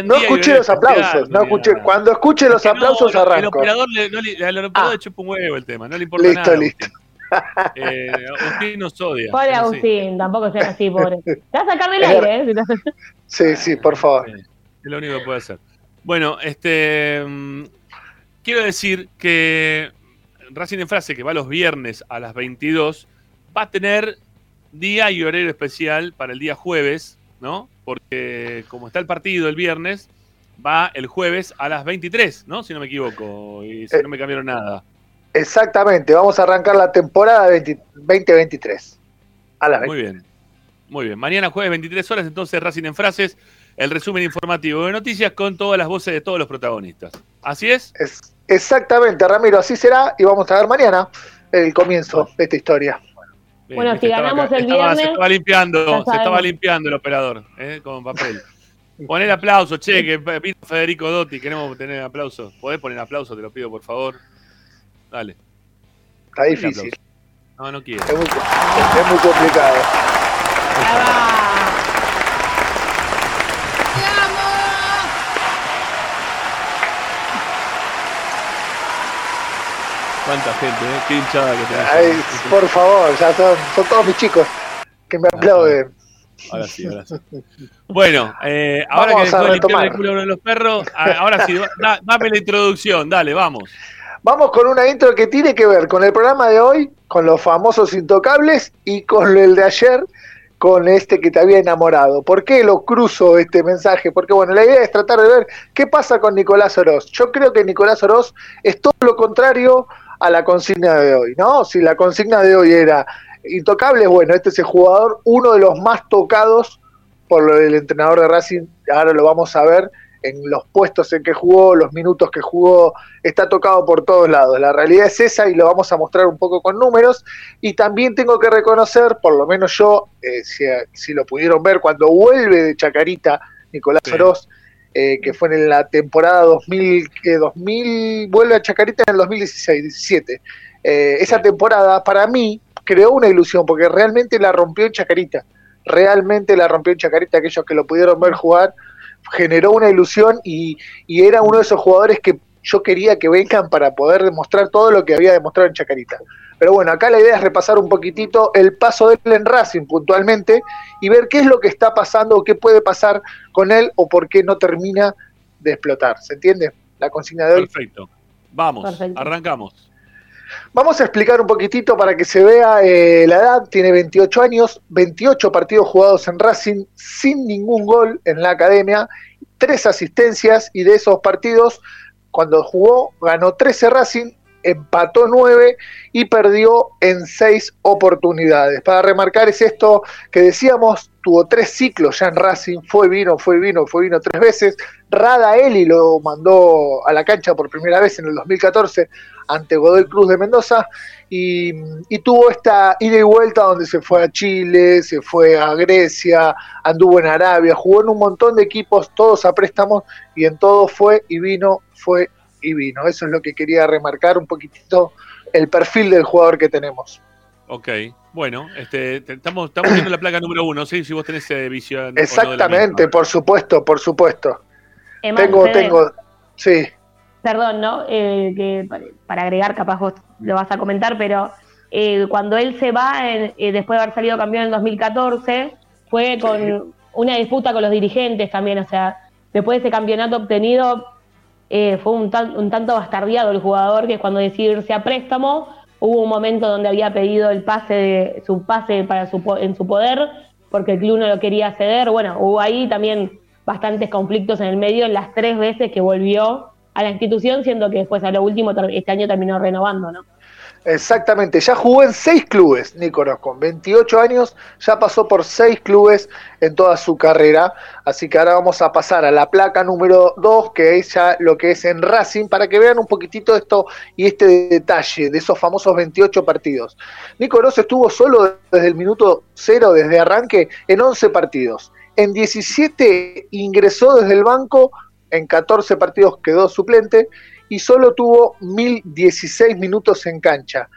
No escuché los aplausos, especial, no escuché. Cuando escuche los Es que no, aplausos el- El arranco. operador, le, no le- al operador le chupa un huevo el tema, no le importa Listo, nada. listo. Agustín. Eh, Agustín nos odia. Pobre. Agustín, tampoco seas así, pobre. *laughs* Te vas a sacar del Es aire, ¿eh? Sí, sí, por favor. Es lo único que puede hacer. Bueno, este mm, quiero decir que Racing en Frase, que va los viernes a las 22, va a tener día y horario especial para el día jueves, ¿no? Porque como está el partido el viernes, va el jueves a las 23, ¿no? Si no me equivoco, y si Eh, no me cambiaron nada. Exactamente, vamos a arrancar la temporada 20 2023. A las 20. Muy bien. Muy bien. Mañana jueves 23 horas, entonces Racing en Frases, el resumen informativo de noticias con todas las voces de todos los protagonistas. ¿Así es? Es- exactamente, Ramiro, así será y vamos a ver mañana el comienzo de esta historia. Bien, Bueno, si ganamos el estaba- viernes, Se estaba limpiando, se estaba limpiando el operador, ¿eh? con papel. Poner aplauso, che, que vino Federico Dotti, queremos tener aplauso. ¿Podés poner aplauso? Te lo pido, por favor. Dale. Está difícil. No, no quiero. Es muy, es muy complicado. Cuánta gente, ¿eh? Qué hinchada que tenés. Ay, por favor, ya son, son todos mis chicos que me aplauden. Ahora sí, ahora sí. Bueno, eh, ahora Vamos que dejó de limpiar el culo uno de los perros, ahora sí, da- dame la introducción, dale, vamos. Vamos con una intro que tiene que ver con el programa de hoy, con los famosos intocables y con el de ayer, con este que te había enamorado. ¿Por qué lo cruzo este mensaje? Porque bueno, la idea es tratar de ver qué pasa con Nicolás Oroz. Yo creo que Nicolás Oroz es todo lo contrario a la consigna de hoy, ¿no? Si la consigna de hoy era intocables, bueno, este es el jugador, uno de los más tocados por lo del entrenador de Racing, ahora lo vamos a ver en los puestos en que jugó, los minutos que jugó, está tocado por todos lados. La realidad es esa y lo vamos a mostrar un poco con números. Y también tengo que reconocer, por lo menos yo, eh, si, si lo pudieron ver, cuando vuelve de Chacarita Nicolás Oroz, eh, que fue en la temporada 2000, que 2000, vuelve a Chacarita en el 2016-17. Eh, esa temporada para mí creó una ilusión porque realmente la rompió en Chacarita. Realmente la rompió en Chacarita. Aquellos que lo pudieron ver jugar, generó una ilusión y, y era uno de esos jugadores que yo quería que vengan para poder demostrar todo lo que había demostrado en Chacarita. Pero bueno, acá la idea es repasar un poquitito el paso de él en Racing puntualmente y ver qué es lo que está pasando o qué puede pasar con él o por qué no termina de explotar. ¿Se entiende? La consigna de hoy. Perfecto. Vamos, Perfecto. arrancamos. Vamos a explicar un poquitito para que se vea eh, la edad. Tiene 28 años, 28 partidos jugados en Racing sin ningún gol en la academia, tres asistencias y de esos partidos, cuando jugó, ganó 13 Racing, empató 9 y perdió en 6 oportunidades. Para remarcar es esto que decíamos, tuvo tres ciclos ya en Racing, fue vino, fue vino, fue vino tres veces. Rada Eli lo mandó a la cancha por primera vez en el 2014 ante Godoy Cruz de Mendoza y, y tuvo esta ida y vuelta donde se fue a Chile, se fue a Grecia, anduvo en Arabia, jugó en un montón de equipos, todos a préstamos y en todo fue y vino, fue y vino. Eso es lo que quería remarcar un poquitito el perfil del jugador que tenemos. Ok, bueno, este, te- estamos, estamos viendo la placa número uno, ¿sí? Si vos tenés eh, visión. no Exactamente, por supuesto, por supuesto. Emma, tengo, tengo, sí. Perdón, ¿no? Eh, que pa- para agregar, capaz vos lo vas a comentar, pero eh, cuando él se va, en- eh, después de haber salido campeón en 2014, fue con una disputa con los dirigentes también, o sea, después de ese campeonato obtenido, eh, fue un, un tanto bastardeado el jugador que cuando decidió irse a préstamo, hubo un momento donde había pedido el pase de su pase para su, en su poder, porque el club no lo quería ceder. Bueno, hubo ahí también bastantes conflictos en el medio las tres veces que volvió a la institución, siendo que después a lo último este año terminó renovando, ¿no? Exactamente, ya jugó en seis clubes, Nicolás, con 28 años, ya pasó por seis clubes en toda su carrera, así que ahora vamos a pasar a la placa número 2, que es ya lo que es en Racing, para que vean un poquitito esto y este detalle de esos famosos 28 partidos. Nicolás estuvo solo desde el minuto cero, desde arranque, en 11 partidos. En 17 ingresó desde el banco, en 14 partidos quedó suplente y solo tuvo 1016 minutos en cancha.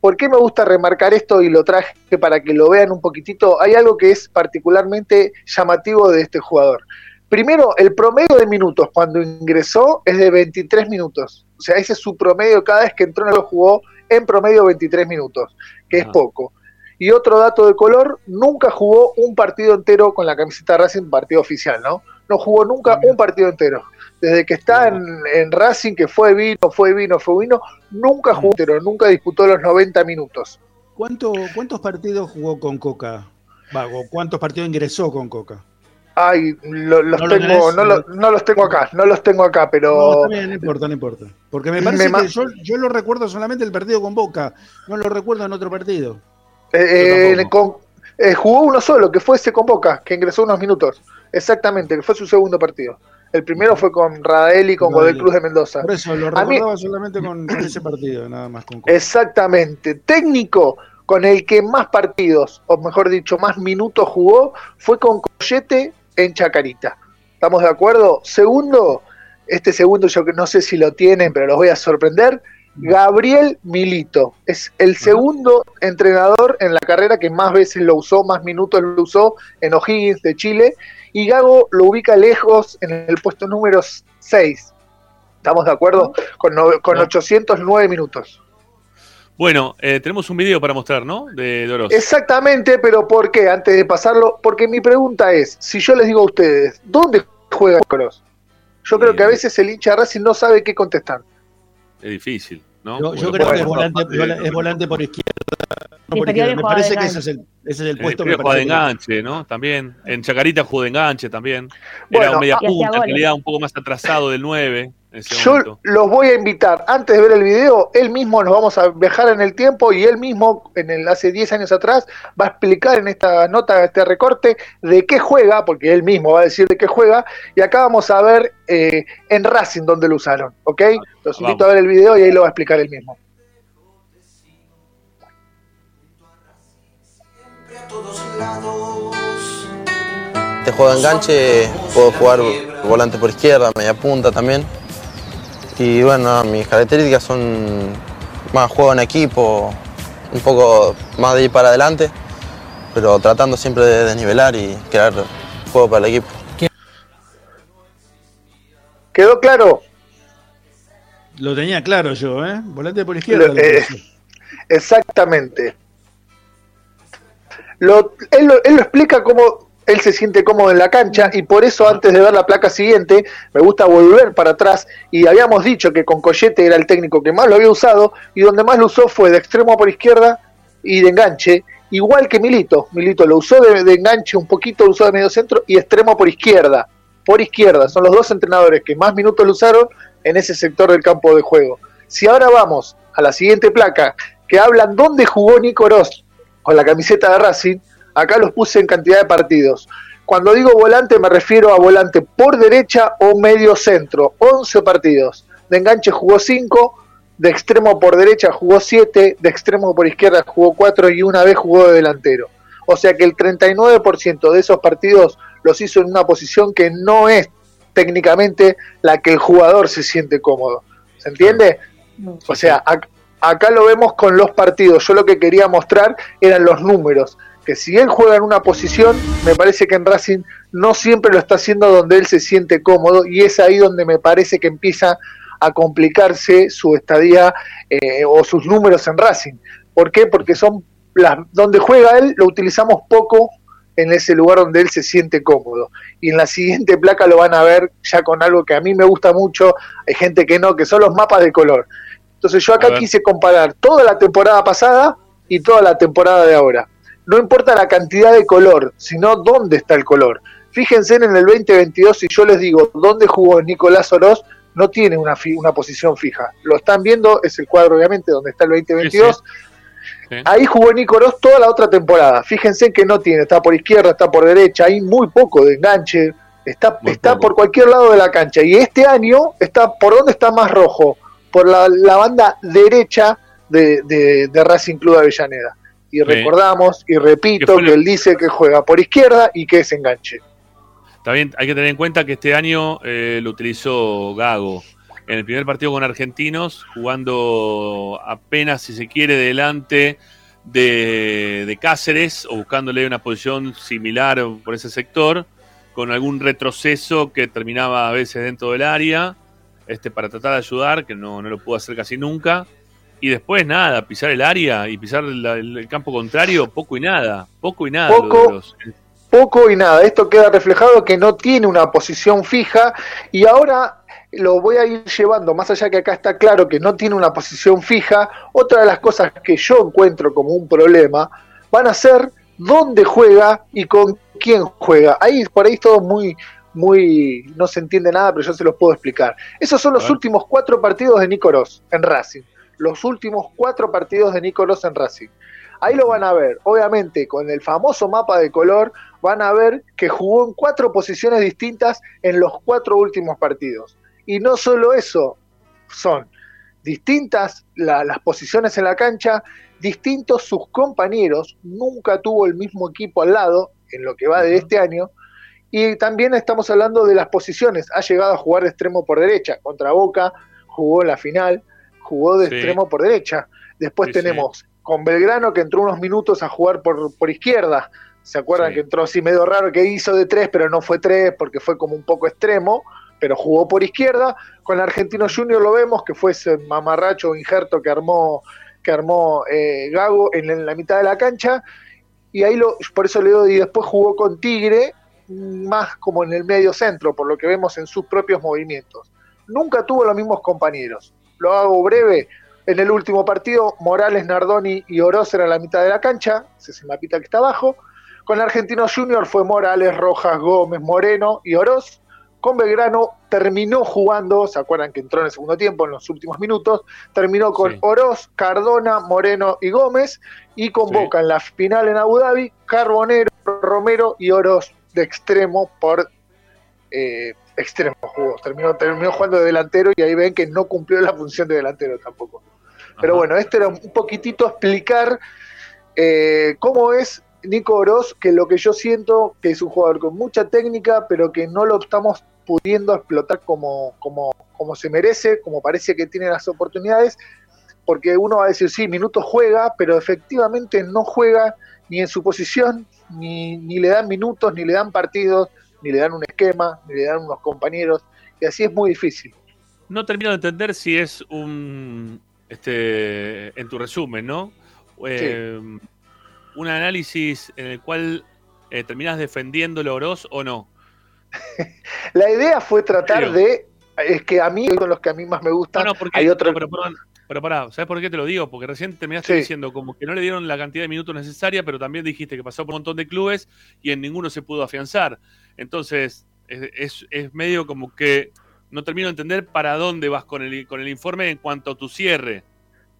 ¿Por qué me gusta remarcar esto y lo traje para que lo vean un poquitito? Hay algo que es particularmente llamativo de este jugador. Primero, el promedio de minutos cuando ingresó es de 23 minutos. O sea, ese es su promedio cada vez que entró en el jugó en promedio 23 minutos, que es poco. Y otro dato de color, nunca jugó un partido entero con la camiseta Racing, partido oficial, ¿no? No jugó nunca un partido entero. Desde que está en, en Racing, que fue vino, fue vino, fue vino, nunca jugó entero, nunca disputó los 90 minutos. ¿Cuánto, ¿Cuántos partidos jugó con Coca? Va, o ¿Cuántos partidos ingresó con Coca? Ay, lo- los ¿No lo tengo, no, lo- no los tengo acá, no los tengo acá, No, pero está bien, no importa, no importa. Porque me parece Me que yo, yo lo recuerdo solamente el partido con Boca, no lo recuerdo en otro partido. eh, eh, con- eh, jugó uno solo, que fue ese con Boca, que ingresó unos minutos. Exactamente, que fue su segundo partido. El primero fue con Rael y con Rael. Godel Cruz de Mendoza. Por eso lo A mí- recordaba solamente con, con ese partido, nada más con Exactamente. Técnico con el que más partidos, o mejor dicho, más minutos jugó, fue con Collete en Chacarita. ¿Estamos de acuerdo? Segundo, este segundo yo no sé si lo tienen, pero los voy a sorprender. Gabriel Milito es el segundo entrenador en la carrera que más veces lo usó, más minutos lo usó en O'Higgins de Chile. Y Gago lo ubica lejos en el puesto número 6. ¿Estamos de acuerdo? Con, nove- con 809 minutos. Bueno, eh, tenemos un video para mostrar, ¿no? De, Oroz. Exactamente, pero ¿por qué? Antes de pasarlo, porque mi pregunta es, si yo les digo a ustedes, ¿dónde juega Cross? Yo creo que a veces el hincha de Racing no sabe qué contestar. Es difícil, ¿no? Yo, no creo que es volante, es por izquierda. no por izquierda. Me parece que ese es el, ese es el puesto que juega de enganche, ¿no? También. En Chacarita jugó de enganche también. Bueno, Era un media punta, en realidad un poco más atrasado del 9 en ese Yo momento. los voy a invitar, antes de ver el video, él mismo nos vamos a viajar en el tiempo y él mismo, en el, hace 10 años atrás, va a explicar en esta nota, este recorte, de qué juega, porque él mismo va a decir de qué juega, y acá vamos a ver eh, en Racing dónde lo usaron, ¿ok? Los invito a ver el video y ahí lo va a explicar él mismo. Te juego de enganche, puedo jugar volante por izquierda, media punta también. Y bueno, mis características son más juego en equipo, un poco más de ir para adelante, pero tratando siempre de desnivelar y crear juego para el equipo. ¿Quedó claro? Lo tenía claro yo, ¿eh? Volante por izquierda. Lo- eh, *laughs* exactamente. Lo- él, lo, él lo explica cómo él se siente cómodo en la cancha y por eso antes de ver la placa siguiente me gusta volver para atrás y habíamos dicho que con Collete era el técnico que más lo había usado y donde más lo usó fue de extremo por izquierda y de enganche, igual que Milito. Milito lo usó de, de enganche un poquito, lo usó de medio centro y extremo por izquierda. Por izquierda, son los dos entrenadores que más minutos lo usaron en ese sector del campo de juego. Si ahora vamos a la siguiente placa, que hablan dónde jugó Nico Ross con la camiseta de Racing, acá los puse en cantidad de partidos. Cuando digo volante me refiero a volante por derecha o medio centro, 11 partidos. De enganche jugó 5, de extremo por derecha jugó 7, de extremo por izquierda jugó 4 y una vez jugó de delantero. O sea que el 39% de esos partidos los hizo en una posición que no es técnicamente la que el jugador se siente cómodo. ¿Se entiende? O sea, acá lo vemos con los partidos. Yo lo que quería mostrar eran los números. Que si él juega en una posición, me parece que en Racing no siempre lo está haciendo donde él se siente cómodo y es ahí donde me parece que empieza a complicarse su estadía eh, o sus números en Racing. ¿Por qué? Porque son las donde juega él lo utilizamos poco en ese lugar donde él se siente cómodo. Y en la siguiente placa lo van a ver ya con algo que a mí me gusta mucho, hay gente que no, que son los mapas de color. Entonces yo acá quise comparar toda la temporada pasada y toda la temporada de ahora. No importa la cantidad de color, sino dónde está el color. Fíjense en el 2022, si yo les digo dónde jugó Nicolás Oroz, no tiene una, fi- una posición fija. Lo están viendo, es el cuadro obviamente donde está el 2022. Ahí jugó Nico Oroz toda la otra temporada. Fíjense que no tiene, está por izquierda, está por derecha, hay muy poco de enganche, está, está por cualquier lado de la cancha. Y este año está, ¿por dónde está más rojo? Por la, la banda derecha de, de- de Racing Club Avellaneda. Y recordamos, y repito, que él dice que juega por izquierda y que es enganche. También hay que tener en cuenta que este año eh, lo utilizó Gago en el primer partido con Argentinos, jugando apenas, si se quiere, delante de, de Cáceres o buscándole una posición similar por ese sector, con algún retroceso que terminaba a veces dentro del área, este, para tratar de ayudar, que no, no lo pudo hacer casi nunca. Y después nada, pisar el área y pisar el, el- el campo contrario, poco y nada, poco y nada. Poco, los- poco y nada. Esto queda reflejado que no tiene una posición fija y ahora lo voy a ir llevando, más allá que acá está claro que no tiene una posición fija, otra de las cosas que yo encuentro como un problema van a ser dónde juega y con quién juega. Ahí por ahí es todo muy, muy, no se entiende nada, pero yo se los puedo explicar. Esos son los últimos cuatro partidos de Nico Ross en Racing. Los últimos cuatro partidos de Nico Ross en Racing. Ahí lo van a ver. Obviamente, con el famoso mapa de color, van a ver que jugó en cuatro posiciones distintas en los cuatro últimos partidos. Y no solo eso, son distintas las posiciones en la cancha, distintos sus compañeros, nunca tuvo el mismo equipo al lado en lo que va de este año, y también estamos hablando de las posiciones, ha llegado a jugar de extremo por derecha, contra Boca, jugó en la final, jugó de extremo por derecha, después tenemos con Belgrano que entró unos minutos a jugar por, por izquierda, ¿se acuerdan que entró así medio raro que hizo de tres, pero no fue tres porque fue como un poco extremo? pero jugó por izquierda. Con Argentino Junior lo vemos, que fue ese mamarracho injerto que armó, que armó eh, Gago en, la mitad de la cancha. Y ahí lo, por eso le doy, y después jugó con Tigre, más como en el medio centro, por lo que vemos en sus propios movimientos. Nunca tuvo los mismos compañeros. Lo hago breve. En el último partido, Morales, Nardoni y Oroz eran la mitad de la cancha, ese es el mapita que está abajo. Con el Argentino Junior fue Morales, Rojas, Gómez, Moreno y Oroz con Belgrano terminó jugando, ¿se acuerdan que entró en el segundo tiempo en los últimos minutos? Terminó con Oroz, Cardona, Moreno y Gómez, y con Boca en la final en Abu Dhabi, Carbonero, Romero y Oroz de extremo por eh, extremo jugó. Terminó, terminó jugando de delantero y ahí ven que no cumplió la función de delantero tampoco. Pero bueno, esto era un poquitito explicar eh, cómo es Nico Oroz, que lo que yo siento que es un jugador con mucha técnica, pero que no lo estamos pudiendo explotar como, como, como se merece, como parece que tiene las oportunidades, porque uno va a decir, sí, minutos juega, pero efectivamente no juega ni en su posición, ni, ni le dan minutos, ni le dan partidos, ni le dan un esquema, ni le dan unos compañeros, y así es muy difícil. No termino de entender si es un, este, en tu resumen, ¿no? Eh, un análisis en el cual eh, terminas defendiendo Oroz o no. *laughs* la idea fue tratar de. Es que a mí, con los que a mí más me gustan, hay otro. pero, pero pará, ¿sabes por qué te lo digo? Porque recién terminaste diciendo como que no le dieron la cantidad de minutos necesaria, pero también dijiste que pasó por un montón de clubes y en ninguno se pudo afianzar. Entonces, es, medio como que no termino de entender para dónde vas con el, con el informe en cuanto a tu cierre.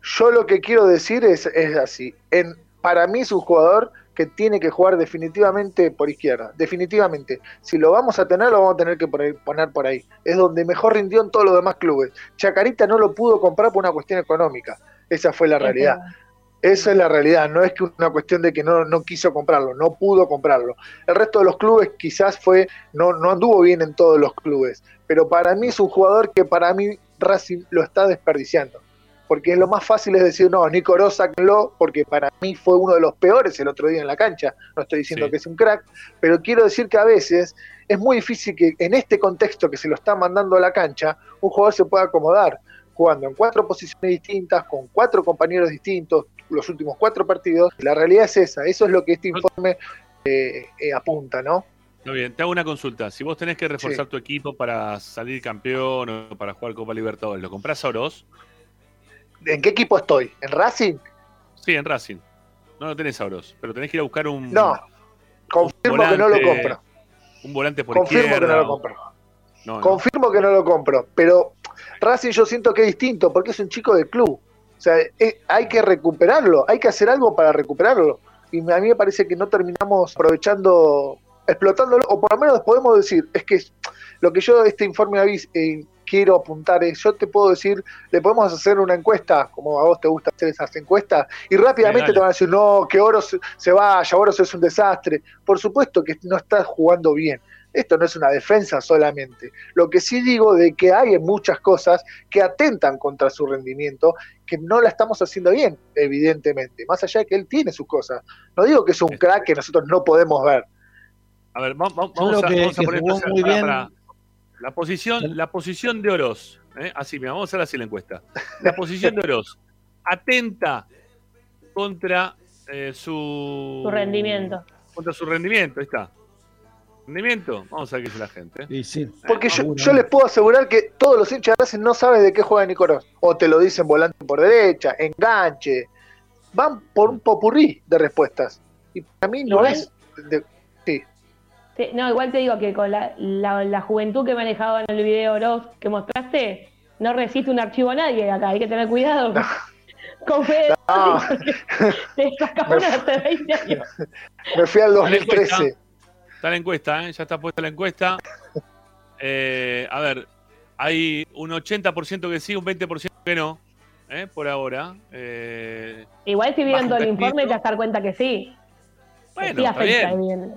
Yo lo que quiero decir es, es así. En, para mí es un jugador que tiene que jugar definitivamente por izquierda, definitivamente. Si lo vamos a tener, lo vamos a tener que poner por ahí. Es donde mejor rindió en todos los demás clubes. Chacarita no lo pudo comprar por una cuestión económica. Esa fue la realidad. Esa es la realidad, no es que una cuestión de que no, no quiso comprarlo, no pudo comprarlo. El resto de los clubes quizás fue, no, no anduvo bien en todos los clubes, pero para mí es un jugador que para mí Racing lo está desperdiciando porque lo más fácil es decir, no, Nico Ross, porque para mí fue uno de los peores el otro día en la cancha. No estoy diciendo que es un crack, pero quiero decir que a veces es muy difícil que en este contexto que se lo está mandando a la cancha, un jugador se pueda acomodar, jugando en cuatro posiciones distintas, con cuatro compañeros distintos, los últimos cuatro partidos. La realidad es esa, eso es lo que este informe eh, eh, apunta, ¿no? Muy bien, te hago una consulta. Si vos tenés que reforzar tu equipo para salir campeón o para jugar Copa Libertadores, ¿lo compras a Oroz? ¿En qué equipo estoy? ¿En Racing? Sí, en Racing. No lo tenés Oroz, pero tenés que ir a buscar un. No, confirmo que no lo compro. Un volante por Confirmo que no lo compro. confirmo que no lo compro, pero Racing yo siento que es distinto porque es un chico del club. O sea, eh, hay que recuperarlo, hay que hacer algo para recuperarlo. Y a mí me parece que no terminamos aprovechando, explotándolo, o por lo menos podemos decir, es que lo que yo este informe eh, quiero apuntar es, yo te puedo decir, le podemos hacer una encuesta, como a vos te gusta hacer esas encuestas, y rápidamente te van a decir, no, que Oro se, vaya, Oro es un desastre. Por supuesto que no estás jugando bien. Esto no es una defensa solamente. Lo que sí digo de que hay muchas cosas que atentan contra su rendimiento, que no la estamos haciendo bien, evidentemente. Más allá de que él tiene sus cosas. No digo que es un crack que nosotros no podemos ver. A ver, vamos, a, poner muy bien. La posición, la posición de Oroz, ¿eh? así, vamos a hacer así la encuesta. La posición de Oroz, atenta contra eh, su... Su rendimiento. Contra su rendimiento, ahí está. ¿Rendimiento? Vamos a ver qué dice la gente. Sí, sí. Porque yo, yo, les puedo asegurar que todos los hinchas de Racing no saben de qué juega Nicolás. O te lo dicen volante por derecha, enganche. Van por un popurrí de respuestas. Y para mí no Igual- es. de- sí. No, igual te digo que con la, la, la juventud que manejaba en el video Oroz que mostraste, no resiste un archivo a nadie acá, hay que tener cuidado. *laughs* Con Fede No. te sacaron hace 20 años. Me fui al Está la encuesta, 2013. Está la encuesta, ¿eh? ya está puesta la encuesta. Eh, a ver, hay un 80% que sí, un 20% que no, ¿eh? por ahora. Eh, Igual si vieron todo el informe te vas a dar cuenta que sí. Bueno, sí está afecta, bien.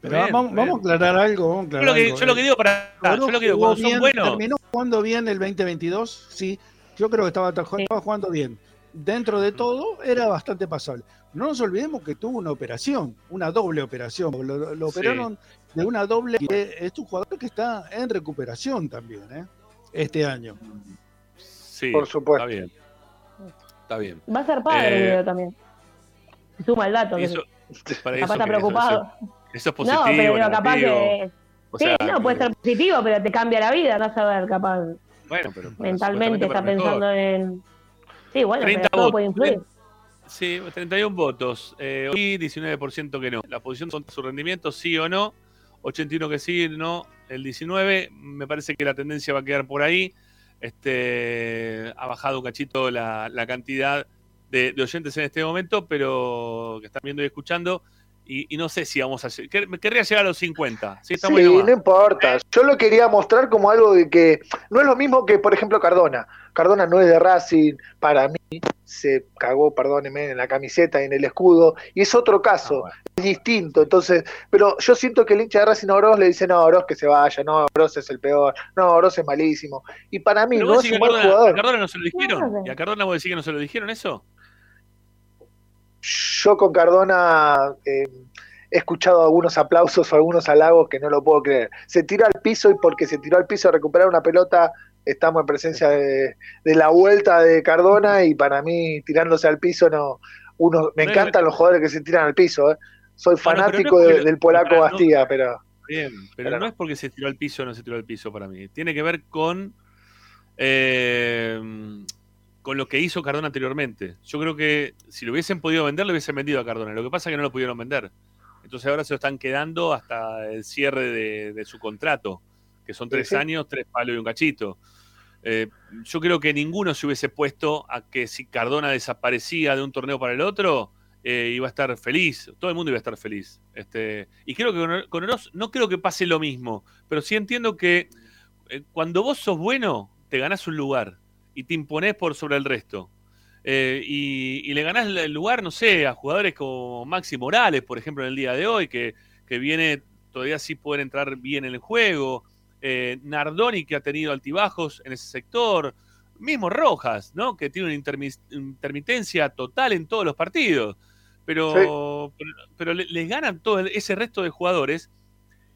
Pero Bien, vamos, bien. vamos a aclarar algo. Vamos a yo, lo que, algo, yo lo que digo para. Oroz Yo lo que digo, cuando son bien, buenos. Terminó jugando bien el 2022, sí. Yo creo que estaba, estaba jugando bien. Dentro de todo, era bastante pasable. No nos olvidemos que tuvo una operación, una doble operación. Lo, lo Sí. operaron de una doble. que Es un jugador que está en recuperación también, ¿eh? Este año. Sí, Por supuesto. Está bien. Está bien. Va a ser padre Eh, el video también. Suma el dato. que Eso, para capaz eso está que- preocupado. Eso, eso es positivo. no, pero digo, capaz que. O sí, sea, no, puede ser positivo, pero te cambia la vida, no saber, capaz. Bueno, pero. mentalmente está para mejor. pensando en. Sí, bueno, 30 pero todo puede influir. Sí, 31 votos. Eh, y 19% que no. La posición son su rendimiento, sí o no. 81 que sí, no. El 19, me parece que la tendencia va a quedar por ahí. Este, ha bajado un cachito la, la cantidad de, de oyentes en este momento, pero que están viendo y escuchando. Y, y no sé si vamos a... querría llegar a los 50. Sí, está Sí, muy no importa. Yo lo quería mostrar como algo de que no es lo mismo que, por ejemplo, Cardona. Cardona no es de Racing, para mí se cagó, perdóneme, en la camiseta y en el escudo, y es otro caso, es distinto. Entonces, pero yo siento que el hincha de Racing a Oroz le dice, no, Oroz que se vaya, no, Oroz es el peor, no, Oroz es malísimo. Y para mí Pero no es un buen a Cardona, jugador. a Cardona no se lo dijeron. ¿Y a Cardona vos decís que no se lo dijeron eso? Yo con Cardona eh, he escuchado algunos aplausos o algunos halagos que no lo puedo creer. Se tiró al piso y porque se tiró al piso a recuperar una pelota, estamos en presencia de, de la vuelta de Cardona y para mí tirándose al piso no... Uno, me encantan los jugadores que se tiran al piso. eh. Soy Bueno, pero no fanático de- del polaco no- Bastía, pero Bien, pero, Pero no, es porque se tiró al piso o no se tiró al piso para mí. Tiene que ver con, eh, con lo que hizo Cardona anteriormente. Yo creo que si lo hubiesen podido vender, lo hubiesen vendido a Cardona. Lo que pasa es que no lo pudieron vender. Entonces ahora se lo están quedando hasta el cierre de, de su contrato, que son tres Sí, años, tres palos y un cachito. Eh, yo creo que ninguno se hubiese puesto a que si Cardona desaparecía de un torneo para el otro, eh, iba a estar feliz. Todo el mundo iba a estar feliz. Este, y creo que con, con Oroz no creo que pase lo mismo, pero sí entiendo que eh, cuando vos sos bueno, te ganás un lugar y te imponés por sobre el resto. Eh, y, y le ganás el lugar, no sé, a jugadores como Maxi Morales, por ejemplo, en el día de hoy, que, que viene todavía sí poder entrar bien en el juego. Eh, Nardoni, que ha tenido altibajos en ese sector. Mismo Rojas, ¿no? Que tiene una intermitencia total en todos los partidos. Pero, pero, pero le- les ganan todo ese resto de jugadores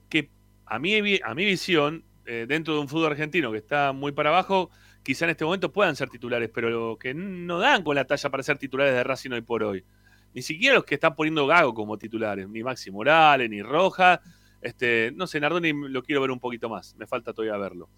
que a mi, a mi visión, eh, dentro de un fútbol argentino que está muy para abajo, quizá en este momento puedan ser titulares, pero que no dan con la talla para ser titulares de Racing hoy por hoy. Ni siquiera los que están poniendo Gago como titulares, ni Maxi Morales, ni Rojas. Este, no sé, Nardoni lo quiero ver un poquito más, me falta todavía verlo.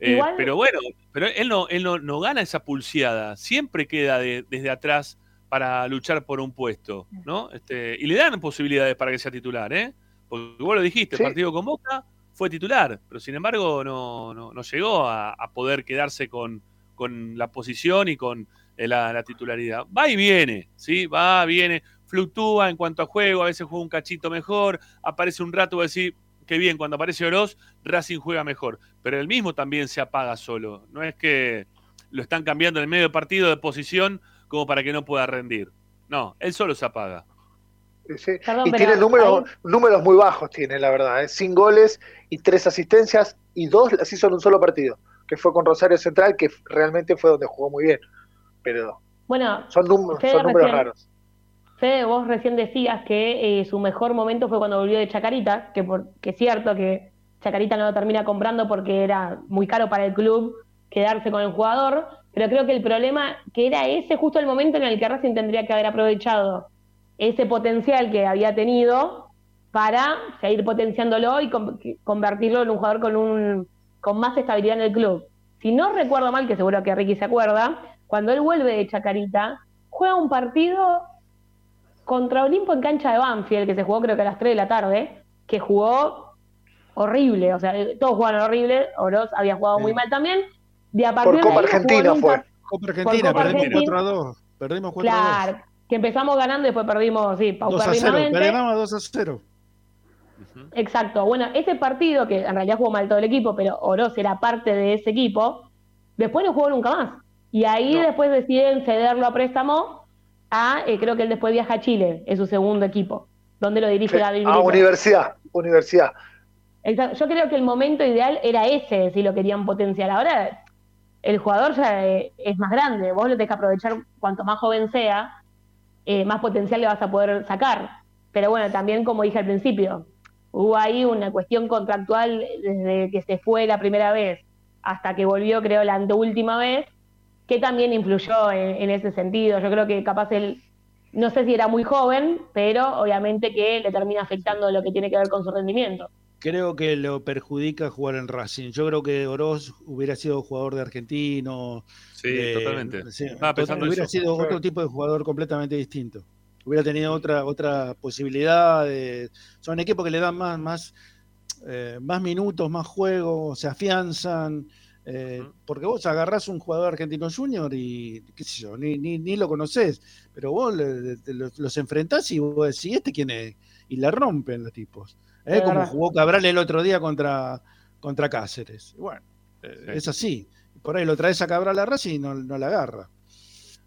Eh, pero bueno, pero él no, él no, no gana esa pulseada, siempre queda de- desde atrás para luchar por un puesto, ¿no? Este, y le dan posibilidades para que sea titular, ¿eh? Porque vos lo dijiste, Sí. partido con Boca fue titular, pero sin embargo no, no, no llegó a, poder quedarse con, con la posición y con eh, la, la titularidad. Va y viene, ¿sí? Va, viene, fluctúa en cuanto a juego, a veces juega un cachito mejor, aparece un rato, va a decir, qué bien, cuando aparece Oroz, Racing juega mejor, pero el mismo también se apaga solo, no es que lo están cambiando en el medio del partido de posición como para que no pueda rendir. No, él solo se apaga. Sí, Perdón, y tiene números, números muy bajos, tiene la verdad, ¿eh? sin goles y tres asistencias y dos las hizo en un solo partido, que fue con Rosario Central, que realmente fue donde jugó muy bien. Pero Bueno, son, son números recién- raros. Fede, vos recién decías que eh, su mejor momento fue cuando volvió de Chacarita, que, por, que es cierto que Chacarita no lo termina comprando porque era muy caro para el club quedarse con el jugador, pero creo que el problema que era ese justo el momento en el que Racing tendría que haber aprovechado ese potencial que había tenido para seguir potenciándolo y con- convertirlo en un jugador con un con más estabilidad en el club. Si no recuerdo mal, que seguro que Ricky se acuerda, cuando él vuelve de Chacarita, juega un partido contra Olimpo en cancha de Banfield, que se jugó creo que a las 3 de la tarde, que jugó horrible, o sea, todos jugaron horrible, Oroz había jugado muy mal también. De a Por partir de Copa ahí Argentina fue. Copa Argentina, Copa perdimos Argentina. 4 a 2. Perdimos 4 a 2. Claro, que empezamos ganando y después perdimos, sí, 2 a 0. paupérrimamente. Ganamos 2 a 0. Exacto. Bueno, ese partido, que en realidad jugó mal todo el equipo, pero Oroz era parte de ese equipo, después no jugó nunca más. Y ahí después deciden cederlo a préstamo a, eh, creo que él después viaja a Chile, es su segundo equipo, donde lo dirige David A Brito. universidad, universidad. Exacto. Yo creo que el momento ideal era ese, si lo querían potenciar. Ahora, el jugador ya eh, es más grande, vos lo tenés que aprovechar cuanto más joven sea, eh, más potencial le vas a poder sacar. Pero bueno, también como dije al principio, hubo ahí una cuestión contractual desde que se fue la primera vez hasta que volvió, creo, la anteúltima vez, que también influyó en, en ese sentido. Yo creo que capaz él, no sé si era muy joven, pero obviamente que le termina afectando lo que tiene que ver con su rendimiento. Creo que lo perjudica jugar en Racing. Yo creo que Oroz hubiera sido jugador de argentino. Sí, eh, totalmente. sí, Estaba pensando hubiera eso. sido otro tipo de jugador completamente distinto. Hubiera tenido otra otra posibilidad. De, son equipos que le dan más más eh, más minutos, más juego, se afianzan. eh, Porque vos agarrás un jugador argentino junior y qué sé yo, ni, ni, ni lo conocés, pero vos le- los, los enfrentás y vos decís, ¿este quién es? Y la rompen los tipos. ¿Eh? Es Como jugó Cabral el otro día contra, contra Cáceres. Bueno, eh, es así. Por ahí lo traes a Cabral a Racing y no, no la agarra.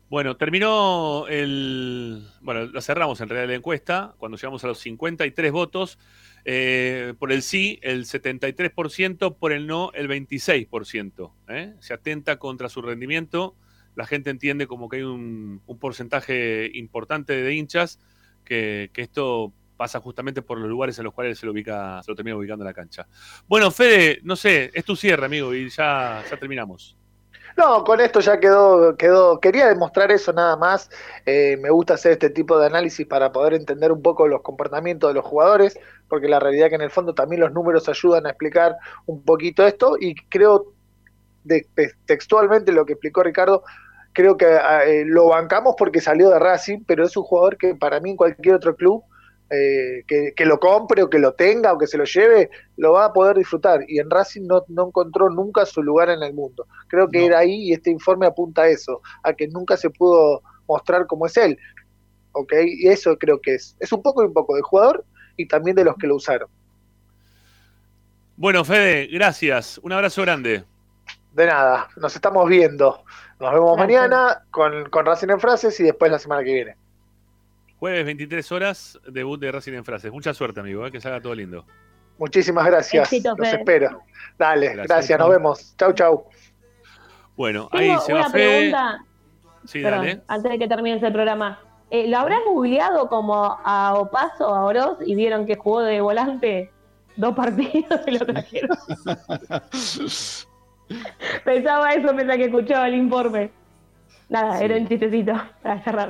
Bueno, terminó el. Bueno, lo cerramos en realidad la encuesta cuando llegamos a los 53 votos. Eh, por el sí, el 73%, por el no, el 26%. ¿eh? Se atenta contra su rendimiento. La gente entiende como que hay un, un porcentaje importante de hinchas que, que esto pasa justamente por los lugares en los cuales se lo ubica, se lo termina ubicando en la cancha. Bueno, Fede, no sé, es tu cierre, amigo, y ya, terminamos. No, con esto ya quedó, quedó. Quería demostrar eso nada más. Eh, me gusta hacer este tipo de análisis para poder entender un poco los comportamientos de los jugadores, porque la realidad que en el fondo también los números ayudan a explicar un poquito esto y creo de- textualmente lo que explicó Ricardo. Creo que eh, lo bancamos porque salió de Racing, pero es un jugador que para mí en cualquier otro club eh, que, que lo compre o que lo tenga o que se lo lleve, lo va a poder disfrutar. Y en Racing no, no encontró nunca su lugar en el mundo. Creo que era ahí y este informe apunta a eso, a que nunca se pudo mostrar como es él. ¿Ok? Y eso creo que es. Es un poco y un poco del jugador y también de los que lo usaron. Bueno, Fede, gracias. Un abrazo grande. De nada, nos estamos viendo. Nos vemos Gracias. mañana con, con Racing en Frases y después la semana que viene. Jueves 23 horas, debut de Racing en Frases. Mucha suerte, amigo, ¿eh? que salga todo lindo. Muchísimas gracias. Éxito, Los espero. Dale, Gracias. gracias, nos vemos. Chau, chau. Bueno, ahí se va una Fede. pregunta, Sí, perdón, dale. antes de que termine el programa. Eh, ¿Lo habrán googleado como a Opaso, a Oroz, y vieron que jugó de volante dos partidos y lo trajeron? *laughs* Pensaba eso mientras que escuchaba el informe. Nada, era un chistecito para cerrar.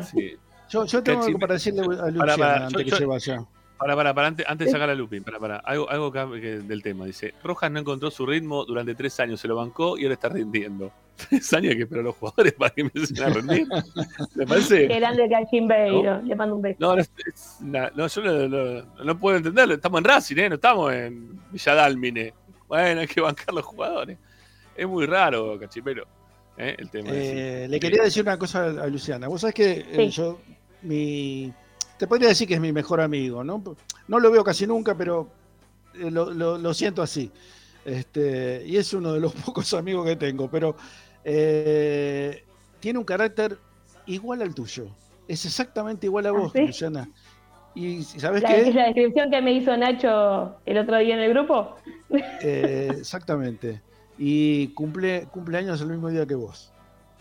Yo, yo tengo algo para decirle a Luciana Para, para, antes yo- que yo- se vaya. Para, para, para, antes, antes de sacar a Lupin, para, para. Algo, algo que- que- del tema. Dice, Rojas no encontró su ritmo durante tres años, se lo bancó y ahora está rindiendo. *laughs* Tres años que esperó a los jugadores para que empiecen a rendir. Me parece. Qué grande Beiro, le mando un beso. No, no, es- es una- no, yo no, no- no puedo entenderlo. Estamos en Racing, ¿eh? no estamos en Villadalmine. Bueno, hay que bancar los jugadores. Es muy raro, cachipero, ¿eh? el tema. Eh, le quería decir una cosa a Luciana. Vos sabés que eh, Sí. yo, mi, te podría decir que es mi mejor amigo, ¿no? No lo veo casi nunca, pero eh, lo, lo- lo siento así. Este, y es uno de los *laughs* pocos amigos que tengo, pero eh, tiene un carácter igual al tuyo. Es exactamente igual a vos, ¿sí? Luciana. Y ¿sabes La, qué? la descripción que me hizo Nacho el otro día en el grupo. Eh, exactamente. Y cumple cumpleaños el mismo día que vos.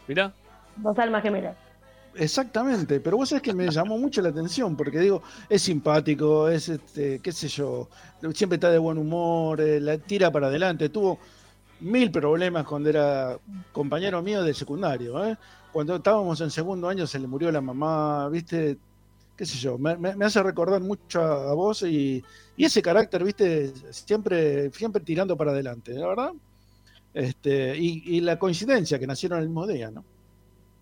Mira. Dos almas gemelas. Exactamente, pero vos sabés que me llamó mucho la atención, porque digo, es simpático, es, este, qué sé yo, siempre está de buen humor, eh, tira para adelante, tuvo mil problemas cuando era compañero mío de secundario, ¿eh? cuando estábamos en segundo año se le murió la mamá, viste, qué sé yo, me, hace recordar mucho a, vos y, ese carácter, viste, siempre, siempre tirando para adelante, la verdad. Este, y, y la coincidencia que nacieron el mismo día, ¿no?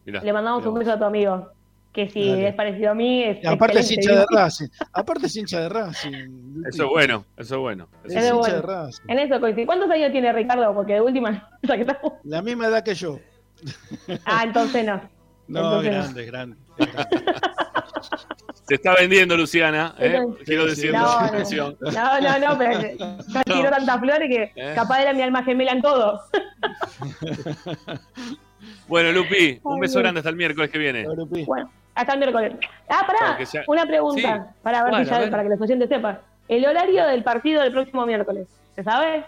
Mirá, Le mandamos un beso a tu amigo. que si Dale. es parecido a mí, es Y aparte es hincha de Racing. Aparte es hincha de Racing. Eso es bueno, eso es bueno. Es Es hincha bueno. de Racing. En eso coincido. ¿Cuántos años tiene Ricardo? Porque de última. *laughs* La misma edad que yo. Ah, entonces no. *laughs* No, Entonces no. grande, grande. Se está vendiendo, Luciana. ¿eh? Entonces- Quiero decirlo. No. No, no, no, pero ya *laughs* tiró tantas flores que Eh. capaz era mi alma gemela en todo. Bueno, Lupi, un beso grande hasta el miércoles que viene. Bueno, hasta el miércoles. Ah, pará, ya- una pregunta Sí. para ver Bueno, si ya- ver. para que los oyentes sepan. El horario del partido del próximo miércoles, ¿se sabe?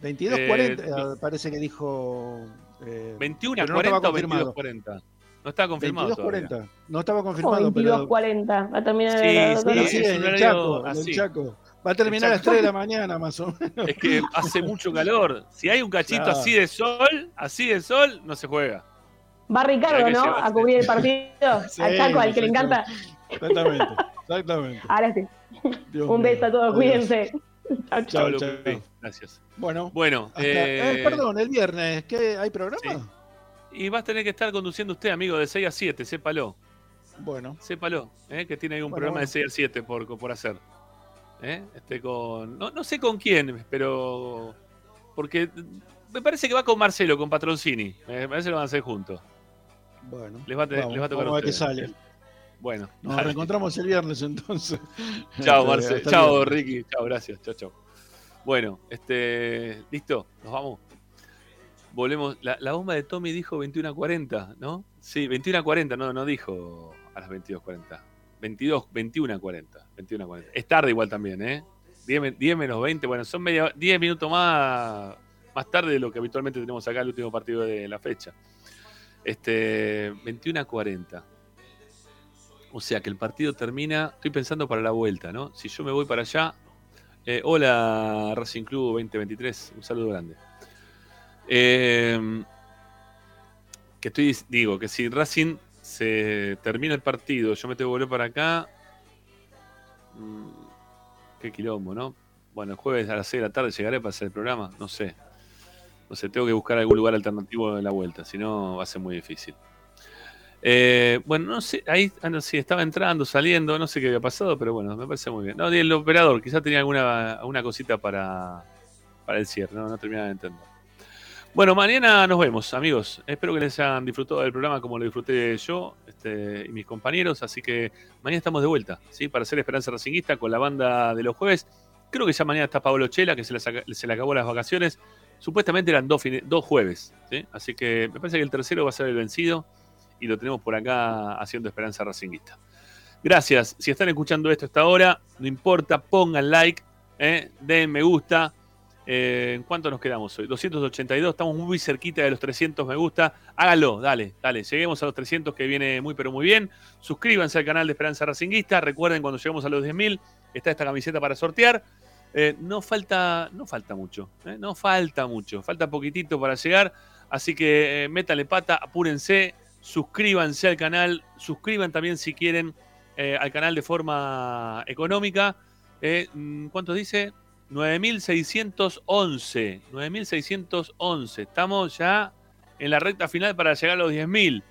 22.40 Eh, eh, parece que dijo. Eh, 21 a pero no estaba 40 o confirmado. 22 40. No está confirmado. 22.40. No estaba confirmado, pero. 22.40. Va a terminar Sí, la- sí, Sí, el horario Chaco, el así. Chaco. Va a terminar a las Exacto. 3 de la mañana, más o menos. Es que hace mucho calor. Si hay un cachito Claro. así de sol, así de sol, no se juega. Va Ricardo, ¿no? A cubrir el partido. *laughs* Sí, al Chaco, al que le encanta. Exactamente, exactamente. *laughs* Ahora sí. Dios Un mío. beso a todos, Adiós. cuídense. Chau, chau. Chao, Lupi. chao. Gracias. Bueno, Bueno, hasta- eh, eh, perdón, el viernes, ¿qué, ¿hay programa? Sí. y vas a tener que estar conduciendo usted, amigo, de 6 a 7, sépalo. Bueno, Sépalo, ¿eh? que tiene ahí un Bueno, programa bueno. de 6 a 7 por, por hacer. ¿Eh? Este con. No, no sé con quién, pero. Porque me parece que va con Marcelo, con Patroncini. Me parece que lo van a hacer juntos. bueno. Les va a, tener- vamos, les va a tocar vamos a ver sale. Bueno, Nos dale. reencontramos el viernes entonces. *laughs* Chao, Marce. hasta Chao. Ricky. Chao, gracias. Chao, chao. Bueno, este. ¿Listo? ¿Nos vamos? Volvemos. La, la bomba de Tommy dijo 21 a 40, ¿no? Sí, 21 a 40, no, no dijo a las 22.40. 22, 21 a 40. 21 a 40. Es tarde igual también, ¿eh? 10, men- 10 menos 20. Bueno, son media, 10 minutos más, más tarde de lo que habitualmente tenemos acá el último partido de la fecha. Este, 21 a 40. O sea que el partido termina. Estoy pensando para la vuelta, ¿no? Si yo me voy para allá. eh, hola, Racing Club 2023. Un saludo grande. Eh, que estoy, digo, que si Racing se termina el partido, yo me tengo que volver para acá. mm, qué quilombo, ¿no? Bueno, el jueves a las 6 de la tarde llegaré para hacer el programa. No sé. No sé, tengo que buscar algún lugar alternativo en la vuelta, si no va a ser muy difícil. Eh, bueno, no sé, ahí ah, no, sí, estaba entrando, saliendo, no sé qué había pasado, pero bueno, me parece muy bien. No, el operador, quizás tenía alguna, alguna cosita para, para el cierre, no, no terminaba de entender. Bueno, mañana nos vemos, amigos. Espero que les hayan disfrutado del programa como lo disfruté yo este, y mis compañeros. Así que mañana estamos de vuelta, ¿sí? Para hacer Esperanza Racinguista con la banda de los jueves. Creo que ya mañana está Pablo Chela, que se le, acabó las vacaciones. Supuestamente eran dos, dos jueves, ¿sí? Así que me parece que el tercero va a ser el vencido y lo tenemos por acá haciendo Esperanza Racinguista. Gracias. Si están escuchando esto hasta ahora, no importa, pongan like, ¿eh? den me gusta. Eh, ¿En cuánto nos quedamos hoy? 282, estamos muy cerquita de los 300 me gusta. Háganlo, dale, dale. Lleguemos a los 300 que viene muy pero muy bien. Suscríbanse al canal de Esperanza Racinguista. Recuerden cuando lleguemos a los 10.000 está esta camiseta para sortear. Eh, no falta no falta mucho, ¿eh? no falta mucho, falta poquitito para llegar. Así que eh, métanle pata, apúrense, suscríbanse al canal, suscriban también si quieren al canal de forma económica. Mm, ¿Cuánto dice? 9.611. 9.611. Estamos ya en la recta final para llegar a los 10.000.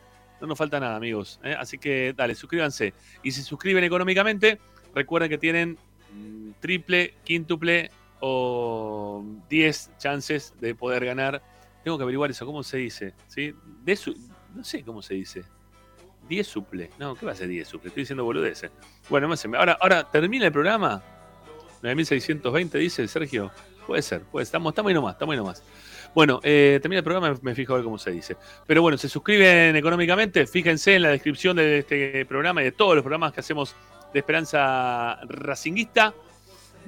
No nos falta nada, amigos. ¿eh? Así que dale, suscríbanse. Y si suscriben económicamente, recuerden que tienen mm, triple, quíntuple o 10 chances de poder ganar. Tengo que averiguar eso, ¿cómo se dice? ¿Sí? No sé cómo se dice. 10 suple. No, ¿qué va a ser 10 suple? Estoy diciendo boludeces. Bueno, ahora, ahora termina el programa. 9620 dice Sergio. Puede ser, puede estamos, estamos ahí nomás, estamos ahí nomás. Bueno, eh, termina el programa, me fijo a ver cómo se dice. Pero bueno, se suscriben económicamente, fíjense en la descripción de este programa y de todos los programas que hacemos de Esperanza Racinguista.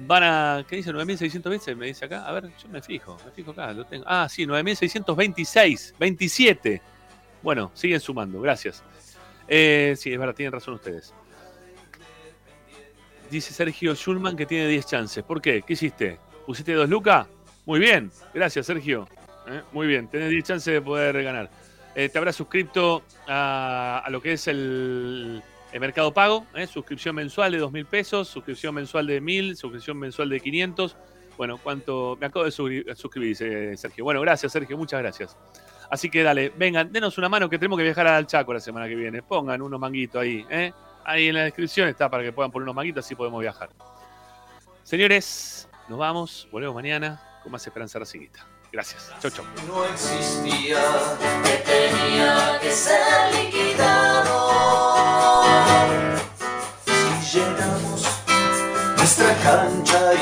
Van a, ¿qué dice? 9620, me dice acá. A ver, yo me fijo, me fijo acá, lo tengo. Ah, sí, 9626, 27. Bueno, siguen sumando, gracias. Eh, sí, es verdad, tienen razón ustedes. Dice Sergio Schulman que tiene 10 chances. ¿Por qué? ¿Qué hiciste? ¿Pusiste dos lucas? Muy bien. Gracias, Sergio. ¿Eh? Muy bien. Tenés 10 chances de poder ganar. Eh, te habrás suscrito a, lo que es el, el Mercado Pago. ¿eh? Suscripción mensual de 2 mil pesos, suscripción mensual de 1000, suscripción mensual de 500. Bueno, cuánto. Me acabo de suscri- suscribir, Sergio. Bueno, gracias, Sergio. Muchas gracias. Así que dale, vengan, denos una mano que tenemos que viajar al Chaco la semana que viene. Pongan unos manguitos ahí, ¿eh? Ahí en la descripción está para que puedan poner unos manguitos, así podemos viajar. Señores, nos vamos, volvemos mañana con más Esperanza Racingista. Gracias. Chau, chau. no existía, que tenía que ser liquidado. Si llenamos nuestra cancha